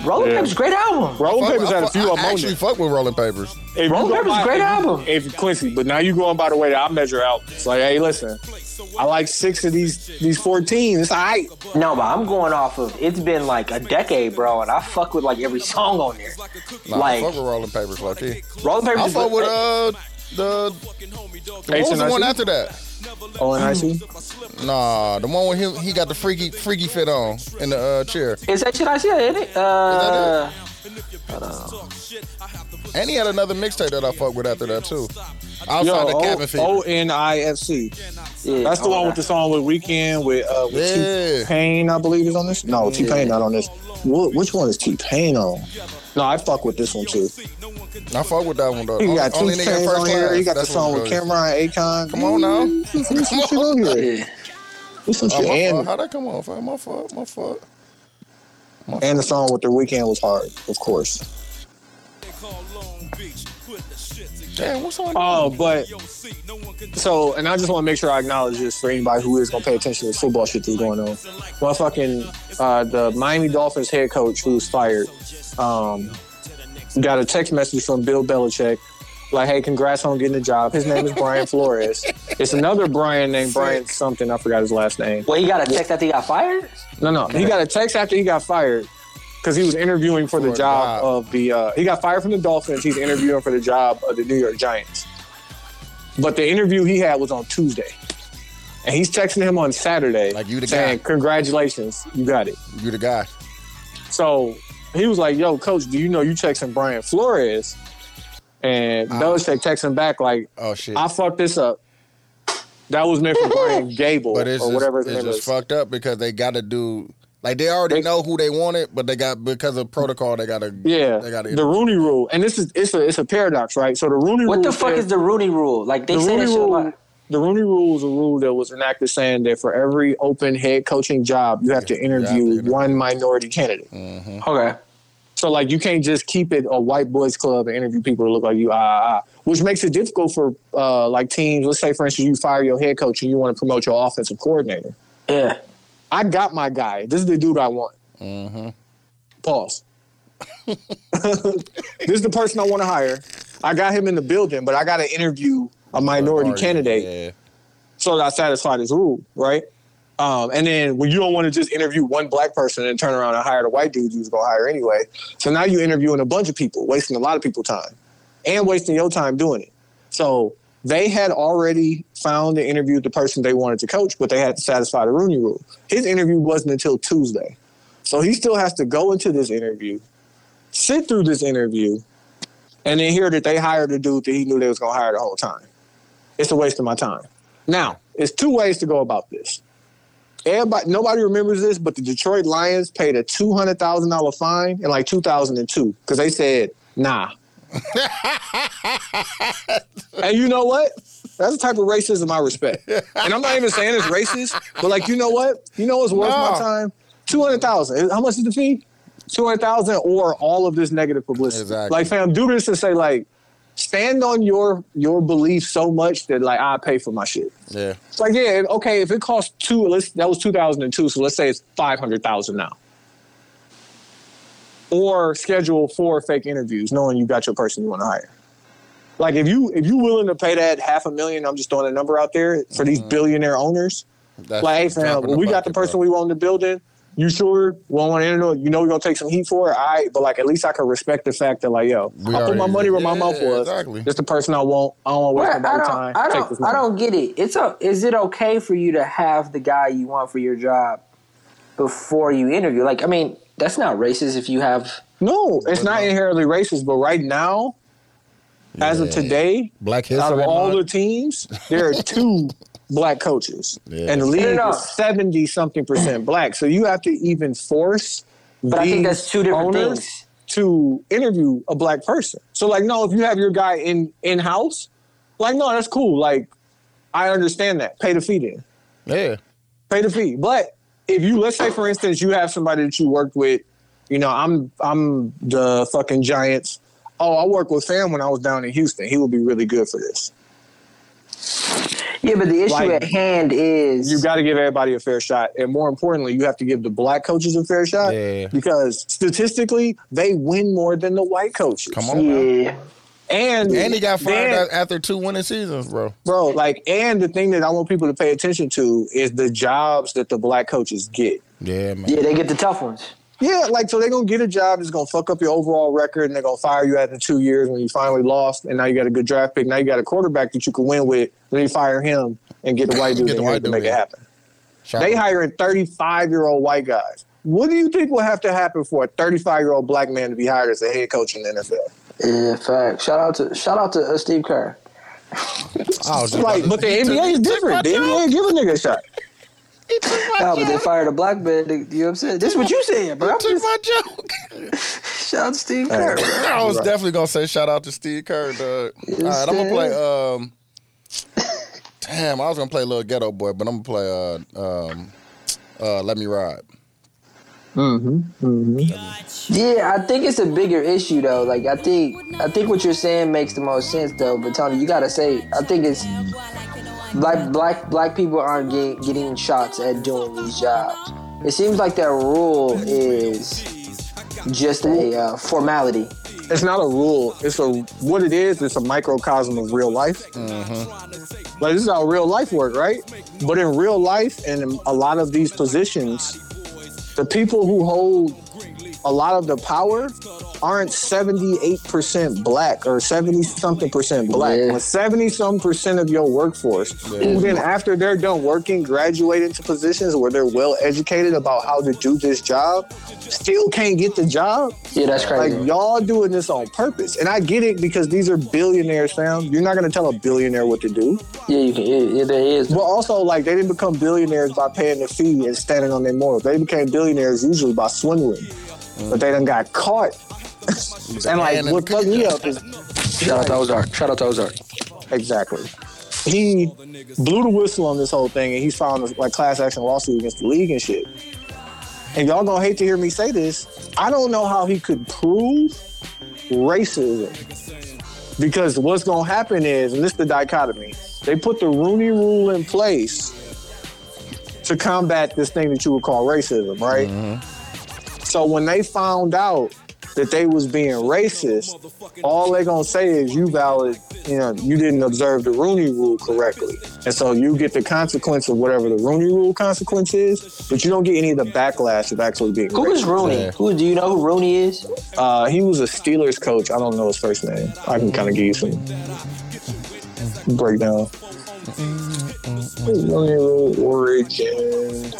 Rolling Yeah. Papers, great album. Rolling Fuck- Papers I had a few I of them on actually there. fuck with Rolling Papers. If you Rolling Papers by- great if you- album. If Quincy, but now you going by the way that I measure out. It's like, hey, listen, I like six of these these fourteen. It's all right. No, but I'm going off of it's been like a decade, bro, and I fuck with like every song on there. Nah, Like- I fuck with Rolling Papers, low key. Rolling Papers. I is fuck with uh the. What was the one after that? Oh, and I see. Nah, the one with him. He got the freaky freaky fit on in the uh, chair, Is that shit I see? Isn't it? Uh, and he had another mixtape that I fuck with after that too. Outside Yo, the cabin fever. O N I F C. yeah, That's the one with the song with Weeknd with uh with Yeah. T Pain, I believe is on this. No, T Pain not on this. Wh- which one is T Pain on? No, I fuck with this one too. I fuck with that one though. You got two Only nigga in chains on here. He class. got the song with it goes. Cameron Akon. Come on now. There's some shit on here. Yeah. There's some shit. my fault. And, How'd that come off? My fault. My fault. and the song with the Weeknd was hard, of course. Damn, what's on? Oh, but so, and I just want to make sure I acknowledge this for anybody who is gonna pay attention to this football shit that's going on. Motherfucking uh, the Miami Dolphins head coach who's fired, um, got a text message from Bill Belichick, like, "Hey, congrats on getting the job." His name is Brian Flores. It's another Brian named Brian something. I forgot his last name. Well, he got a text after he got fired. No, no, he got a text after he got fired because he was interviewing for the For a job of the. Uh, he got fired from the Dolphins. He's interviewing for the job of the New York Giants. But the interview he had was on Tuesday, and he's texting him on Saturday, Like, you the saying, guy. "Congratulations, you got it." You the guy. So he was like, "Yo, coach, do you know you texting Brian Flores?" And Belichick texts him back like, Oh shit. "I fucked this up. That was meant for Brian Gable but it's or just, whatever his it's name just is." fucked up because they got to do like they already They- know who they wanted, but they got because of protocol they got to Yeah, they got to the Rooney Rule, and this is it's a it's a paradox, right? So the Rooney What Rule. What the fuck says- is the Rooney Rule? Like they the say Rooney that a Rule? lot. The Rooney Rule is a rule that was enacted saying that for every open head coaching job, you have to interview interview. one minority candidate. Okay. So like you can't just keep it a white boys club and interview people who look like you, ah, ah, ah, which makes it difficult for uh, like teams. Let's say, for instance, you fire your head coach and you want to promote your offensive coordinator. Yeah. I got my guy. This is the dude I want. Mm-hmm. Pause. this is the person I want to hire. I got him in the building, but I got to interview a minority candidate Yeah. so that I satisfy this rule, right? Um, and then when you don't want to just interview one black person and turn around and hire the white dude you was gonna hire anyway, so now you're interviewing a bunch of people, wasting a lot of people time, and wasting your time doing it. So they had already found and interviewed the person they wanted to coach, but they had to satisfy the Rooney Rule. His interview wasn't until Tuesday, so he still has to go into this interview, sit through this interview, and then hear that they hired a dude that he knew they was gonna hire the whole time. It's a waste of my time. Now, it's two ways to go about this. Everybody, nobody remembers this, but the Detroit Lions paid a two hundred thousand dollar fine in like two thousand and two because they said nah. and you know what? That's the type of racism I respect. And I'm not even saying it's racist, but like you know what? You know what's worth No. my time? Two hundred thousand. How much is the fee? Two hundred thousand or all of this negative publicity. Exactly. Like fam, do this and say like, stand on your your belief so much that like I pay for my shit. Yeah. It's like, yeah, okay, if it costs two, let's that was 2002, so let's say it's 500,000 now. Or schedule four fake interviews knowing you got your person you want to hire. Like if you if you willing to pay that half a million, I'm just throwing a number out there for these mm-hmm. billionaire owners. That's Like, hey fam, dropping when we got the person bro. we want in the building, you sure? We don't want to interview. You know we're gonna take some heat for it, all right. But like at least I can respect the fact that like, yo, We I put my money where my mouth was. exactly. It's the person I want. I don't want to waste Well, I don't, time. I don't, I don't get it. It's a, is it okay for you to have the guy you want for your job before you interview? Like, I mean, that's not racist if you have. No, it's not inherently racist, but right now, as of today, Black out of all the teams, there are two black coaches, Yeah. and the league no, no. is seventy something percent black. So you have to even force. But I think that's two different owners things. To interview a black person, so like, no, if you have your guy in in house, like, no, that's cool. Like, I understand that. Pay the fee then. Yeah. Pay the fee. But if you let's say for instance you have somebody that you worked with, you know, I'm I'm the fucking Giants. Oh, I worked with Sam when I was down in Houston. He would be really good for this. Yeah, but the issue Like, at hand is You got to give everybody a fair shot, and more importantly, you have to give the black coaches a fair shot Yeah. because statistically, they win more than the white coaches. Come on. now. yeah. And And he got fired then- after two winning seasons, bro. bro. Like, and the thing that I want people to pay attention to is the jobs that the black coaches get. Yeah, man. Yeah, they get the tough ones. Yeah, like so they're gonna get a job that's gonna fuck up your overall record, and they're gonna fire you after two years when you finally lost, and now you got a good draft pick. Now you got a quarterback that you can win with. Then you fire him and get the white dude the in here white to make dude, it happen. Shout They out. hiring 35 year old white guys. What do you think will have to happen for a 35 year old black man to be hired as a head coach in the NFL? Yeah, fact. Shout out to shout out to uh, Steve Kerr. I was Like, but the NBA is took- he took different. The. NBA give a nigga a shot. He took my No, but they fired a black man. You know what I'm saying? This is what you saying, bro. He I'm took just- my joke. Shout out to Steve Kerr. bro. I was Right. definitely gonna say shout out to Steve Kerr, dog. Yes, All right, I'm gonna play. Um, damn, I was gonna play Little Ghetto Boy, but I'm gonna play. Uh, um, uh, Let Me Ride. Mm-hmm. Mm-hmm. Yeah, I think it's a bigger issue though. Like I think I think what you're saying makes the most sense though. But Tony, you gotta say I think it's black black black people aren't get, getting shots at doing these jobs. It seems like that rule is just a uh, formality. It's not a rule. It's a what it is. It's a microcosm of real life. Mm-hmm. Like this is how real life work, right? But in real life, and in a lot of these positions, the people who hold a lot of the power aren't 78% black or 70 something percent black. Yeah. When 70 some percent of your workforce, then after they're done working, graduate into positions where they're well educated about how to do this job, still can't get the job. Yeah, that's crazy. Like y'all doing this on purpose, and I get it because these are billionaires, fam. You're not gonna tell a billionaire what to do. yeah, you can. Yeah, yeah, there is. But also, like they didn't become billionaires by paying the fee and standing on their morals. They became billionaires usually by swindling, but they done got caught. And like hand what the fucked me up is Shout out to Ozark. Shout out to Ozark. exactly. He blew the whistle on this whole thing, and he's filed a like class action lawsuit against the league and shit. And y'all gonna hate to hear me say this. I don't know how he could prove racism because what's gonna happen is, and this is the dichotomy. They put the Rooney Rule in place to combat this thing that you would call racism, right? Mm-hmm. So when they found out that they was being racist, all they gonna say is you valid, you know, you didn't observe the Rooney Rule correctly, and so you get the consequence of whatever the Rooney Rule consequence is, but you don't get any of the backlash of actually being. Who racist. Rooney? Yeah. Who do you know who Rooney is? Uh, he was a Steelers coach. I don't know his first name. I can kind of give you some breakdown. Rooney Rule origin.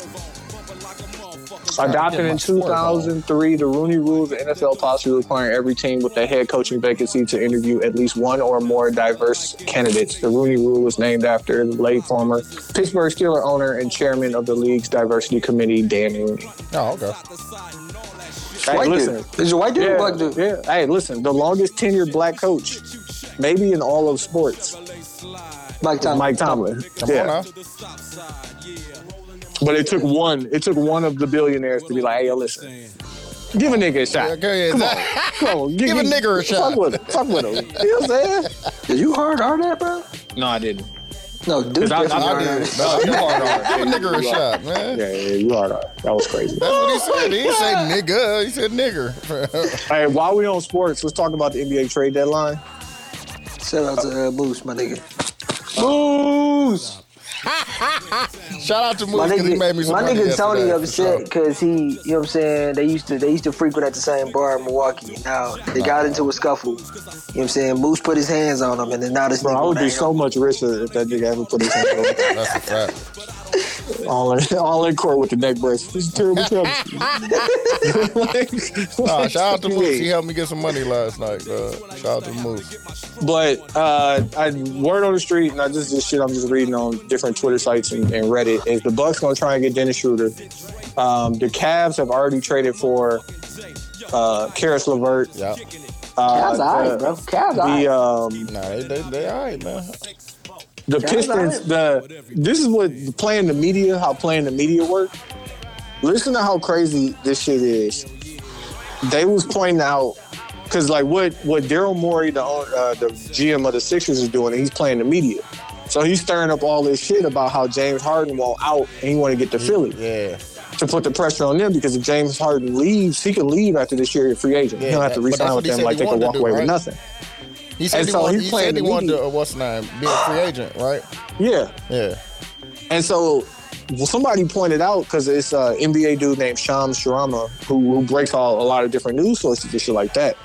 Adopted in 2003, the Rooney Rule is an NFL policy requiring every team with a head coaching vacancy to interview at least one or more diverse candidates. The Rooney Rule was named after the late former Pittsburgh Steelers owner and chairman of the league's diversity committee, Dan Rooney. Oh, okay. Hey, white listen, dude. Is it a white dude or yeah, black dude? yeah. Hey, listen, the longest tenured black coach, maybe in all of sports, Mike is Tomlin. Mike Tomlin. Come yeah. On now. But it took one. It took one of the billionaires to be like, "Hey, yo, listen, give a nigga a shot. Yeah, go ahead. Come on, come on, Give a nigger a shot. Fuck with him. Fuck with him. You know what I'm saying? Did you hard hard that, bro? No, I didn't. No, dude. I- I definitely did. hard. No, you hard on. Give a nigger a shot, man. Yeah, yeah, you hard on. That was crazy. That's what he said. He didn't say nigga. He said nigger. Hey, while we on sports, let's talk about the NBA trade deadline. Shout out to uh, Moose, my nigga. Moose. Shout out to Moose My because he made me nigga, some my nigga Tony yesterday, for upset sure. because he, you know what I'm saying, they used to they used to frequent at the same bar in Milwaukee. Now they got into a scuffle. You know what I'm saying? Moose put his hands on him and then now this Bro, nigga I would be so much richer if that nigga ever put his hands on me. That's a fact. all in, all in court with the neck brace. This is terrible trouble. Nah, shout out to Moose. He helped me get some money last night. Uh, shout out to Moose. But uh, I word on the street, and I just this shit I'm just reading on different Twitter sites and, and Reddit is the Bucks gonna try and get Dennis Schroeder. Um, the Cavs have already traded for uh, Caris LeVert. Yeah. Uh, Cavs alright, the- bro. Cavs The alright. um, Nah, they they, they all right, man. The Sounds Pistons, the this is what playing the media, how playing the media work. Listen to how crazy this shit is. They was pointing out because like what what Daryl Morey, the uh, the GM of the Sixers, is doing, he's playing the media. So he's stirring up all this shit about how James Harden won't out and he want to get to Philly Yeah. to put the pressure on them because if James Harden leaves, he can leave after this year a free agent. Yeah, He'll have to that- but that's re-sign what with them like he they can walk do, away right? with nothing. He said And he, so wanted, he's he, playing said he wanted to, uh, what's the name, be a free agent, right? Yeah. Yeah. And so well, somebody pointed out because it's an NBA dude named Shams Charania who, who breaks all a lot of different news sources and shit like that.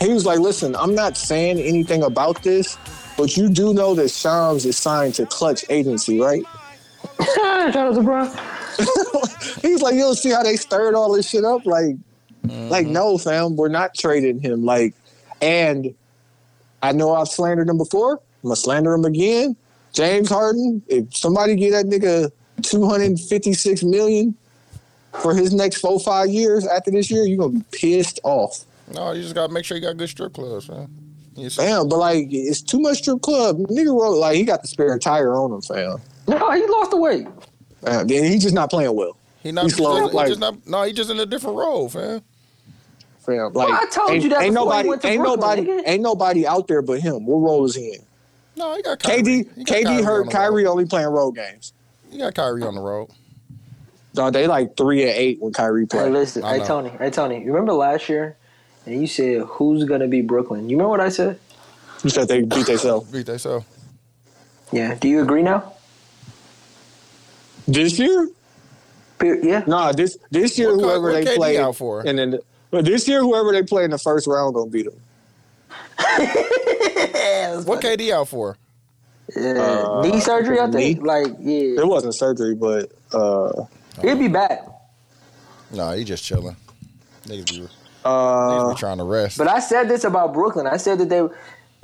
He was like, "Listen, I'm not saying anything about this, but you do know that Shams is signed to Klutch Agency, right?" Shout out to bro. He's like, "You'll see how they stirred all this shit up, like, like no, fam, we're not trading him, like." And I know I've slandered him before. I'm gonna slander him again. James Harden, if somebody give that nigga 256 million for his next four, five years after this year, you're gonna be pissed off. No, you just gotta make sure you got good strip clubs, man. You see- Damn, but like it's too much strip club. Nigga wrote like he got the spare tire on him, fam. No, he lost the weight. Uh, then he's just not playing well. He not, He's he slow, just, he like- just not, no, he just in a different role, fam. Fam. Like I told ain't, you that ain't before nobody went to ain't Brooklyn, nobody nigga. ain't nobody out there but him. What role is he in? No, he got Kyrie. KD He got KD Kyrie on hurt Kyrie only playing road games. He got Kyrie on the road. Dog, they like three and eight when Kyrie Hey, played. listen, I hey. Tony, hey Tony. You remember last year, and you said who's gonna be Brooklyn? You remember what I said? You said they beat themselves. Beat they so. Yeah. Do you agree now? This year? Pe- Yeah. Nah, this this year What whoever what they KD play out for? and then but this year whoever they play in the first round gonna beat them. What KD out for? Yeah. knee surgery, I think. knee? Like, yeah, It wasn't surgery, but uh he'll be back. No, he just chilling. Niggas be, niggas uh be trying to rest. But I said this about Brooklyn. I said that they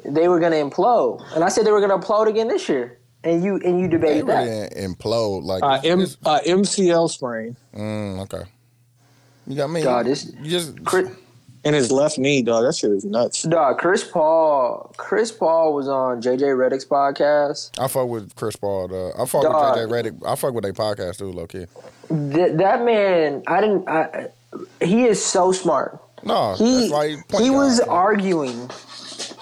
they were gonna implode, and I said they were gonna implode again this year. And you and you they debated that. really implode. Like, uh, M, uh MCL sprain mm, okay. You got me. God, this- you just Chris, in his left knee, dog. That shit is nuts. dog, Chris Paul. Chris Paul was on JJ Redick's podcast. I fuck with Chris Paul. Though. I fuck Dog. with JJ Redick. I fuck with their podcast too, low key. Th- that man, I didn't. I, he is so smart. No, He that's why he, he was guard, arguing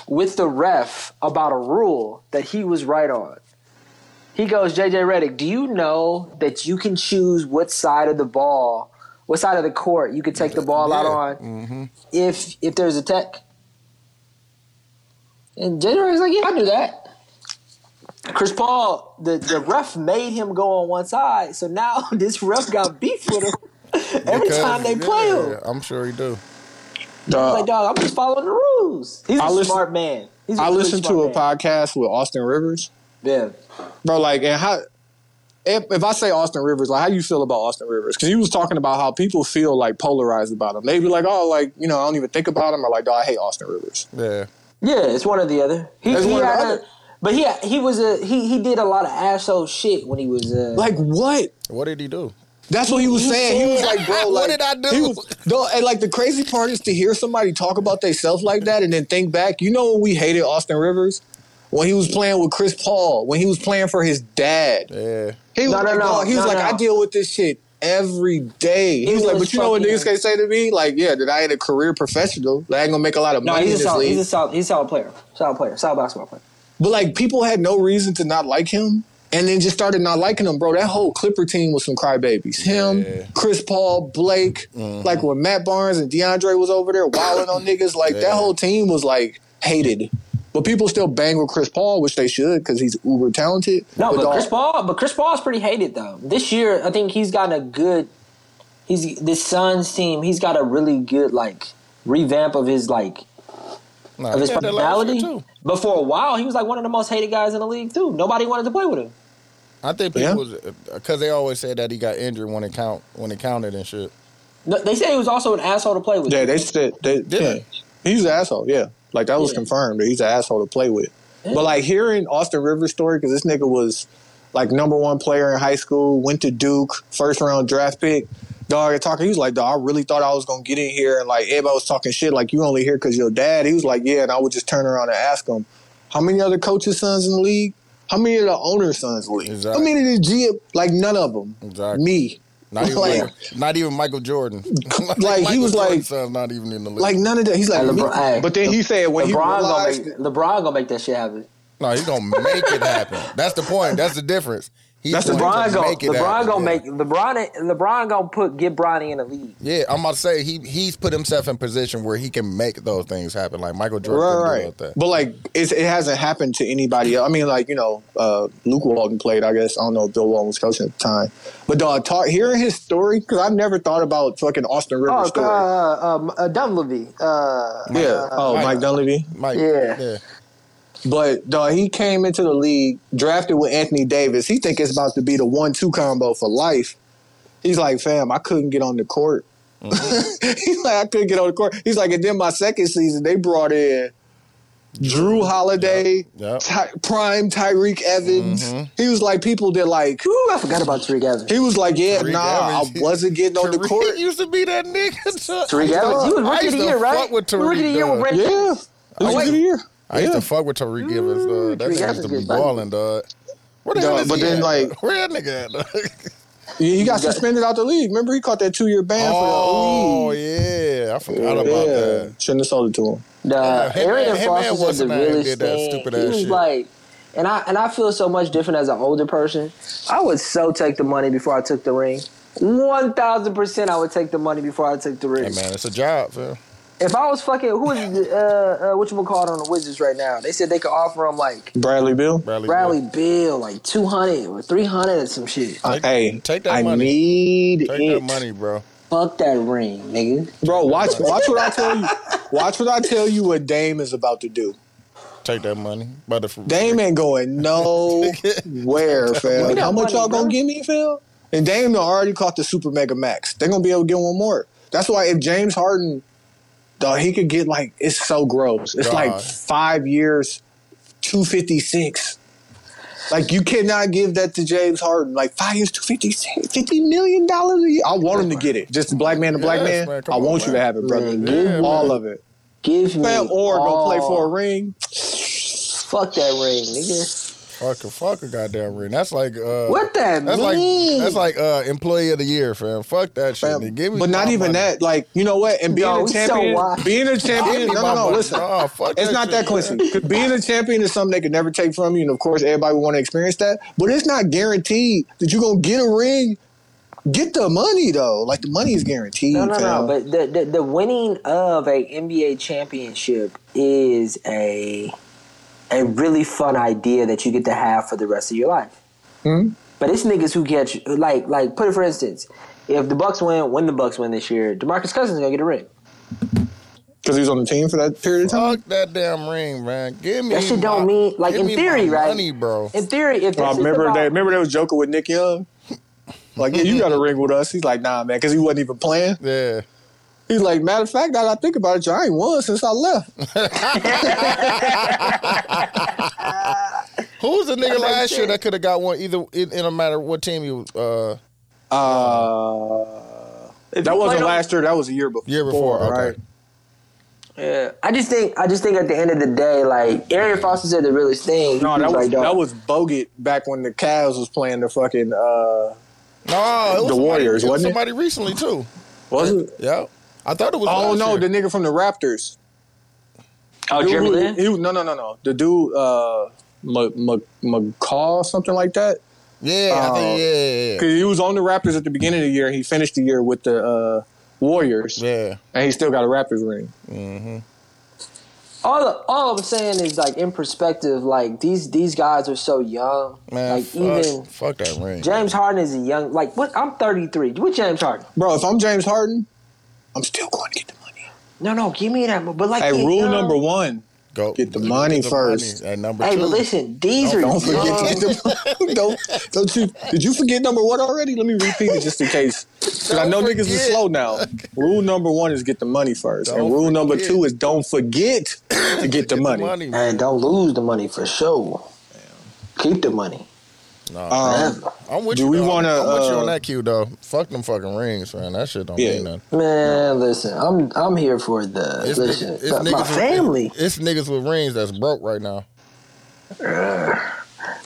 with the ref about a rule that he was right on. He goes, JJ Redick, do you know that you can choose what side of the ball, what side of the court you could take the ball out on Mm-hmm. if if there's a tech? And JJ Redick's like, yeah, I knew that. Chris Paul, the, the ref made him go on one side, so now this ref got beef with him every Because- time they play him. yeah, I'm sure he do. He's Dog, like, dog, I'm just following the rules. He's a I listen- smart man. He's a I really listened to smart a man. podcast with Austin Rivers. Yeah. bro. Like, and how if, if I say Austin Rivers, like, how do you feel about Austin Rivers? Because he was talking about how people feel like polarized about him. They be like, oh, like you know, I don't even think about him, or like, oh, I hate Austin Rivers. Yeah. Yeah, it's one or the other. He, It's he one or the had other. a, but he he was a he he did a lot of asshole shit when he was uh, Like what? What did he do? That's what he was He saying. He was like, bro, What did I do? He was, no, and like the crazy part is to hear somebody talk about themselves like that and then think back. You know when we hated Austin Rivers when he was playing with Chris Paul, when he was playing for his dad. Yeah. He was No, no, like, no, dog, he was no, like, no. I deal with this shit every day. He was like, but you know what fucking- niggas can say to me? Like, yeah, that I ain't a career professional. That I ain't gonna make a lot of no, money in he's a this solid, league. he's a solid he's a solid player, solid player, solid basketball player. But like people had no reason to not like him, and then just started not liking him, bro. That whole Clipper team was some crybabies. Him, Yeah. Chris Paul, Blake, mm-hmm. like when Matt Barnes and DeAndre was over there wilding on niggas, like Yeah. that whole team was like hated. But people still bang with Chris Paul, which they should because he's uber talented. No, but dog, Chris Paul, but Chris Paul's pretty hated though. This year, I think he's gotten a good. He's this Suns team. He's got a really good like revamp of his like Nah, of his he had that last year, personality. But for a while, he was like one of the most hated guys in the league too. Nobody wanted to play with him. I think people was uh, because they always said that he got injured when it count when it counted and shit. No, they say he was also an asshole to play with. Yeah, they said they, Did yeah. he's an asshole. Yeah, like that was Yeah. confirmed that he's an asshole to play with. Yeah. But like hearing Austin Rivers' story because this nigga was like number one player in high school, went to Duke, first round draft pick. Dog, talking, he was like, "Dog, I really thought I was gonna get in here," and like everybody was talking shit, like you only here because your dad. He was like, "Yeah," and I would just turn around and ask him, "How many other coaches' sons in the league?" How many of the owner's sons leave? Exactly. How many of the G? Like none of them. Exactly. Me. Not even, like, Michael, not even Michael Jordan. Like, he Michael was like- Jordan's son's not even in the league. like none of that. He's like, LeBron- hey, but then he said when he LeBron gonna make LeBron gonna make that shit happen. no, he's gonna make it happen. That's the point. That's the difference. He's That's the going LeBron to gonna make it LeBron happen. gonna make LeBron LeBron gonna put get Bronny in the league. Yeah, I'm about to say he he's put himself in position where he can make those things happen. Like Michael Jordan right, right. that. But like, it's, it hasn't happened to anybody else. I mean, like you know, uh, Luke Walton played. I guess I don't know if Bill Walton was coaching at the time. But dog, talk, hearing his story because I've never thought about fucking Austin Rivers' Oh, story. uh, um, uh, Dunleavy. Uh, yeah. oh, Mike- Mike Dunleavy. Mike, Yeah. yeah. But dog, he came into the league drafted with Anthony Davis. He think it's about to be the one-two combo for life. He's like, fam, I couldn't get on the court. Mm-hmm. He's like, I couldn't get on the court. He's like, and then my second season, they brought in Jrue Holiday, Yep. Ty- prime Tyreke Evans. Mm-hmm. He was like, people that like. Ooh, I forgot about Tyreke Evans. He was like, yeah, Tyreke nah, Evans. I wasn't getting on the court. court. used to be that nigga. Tyreke Evans. He was I rookie of used the year, right? fuck with rookie of the year Tyreke, with Brandon Yeah, Jennings. it was Oh, a good year. I used to fuck with Tyreke Evans. Dog. Mm-hmm. That nigga used to be good buddy. balling, dog. Where the Dog, hell is but he then, at, like- dog? where that nigga at? dog? He he got suspended out the league. Remember, he caught that two-year ban oh for the oh, yeah, I forgot OE. about that. shouldn't have sold it to him. The Yeah, him Arian Foster and said what's the his realest thing. stupid he ass was shit. like, and I and I feel so much different as an older person. I would so take the money before I took the ring. One thousand percent, I would take the money before I took the ring. Hey man, it's a job, fam. If I was fucking, who is uh, uh, what you call it on the Wizards right now? They said they could offer him like Bradley Beal. Bradley, Bradley Beal. Beal, like two hundred or three hundred or some shit. Take- hey, take that I money. need Take it. that money, bro. Fuck that ring, nigga. Bro, watch watch what I tell you. Watch what I tell you what Dame is about to do. Take that money. But if Dame ain't going nowhere, fam. got How much money, y'all bro. gonna give me, fam? And Dame already caught the super mega max. They're gonna be able to get one more. That's why if James Harden, dog, he could get like it's so gross. It's like five years, two fifty six. Like you cannot give that to James Harden. Like five years, two fifty six, fifty million dollars a year. I want him to get it. Just black man to black Yes, man. man, come I on, want you to have it, brother. Man, give all me- of it. Give me Fam, or go play for a ring. Fuck that ring, nigga. Fuck a fuck a goddamn ring. That's like uh What that That's mean? like that's like uh employee of the year, fam. Fuck that shit. Fam, nigga. Give me but not even money. that. Like, you know what? And being Yo, a we so champion, being a champion. No, no, no. Listen, Nah, fuck it's not that shit. Quincy. 'Cause being a champion is something they could never take from you, and of course, everybody would want to experience that. But it's not guaranteed that you're gonna get a ring. Get the money though. Like the money is guaranteed. No, no, no. But the, the the winning of a NBA championship is a a really fun idea that you get to have for the rest of your life. Hmm? But it's niggas who get you, like like put it for instance, if the Bucks win, when the Bucks win this year, Demarcus Cousins gonna get a ring. because he was on the team for that period of time. Fuck that damn ring, man. Give me That shit don't mean like give in me theory, my right? Money, bro. In theory, if this is remember about, they remember they was joking with Nick Young. Like, yeah, you got a ring with us. He's like, nah, man, because he wasn't even playing. Yeah. He's like, matter of fact, now that I think about it, I ain't won since I left. Who's the nigga makes last year that could have got one either in, in a matter of what team you uh Uh, that wasn't on- last year. That was a year before. year before? Okay. right? Yeah, I just think I just think at the end of the day, like Arian Foster said the realest thing. No, He that was like, that was Bogut back when the Cavs was playing the fucking. uh No, it was The somebody- Warriors, it was wasn't it? somebody recently too. Was it? Yeah. I thought it was Oh last no, year. the nigga from the Raptors. oh Dude Jeremy who- Lin. he was- no, no, no, no. The dude, uh, M- M- McCaw, something like that. Yeah, I Oh. think yeah, yeah, Because he was on the Raptors at the beginning of the year. He finished the year with the uh, Warriors, yeah. and he still got a Raptors ring. Mm-hmm. all all I'm saying is like in perspective, like these these guys are so young. Man, like fuck, even fuck that ring. James Harden is a young. Like what? I'm 33. What James Harden? Bro, if I'm James Harden, I'm still going to get the money. No, no, give me that. But like, Hey, he rule young. number one: Go Get the money first. money. And number Hey, two. but listen, these are don't forget young. to get the don't don't you did you forget number one already? Let me repeat it just in case. Because I know Don't niggas is forget. slow now. Rule number one is get the money 1st Don't and rule number forget. two is don't forget to get the money. money. And don't lose the money for sure. Keep the money. Nah, Um, I'm with do you. we wanna, I'm with you uh, on that cue though. Fuck them fucking rings, man. That shit don't Yeah. mean nothing. Man, listen, I'm I'm here for the It's, listen. niggas, it's my family. With, it's niggas with rings that's broke right now. And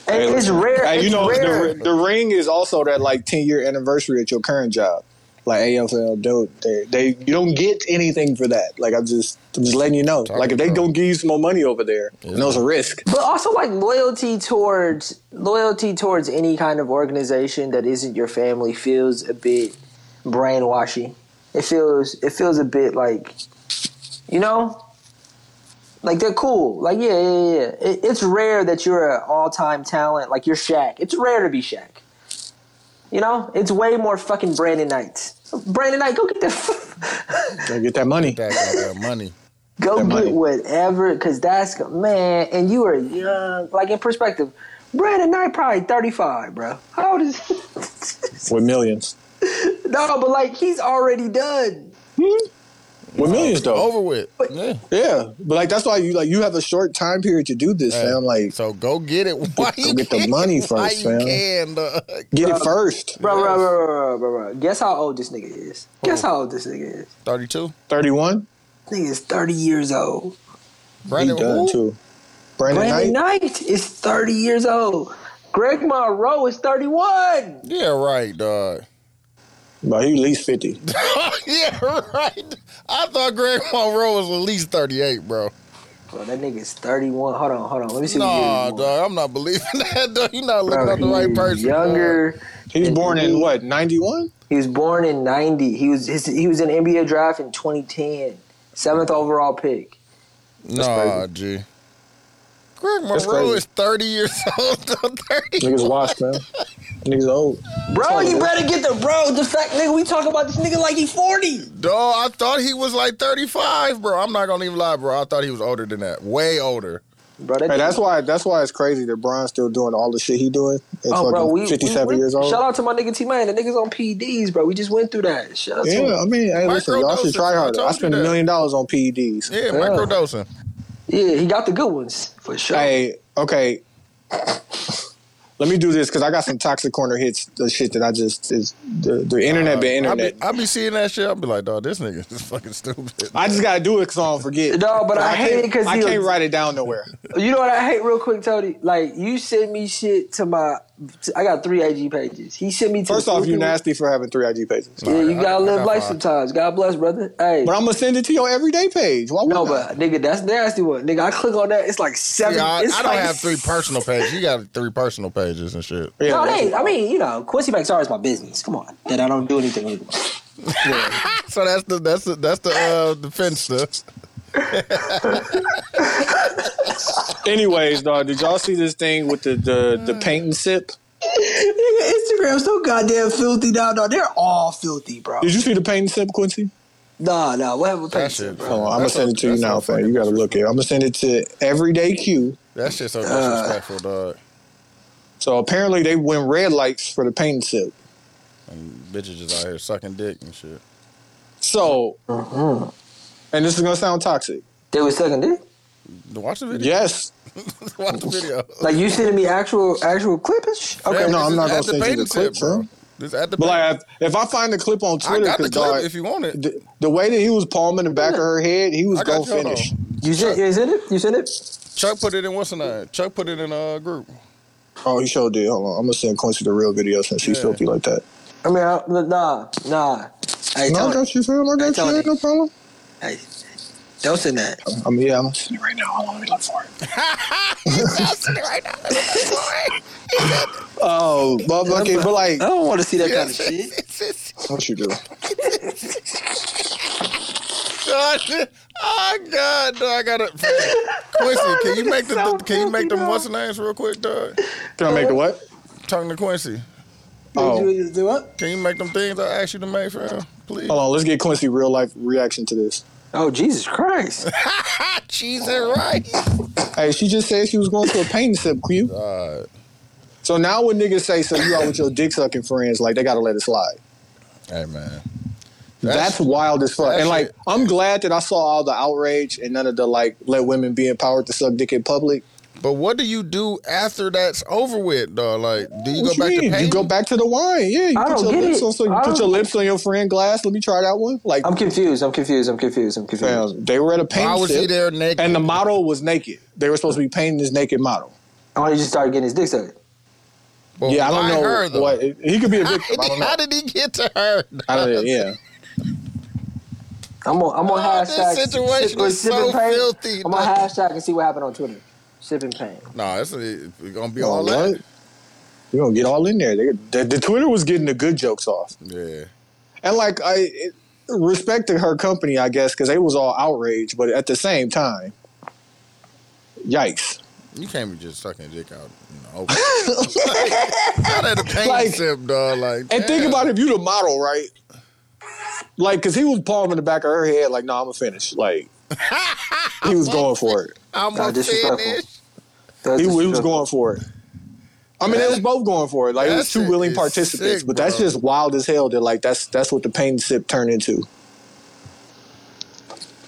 And Hey, it's rare. Hey, it's you know, rare. the, the ring is also that like ten year anniversary at your current job. Like AFL, dude, they, they you don't get anything for that. Like I'm just I'm just letting you know. Talking like if they about- don't give you some more money over there, you know it's a risk. But also like loyalty towards loyalty towards any kind of organization that isn't your family feels a bit brainwashy. It feels it feels a bit like you know like they're cool. Like yeah, yeah, yeah. It, it's rare that you're an all-time talent like you're Shaq. It's rare to be Shaq. You know, it's way more fucking Brandon Knight. Brandon Knight, go get the Gotta get that money. That goddamn money. Go That get money. whatever, cause that's man. And you are young. Like in perspective, Brandon Knight probably thirty five, bro. How old is? With millions. no, but like he's already done. Hmm? With millions though. Over with. Yeah. Yeah. But like that's why you like you have a short time period to do this, Hey, fam. Like so go get it. Why Go you get the can't? money Why first, you fam. can, dog? get it first. Bro, bro, bro, bro, bro, bro, bro. Guess how old this nigga is. Guess how old this nigga is. 32. Thirty one? Nigga is thirty years old. He Brandon done who? too. Brandon, Brandon Knight. Knight is thirty years old. Greg Monroe is thirty one. Yeah, right, dog. But he at least fifty. yeah, right. I thought Greg Monroe was at least 38, bro. Bro, that nigga's thirty one. Hold on, hold on. Let me see. what year Nah, dog. I'm not believing that, dog. You're not looking Bro, at the right he's person. Younger. He was And born in what, ninety one? He was born in '90. He was his, he was in NBA draft in 2010, seventh overall pick. dog. Nah, G. Greg Monroe is 30 years old. dog. 30. Niggas washed, man. Niggas old. Bro, you better get the bro. The fact, nigga, we talk about this nigga like he 40. Dog, I thought he was like 35, bro. I'm not gonna even lie, bro. I thought he was older than that. Way older. Bro, that Hey, that's why that's why it's crazy that Brian's still doing all the shit he doing. It's Oh, bro, we, fifty seven we- we- years old. Shout out to my nigga T Man. The niggas on PEDs, bro. We just went through that. Shout out Yeah, him. I mean, hey, listen, y'all should try harder. told I you spent a million dollars on PEDs. Yeah, microdosing. Yeah, he got the good ones for sure. Hey, okay. Let me do this because I got some toxic corner hits. The shit that I just is the, the internet been I internet. be, I be seeing that shit. I'll be like, dog, this nigga is fucking stupid. I just gotta do it because I don't forget. No, but I hate can't- it 'cause I can't was- write it down nowhere. You know what I hate real quick, Tony? Like you send me shit to my. I got three IG pages. He sent me to. First the off, you nasty for having three IG pages. Yeah, you gotta I live got life five. sometimes. God bless, brother. Hey, But I'm gonna send it to your everyday page. Why would no, I? but nigga, that's nasty one. Nigga, I click on that. It's like seven. Yeah, I, it's I don't like have three personal pages. You got three personal pages and shit. Yeah, No, that's- they, I mean, you know, Quincy McStar is my business. Come on, that I don't do anything with. So that's the that's the that's the uh defense stuff. Anyways, dog, did y'all see this thing with the the, the paint and sip? Nigga, Instagram's so goddamn filthy now. No, they're all filthy, bro. Did you see the paint and sip, Quincy? Nah, nah, what happened with That Payton, shit, bro? Hold on, I'm gonna send it to you now, fam. You gotta look it. I'm gonna send it to Everyday Q. That shit's so Uh, disrespectful, dog. So apparently they win red lights for the paint and sip. And bitches just out here sucking dick and shit. So, Mm-hmm. And this is gonna sound toxic. They was sucking dick. Watch the video. Yes, Watch the video. Like you sending me actual actual clip and sh- Okay, Yeah, no, I'm not gonna at the send you the and clip, bro. bro. This at the but like if, if I find the clip on Twitter, I Twitter, got the clip dog, if you want it. the, the way that he was palming the back of her head, he was I gonna you, hold finish. you sent you sent it? You sent it? Chuck put it in what's the name? Chuck put it in a group. Oh, he sure did. Hold on, I'm gonna send Quincy the real video since he's Yeah. filthy like that. I mean, I, nah, nah. Hey, No, I got you, fam. I got you. Tony. Ain't no problem. Hey, don't send that. I mean, yeah, I'm gonna it right now. Hold on, let me look for it. Oh, but okay, but like, I don't want to see that kind of shit. what you do? God, oh God, dog, I gotta. Quincy, oh, can you make the So can you make them filthy, what's the names real quick, dog? Can I make the what? Talking to Quincy, Oh, You do what? can you make them things I asked you to make, fam? Please. hold on. Let's get Quincy real life reaction to this. Oh Jesus Christ! Cheese it right. Hey, she just said she was going to a paint sip, Q. God, So now when niggas say, so you out with your dick sucking friends, like they gotta let it slide. hey man. That's, wild as fuck. And like, shit- I'm glad that I saw all the outrage and none of the like, let women be empowered to suck dick in public. But what do you do after that's over with, dog? Like, do you What go back mean? to painting? You go back to the wine. Yeah, you I put don't your lips it. on so you I put your don't- lips on your friend glass. Let me try that one. Like, I'm confused. I'm confused. I'm confused. I'm confused. they were at a paint Why was sip, he there naked? and the model was naked. They were supposed to be painting this naked model. Oh, he just started getting his dick sucked. But yeah, I don't know her, though? what he could be a How did, I he, don't know. how did he get to her? I don't know. Yeah. I'm on. I'm on Oh, this hashtag. situation is so filthy, I'm on dog. hashtag and see what happened on Twitter. Sipping pain. No, it's, it's gonna be Oh, all what? that. You're gonna get all in there. They, the, the Twitter was getting the good jokes off, Yeah. and like I it, respected her company, I guess, because they was all outraged. But at the same time, yikes! You can't be just sucking dick out. You know, open. Not at a paint Like- sip, dog. Like, And think about if you the model, right? Like, cause he was palming the back of her head, like, "No, nah, I'm gonna finish." Like, he was going for it. I'm Nah, gonna disrespectful. finish. He, he was going for it. I mean, they was both going for it. Like, it was two willing participants, sick, but that's just wild as hell. That like that's that's what the pain sip turned into.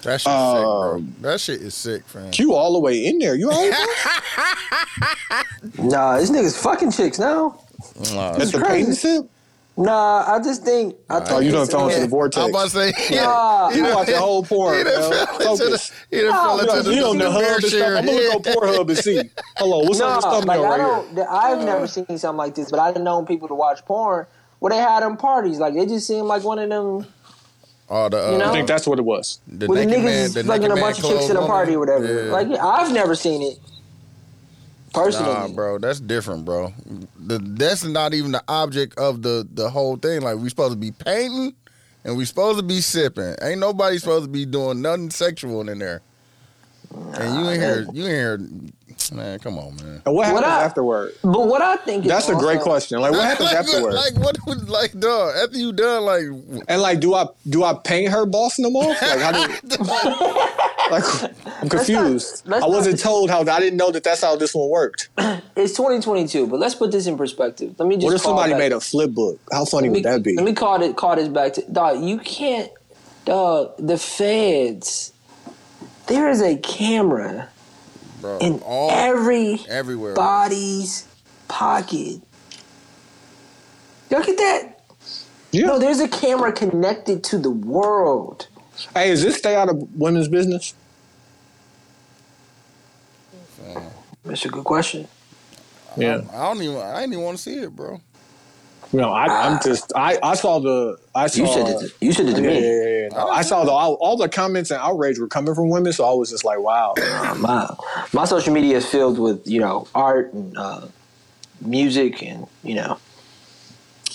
That shit's sick, bro. Um, That shit is sick, fam. Q all the way in there. You all right? Nah, this nigga's fucking chicks now. Nah, At the crazy. pain sip? Nah, I just think. I think Oh, you done it's- fell into the vortex. I'm about to say, Nah, You watch the whole porn, he done fell into the, Focus. he done fell into know, the, you the the hub and stuff. share. I'm gonna look on Pornhub and see. Hello, what's on Nah, this like thumbnail I right here? don't. th- I've never seen something like this, but I've known people to watch porn where they had them parties. Like it just seemed like one of them. Oh, the, uh, You know? I think that's what it was. the Where the niggas man, is the fucking naked a bunch of chicks clothes at a party or whatever. Yeah. Like I've never seen it personally. Nah, bro, that's different, bro. The, that's not even the object of the the whole thing. Like we supposed to be painting, and we supposed to be sipping. Ain't nobody supposed to be doing nothing sexual in there. And you ain't here, you ain't here, man. Come on, man. And what What happens I- afterward? But what I think is That's a great question. Like, what happens like, afterward? Like what? would- Like, dog. After you done, like, And like, do I do I paint her bossing them off? Like, how do? like, I'm confused. let's I wasn't told how. I didn't know that that's how this one worked. It's 2022, but let's put this in perspective. Let me just. What if somebody back- made a flip book? How funny me, would that be? Let me call it call this back to dog. You can't, dog. The feds. There is a camera bro, in all every everywhere. body's pocket. Y'all get that? Yeah. No, there's a camera connected to the world. Hey, is this stay out of women's business? That's a good question. Yeah. I don't even. I didn't even want to see it, bro. No, I, I'm just. I, I saw the. I saw. You said it. To, you said it to Yeah, yeah, me. yeah, yeah. No, I saw the all, all the comments and outrage were coming from women, so I was just like, wow. My my social media is filled with you know art and uh, music and you know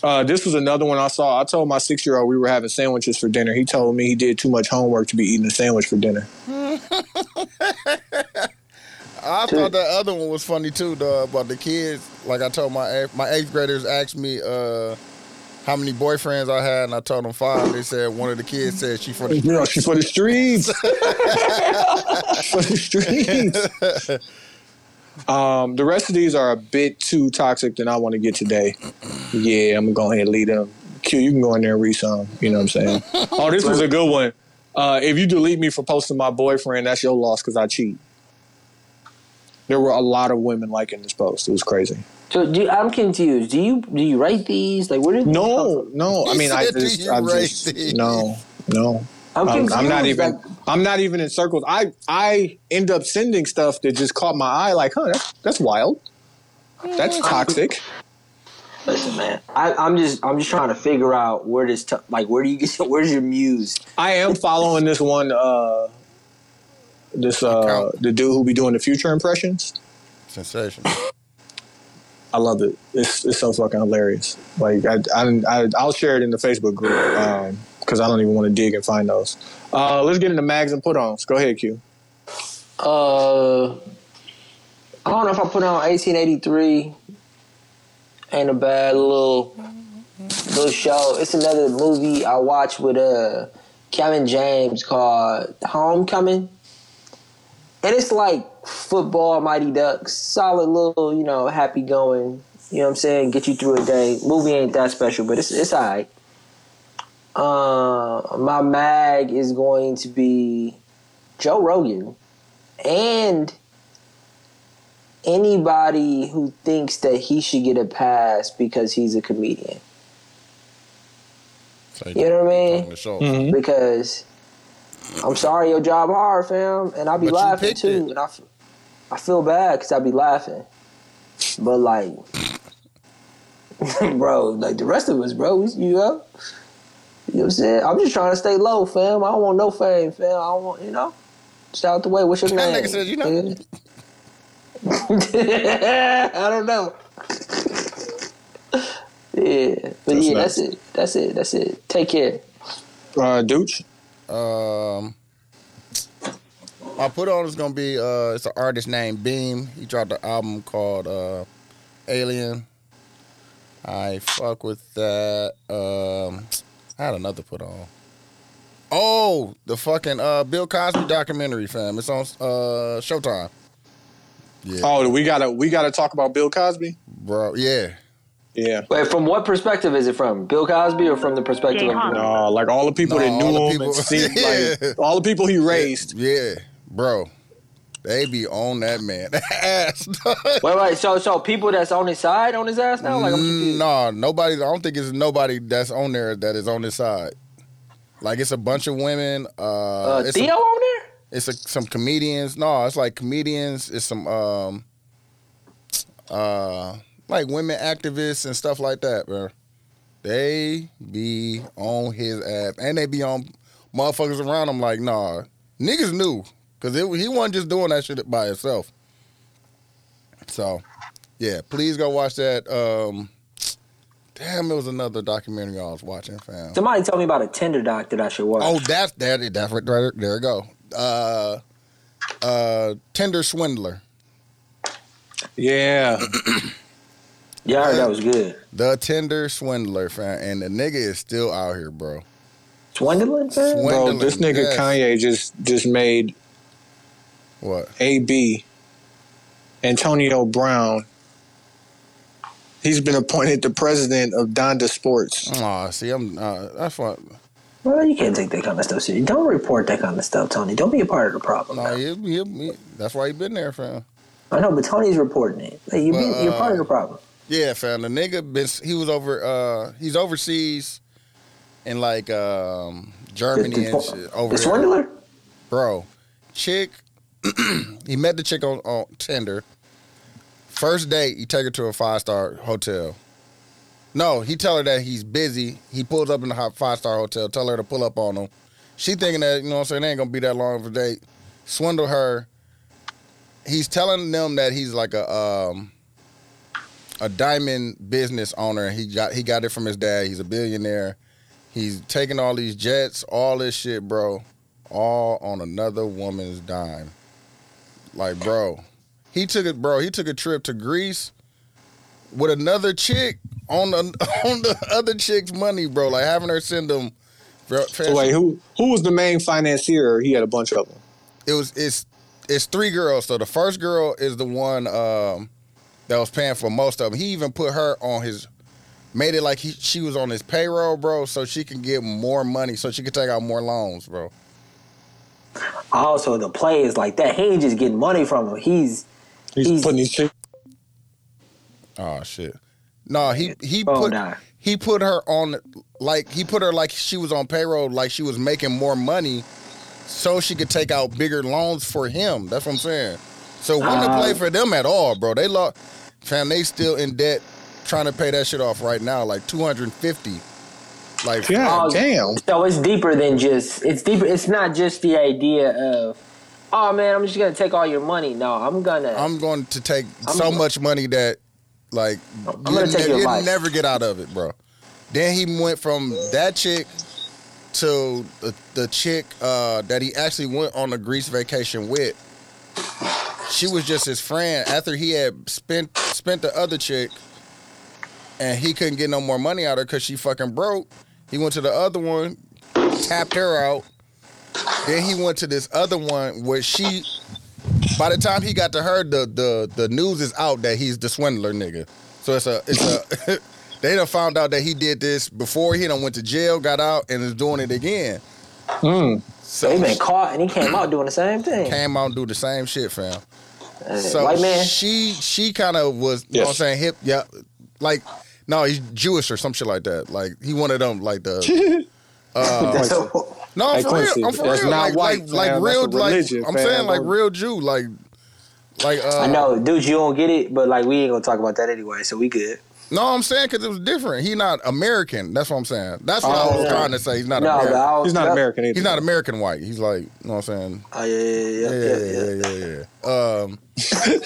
Uh, this was another one I saw. I told my six year old we were having sandwiches for dinner. He told me he did too much homework to be eating a sandwich for dinner. I thought that other one was funny too, dog, about the kids. Like I told my eighth- my eighth graders asked me uh, how many boyfriends I had, and I told them five. They said one of the kids said she for the know, she's for the streets. for the streets. Um, the rest of these are a bit too toxic than I want to get today. Yeah, I'm gonna go ahead and lead them. Q, you can go in there and read some. You know what I'm saying? oh, this was a good one. Uh, if you delete me for posting my boyfriend, that's your loss because I cheat. There were a lot of women liking this post. It was crazy. So do, I'm confused. Do you do you write these? Like where did these No, no. I mean, I just, I rate just, these?" no, no. I'm I'm, confused. I'm not even. Like, I'm not even in circles. I I end up sending stuff that just caught my eye. Like, huh? That's, that's wild. That's toxic. listen, man. I, I'm just I'm just trying to figure out where this t- like where do you get where's your muse? I am following this one. Uh, this uh, Account. the dude who be doing the future impressions. sensation. I love it. It's it's so fucking hilarious. Like I I, I I'll share it in the Facebook group because I don't even want to dig and find those. Uh, let's get into mags and put-ons. Go ahead, Q. Uh, I don't know if I put on 1883. Ain't a bad little little show. It's another movie I watched with uh Kevin James called Homecoming, and it's like football, Mighty Ducks, solid little you know happy going. You know what I'm saying? Get you through a day. Movie ain't that special, but it's it's alright. Uh, my mag is going to be Joe Rogan and anybody who thinks that he should get a pass because he's a comedian. So You know what I mean? talking to show. Mm-hmm. Because I'm sorry, your job hard, fam, and I'll be But laughing too, it. and I, f- I feel bad because I'll be laughing, but like, bro, like the rest of us, bro. We, you know, you know what I'm saying? I'm just trying to stay low, fam. I don't want no fame, fam. I don't want, you know. Shout out the way. What's your That name? nigga said, you know. I don't know. yeah, but That's yeah, nuts. that's it. That's it. That's it. Take care. Uh, Dooch. Um, my put on is gonna be uh, it's an artist named Beam. He dropped an album called uh, Alien. I fuck with that. Um, I had another put on. Oh, the fucking uh, Bill Cosby documentary, fam. It's on uh, Showtime. Yeah, Oh, we gotta we gotta talk about Bill Cosby. bro. Yeah, Yeah. Wait, from what perspective is it from? Bill Cosby or from the perspective of No, like all the people No, that knew him people- and seen, Yeah. like all the people he raised. yeah, bro. They be on that man ass. Wait, wait. So, so people that's on his side on his ass now? Like I'm no, nobody. I don't think it's nobody that's on there that is on this side. Like it's a bunch of women. Uh, Uh, it's Theo a, on there? it's a, some comedians. No, it's like comedians. It's some um, uh, like women activists and stuff like that, bro. They be on his ass, and they be on motherfuckers around him. Like, nah, niggas knew because he wasn't just doing that shit by himself. So, yeah, please go watch that. Um, damn, it was another documentary I was watching, fam. Somebody told me about a Tinder doc that I should watch. Oh, that's that. That's right. There, there we go. Uh, uh, Tinder swindler. Yeah. yeah, I heard that was good. The Tinder swindler, fam, and the nigga is still out here, bro. Swindling, fam? Swin- Bro, this nigga yes. Kanye just just made What? AB Antonio Brown. He's been appointed the president of Donda Sports. Aw, see, I'm. Uh, that's what. Well, you can't take that kind of stuff serious. Don't report that kind of stuff, Tony. Don't be a part of the problem. No, he, he, he, that's why he been there, fam. I know, but Tony's reporting it. Like, you Well, be, you're part of uh, the problem. Yeah, fam. The nigga been. He was over. Uh, he's overseas, in like um Germany and shit. Over the there. swindler? bro. Chick, he met the chick on, on Tinder. First date, he take her to a five star hotel. No, he tell her that he's busy. He pulls up in the five star hotel. Tell her to pull up on him. She thinking that you know what I'm saying. They ain't gonna be that long of a date. Swindle her. He's telling them that he's like a um a diamond business owner. He got he got it from his dad. He's a billionaire. He's taking all these jets, all this shit, bro all on another woman's dime. Like, bro, he took it, bro. He took a trip to Greece with another chick on the on the other chick's money, bro. Like having her send them. Bro, So wait, who who was the main financier? He had a bunch of them. it was it's it's three girls. So the first girl is the one um, that was paying for most of them. He even put her on his made it like he she was on his payroll, bro, so she can get more money, so she could take out more loans, bro. Also, the play is like that. He ain't just getting money from him. He's He's, He's- putting his shit. Oh shit. No, he he Oh, put nah. he put her on like he put her like she was on payroll, like she was making more money, so she could take out bigger loans for him. That's what I'm saying. So it wouldn't play uh-huh. for them at all, bro. They lost, fam. They still in debt, trying to pay that shit off right now, like 250. Like God Oh, damn. so it's deeper than just. It's deeper. It's not just the idea of, oh man, I'm just gonna take all your money. No, I'm gonna. I'm going to take I'm- so much money that, like, I'm you gonna your you'll never get out of it, bro. Then he went from that chick to the, the chick uh, that he actually went on a Greece vacation with. She was just his friend. After he had spent spent the other chick, and he couldn't get no more money out of her because she fucking broke. He went to the other one, tapped her out. Then he went to this other one where she by the time he got to her, the the the news is out that he's the swindler nigga. So it's a it's a they done found out that he did this before he done went to jail, got out, and is doing it again. Mm. So he been caught and he came out doing the same thing. came out and do the same shit, fam. Uh, So White man. she she kind of was you know what I'm saying hip yeah like no he's Jewish or some shit like that. Like he one of them like the uh, no I'm Hey, for real I'm for that's real not like white, like, like real like I'm fam. saying like real Jew like like uh, I know, dude. You don't get it, but like we ain't gonna talk about that anyway. So we good. No, I'm saying because it was different. He not American. That's what I'm saying. That's what I Oh, was okay. trying to say. He's not No, American. Was, He's not that- American either. He's not American white. He's like, you know what I'm saying? Oh yeah, yeah, yeah, Yeah, yeah, yeah, yeah. yeah, yeah. yeah. Um,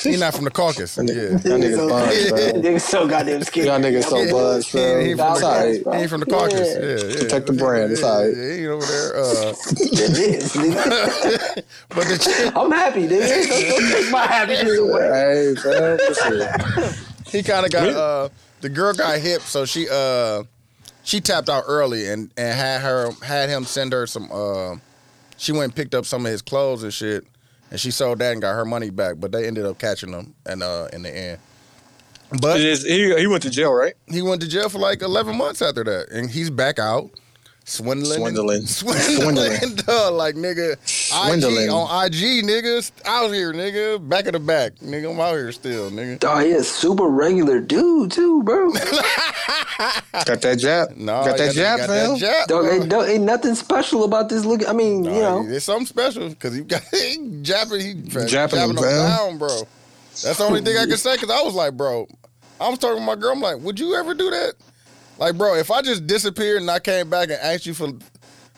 he's not from the Caucasus. Yeah. Y'all niggas buzzed, bro. Niggas so goddamn scared. Y'all niggas so buzzed, He, bro. he It's from the, right. he ain't from the Caucasus. Yeah, yeah. Protect the brand. It's Yeah, all right. yeah, he ain't over there. Uh, It is, nigga. but the chick, I'm happy, nigga. Don't, don't take my happiness away. Hey, fam, listen. he kind of got uh, the girl got hip, so she uh, she tapped out early and and had her had him send her some. Uh, she went and picked up some of his clothes and shit, and she sold that and got her money back. But they ended up catching him and uh, in the end. But is- he, he went to jail, right? he went to jail for like 11 months after that and he's back out swindling Swindling. and, swindling, Swindling. dog, like nigga Swindling. IG, on IG niggas out here nigga back of the back nigga I'm out here still nigga Oh, he a super regular dude too, bro. Got that jab. no got that jab, got fam. that jab Dog, ain't, dog, ain't nothing special about this look. I mean, Nah, you know, it's something special because he got he jabbing he Jabbing jabbing him, him down bro that's the only thing I can say because I was like bro I was talking to my girl I'm like would you ever do that like bro if I just disappeared and I came back and asked you for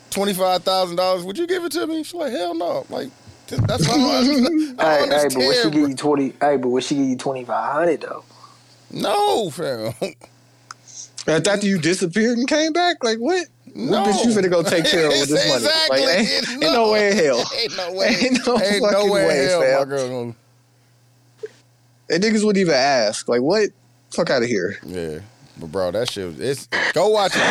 twenty five thousand dollars, would you give it to me? She's like, hell no. Like that's what I, I don't hey, hey, but when she give you twenty, hey, but when she give you twenty five hundred though, no, fam. After you disappeared and came back, like what? No. What bitch you finna go take care of with this money? Exactly. Like, ain't, ain't no way in hell. Ain't no way. Ain't no ain't no fucking way, way, in hell, fam. my girl. gonna- And niggas wouldn't even ask. Like what? Fuck out of here. Yeah, but bro, that shit. was- It's go watch it.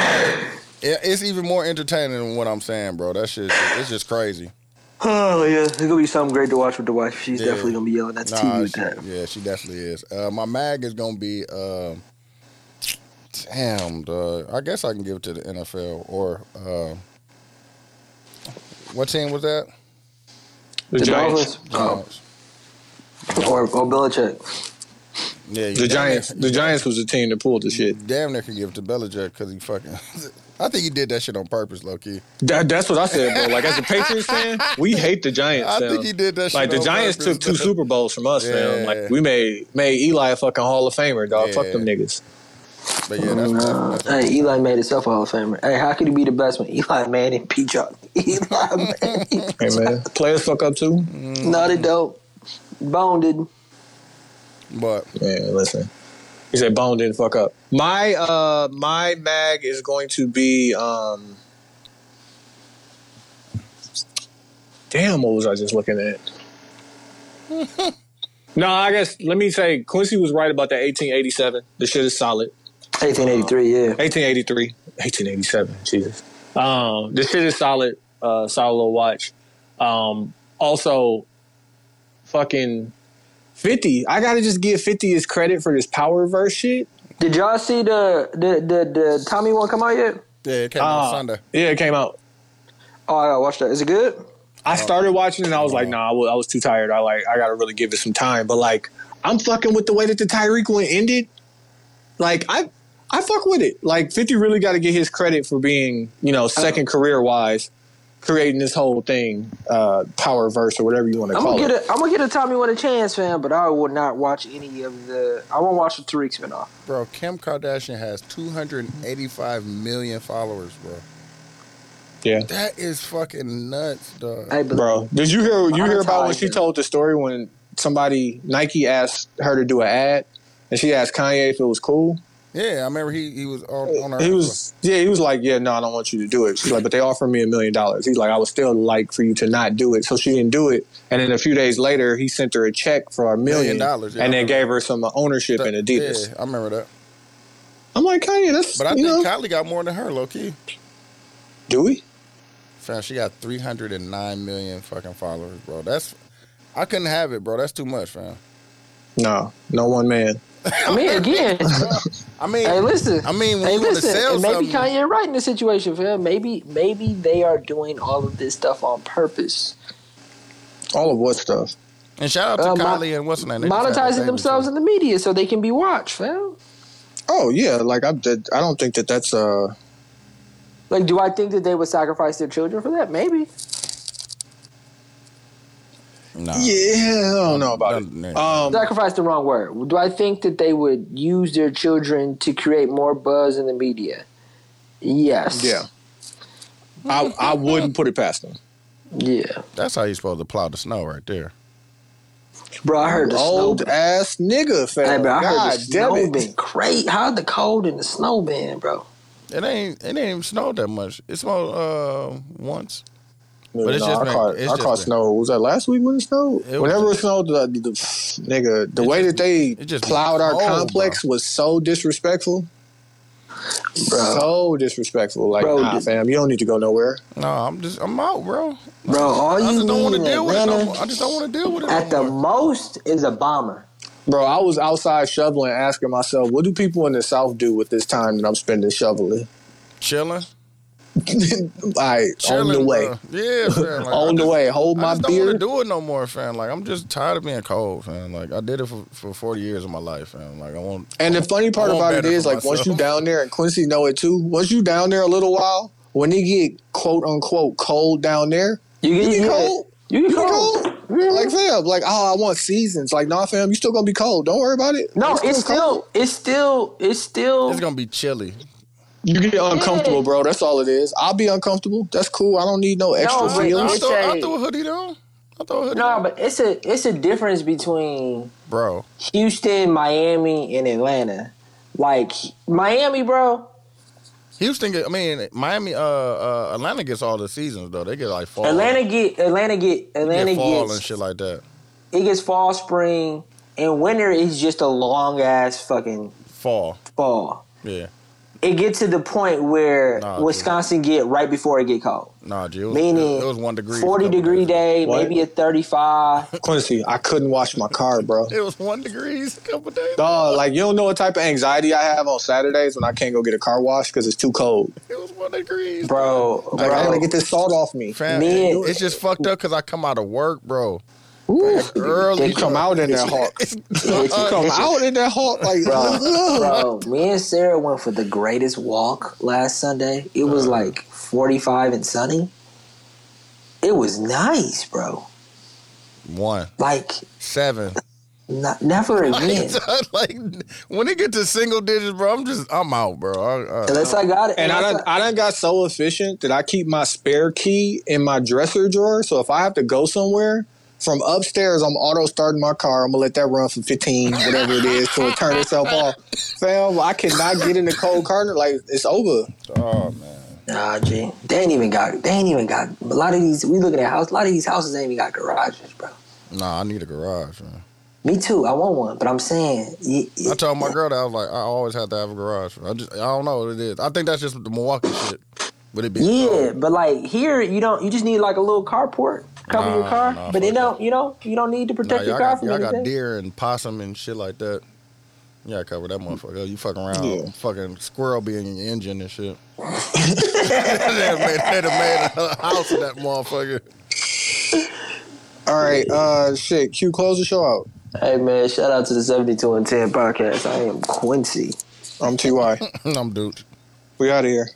It- It's even more entertaining than what I'm saying, bro. That shit, it's just crazy. oh yeah, it's gonna be something great to watch with the wife. She's Yeah. definitely gonna be yelling at the Nah, TV with she- that. yeah, she definitely is. Uh, my mag is gonna be. Uh, damn, dog. I guess I can give it to the NFL or. Uh, what team was that? The, The Giants. Dolphins Giants. or or Belichick. Yeah, The Giants. near- The Giants was the team that pulled the shit. Damn near could give it to Belichick because he fucking. I think he did that shit on purpose, low key. That, that's what I said, bro. Like as a Patriots fan, we hate the Giants. I fam. think he did that shit Like the on Giants purpose, took two though. Super Bowls from us, Yeah. fam. Like we made made Eli a fucking Hall of Famer, dog. Fuck them niggas. But yeah, that's, Uh, that's, hey, Eli made himself a Hall of Famer. Hey, how could he be the best when Eli Manning, P. Chuck, Eli Manning? Hey man, players fuck up too. no, they don't. Bone didn't. But Man, listen. He said Bone didn't fuck up. My uh my mag is going to be um Damn, what was I just looking at? no, I guess let me say Quincy was right about that 1887. The shit is solid. 1883, yeah. 1883. 1887. Jesus. Um, this shit is solid. Uh, solid little watch. Um, also, fucking 50. I gotta just give 50 his credit for this power reverse shit. Did y'all see the the the, the Tommy one come out yet? yeah, it came out Uh, Sunday. Yeah, it came out. Oh, I gotta watch that. Is it good? I started watching and I was like, nah, I was, I was too tired. I like, I gotta really give it some time. But like, I'm fucking with the way that the Tariq one ended. Like, I, I fuck with it. Like, 50 really got to get his credit for being, you know, second career wise, creating this whole thing, uh, power verse or whatever you want to call gonna it. get a I'm gonna get a Tommy one a chance, fam. But I will not watch any of the. I won't watch the Tariq spinoff. Bro, Kim Kardashian has 285 million followers, bro. Yeah. That is fucking nuts, dog. Hey, Bro, did you hear you hear about when she told the story when somebody Nike asked her to do an ad and she asked Kanye if it was cool? Yeah, I remember he he was on, on her. He was yeah, he was like, Yeah, no, I don't want you to do it. She's like, But they offered me a million dollars. He's like, I would still like for you to not do it. So she didn't do it. And then a few days later he sent her a check for a million dollars, yeah, and I then gave her some ownership in Adidas. Yeah, I remember that. I'm like, Kanye, that's But I think know, Kylie got more than her, low key. do we? Fam, she got 309 million fucking followers, bro. That's I couldn't have it, bro. That's too much, fam. No, no one man. I mean, again, I mean, hey, listen. I mean, when hey, you listen. sell maybe something, Kanye right in this situation, fam. Maybe maybe they are doing all of this stuff on purpose, All of what stuff? and shout out to Uh, mon- Kylie and what's her name? They just had their monetizing themselves in the media so they can be watched, fam. Oh yeah, like I did I don't think that that's uh Like, do I think that they would sacrifice their children for that? Maybe. Nah. Yeah, I don't know about it. Nah. Um, Sacrifice the wrong word. Do I think that they would use their children to create more buzz in the media? Yes. yeah, I I wouldn't put it past them. Yeah. That's how you supposed to plow the snow right there. Bro, I heard the Old snow. ass nigga, fam. Hey, bro, I God heard the damn snow it. been crazy. How the cold and the snow been, bro? It ain't it ain't even snowed that much. It snowed uh once. But it's no, just I been- caught, it's I just caught been- snow. Was that last week when it snowed? It Whenever just- it snowed, the, the, nigga, the way just that they just be plowed our cold, complex was so disrespectful. Bro. So disrespectful. Like, Bro, nah, fam, you don't need to go nowhere. No, I'm just I'm out, bro. Bro, all I you just don't want need to in deal with it. No more. I just don't want to deal with it. at no the more. most is a bomber. Bro, I was outside shoveling, asking myself, what do people in the South do with this time that I'm spending shoveling? chilling, like, chilling, on the way. bro. Yeah, fam. Like, I on the just- way. Hold I my just don't want to do it no more, fam. Like I'm just tired of being cold, fam. Like I did it for, for 40 years of my life, fam. Like I want. And the funny part about it is, better is, for like, once you myself. down there, and Quincy know it too. Once you down there a little while, when it get quote unquote cold down there, You you get, get cold. You You get get cold. cold. Like fam, like oh, I want seasons. Like nah, fam, you still gonna be cold. Don't worry about it. No, it's cold. still, it's still, it's still. It's gonna be chilly. You get uncomfortable, Yeah. bro. That's all it is. I'll be uncomfortable. That's cool. I don't need no extra but feelings. I throw, I a- throw a hoodie down. I throw a hoodie No, down. but it's a, it's a difference between bro. Houston, Miami, and Atlanta. Like Miami, bro. Houston, get, I mean Miami, uh, uh, Atlanta gets all the seasons though. They get like fall, Atlanta get, Atlanta get, Atlanta get fall gets, and shit like that. it gets fall, spring, and winter is just a long ass fucking Fall, fall. yeah. It gets to the point where Nah, dude. Wisconsin get right before it get cold. Nah, G, it was, Meaning it, was one degree. a forty couple degree days day, What? maybe a thirty five. Quincy, I couldn't wash my car, bro. It was one degrees a couple days. Dog, like you don't know what type of anxiety I have on Saturdays when I can't go get a car wash because it's too cold. It was one degrees, Bro, Like I bro, gotta get this salt off me. Fam, Me it- and- it's just fucked up because I come out of work, bro. Ooh. Early, You come out in that hot. You come out in that hot like Bro, bro, me and Sarah went for the greatest walk last Sunday. It was uh-huh. like 45 and sunny. It was nice, bro. One Like, seven. not, never again. like when it get to single digits, bro, I'm just I'm out, bro. I, I, Unless I got it. And I unless done, I done got so efficient that I keep my spare key in my dresser drawer. So if I have to go somewhere from upstairs, I'm auto starting my car. I'm gonna let that run for 15, whatever it is, till it turn itself off. Fam, I cannot get in the cold car. Like it's over. oh man, Nah, G. They ain't even got, they ain't even got, a lot of these, we looking at house, a lot of these houses ain't even got garages, bro. nah, I need a garage, man. Me too. I want one, but I'm saying, y- y- I told my girl that I was like, I always have to have a garage. I just I don't know what it is. I think that's just the Milwaukee shit. Would it be? yeah, cold? but like here, you don't, you just need like a little carport cover your car, nah, but fuck it don't, you know, you don't need to protect y'all your car got, from y'all got deer and possum and shit like that. Yeah, cover that motherfucker. You fucking around, Yeah. fucking squirrel being in your engine and shit. they'd have made, they'd have made a house of that motherfucker. All right, uh, shit. Q, close the show out. Hey man, shout out to the 72 and 10 podcast. I am Quincy. I'm Ty. I'm dude. We out of here.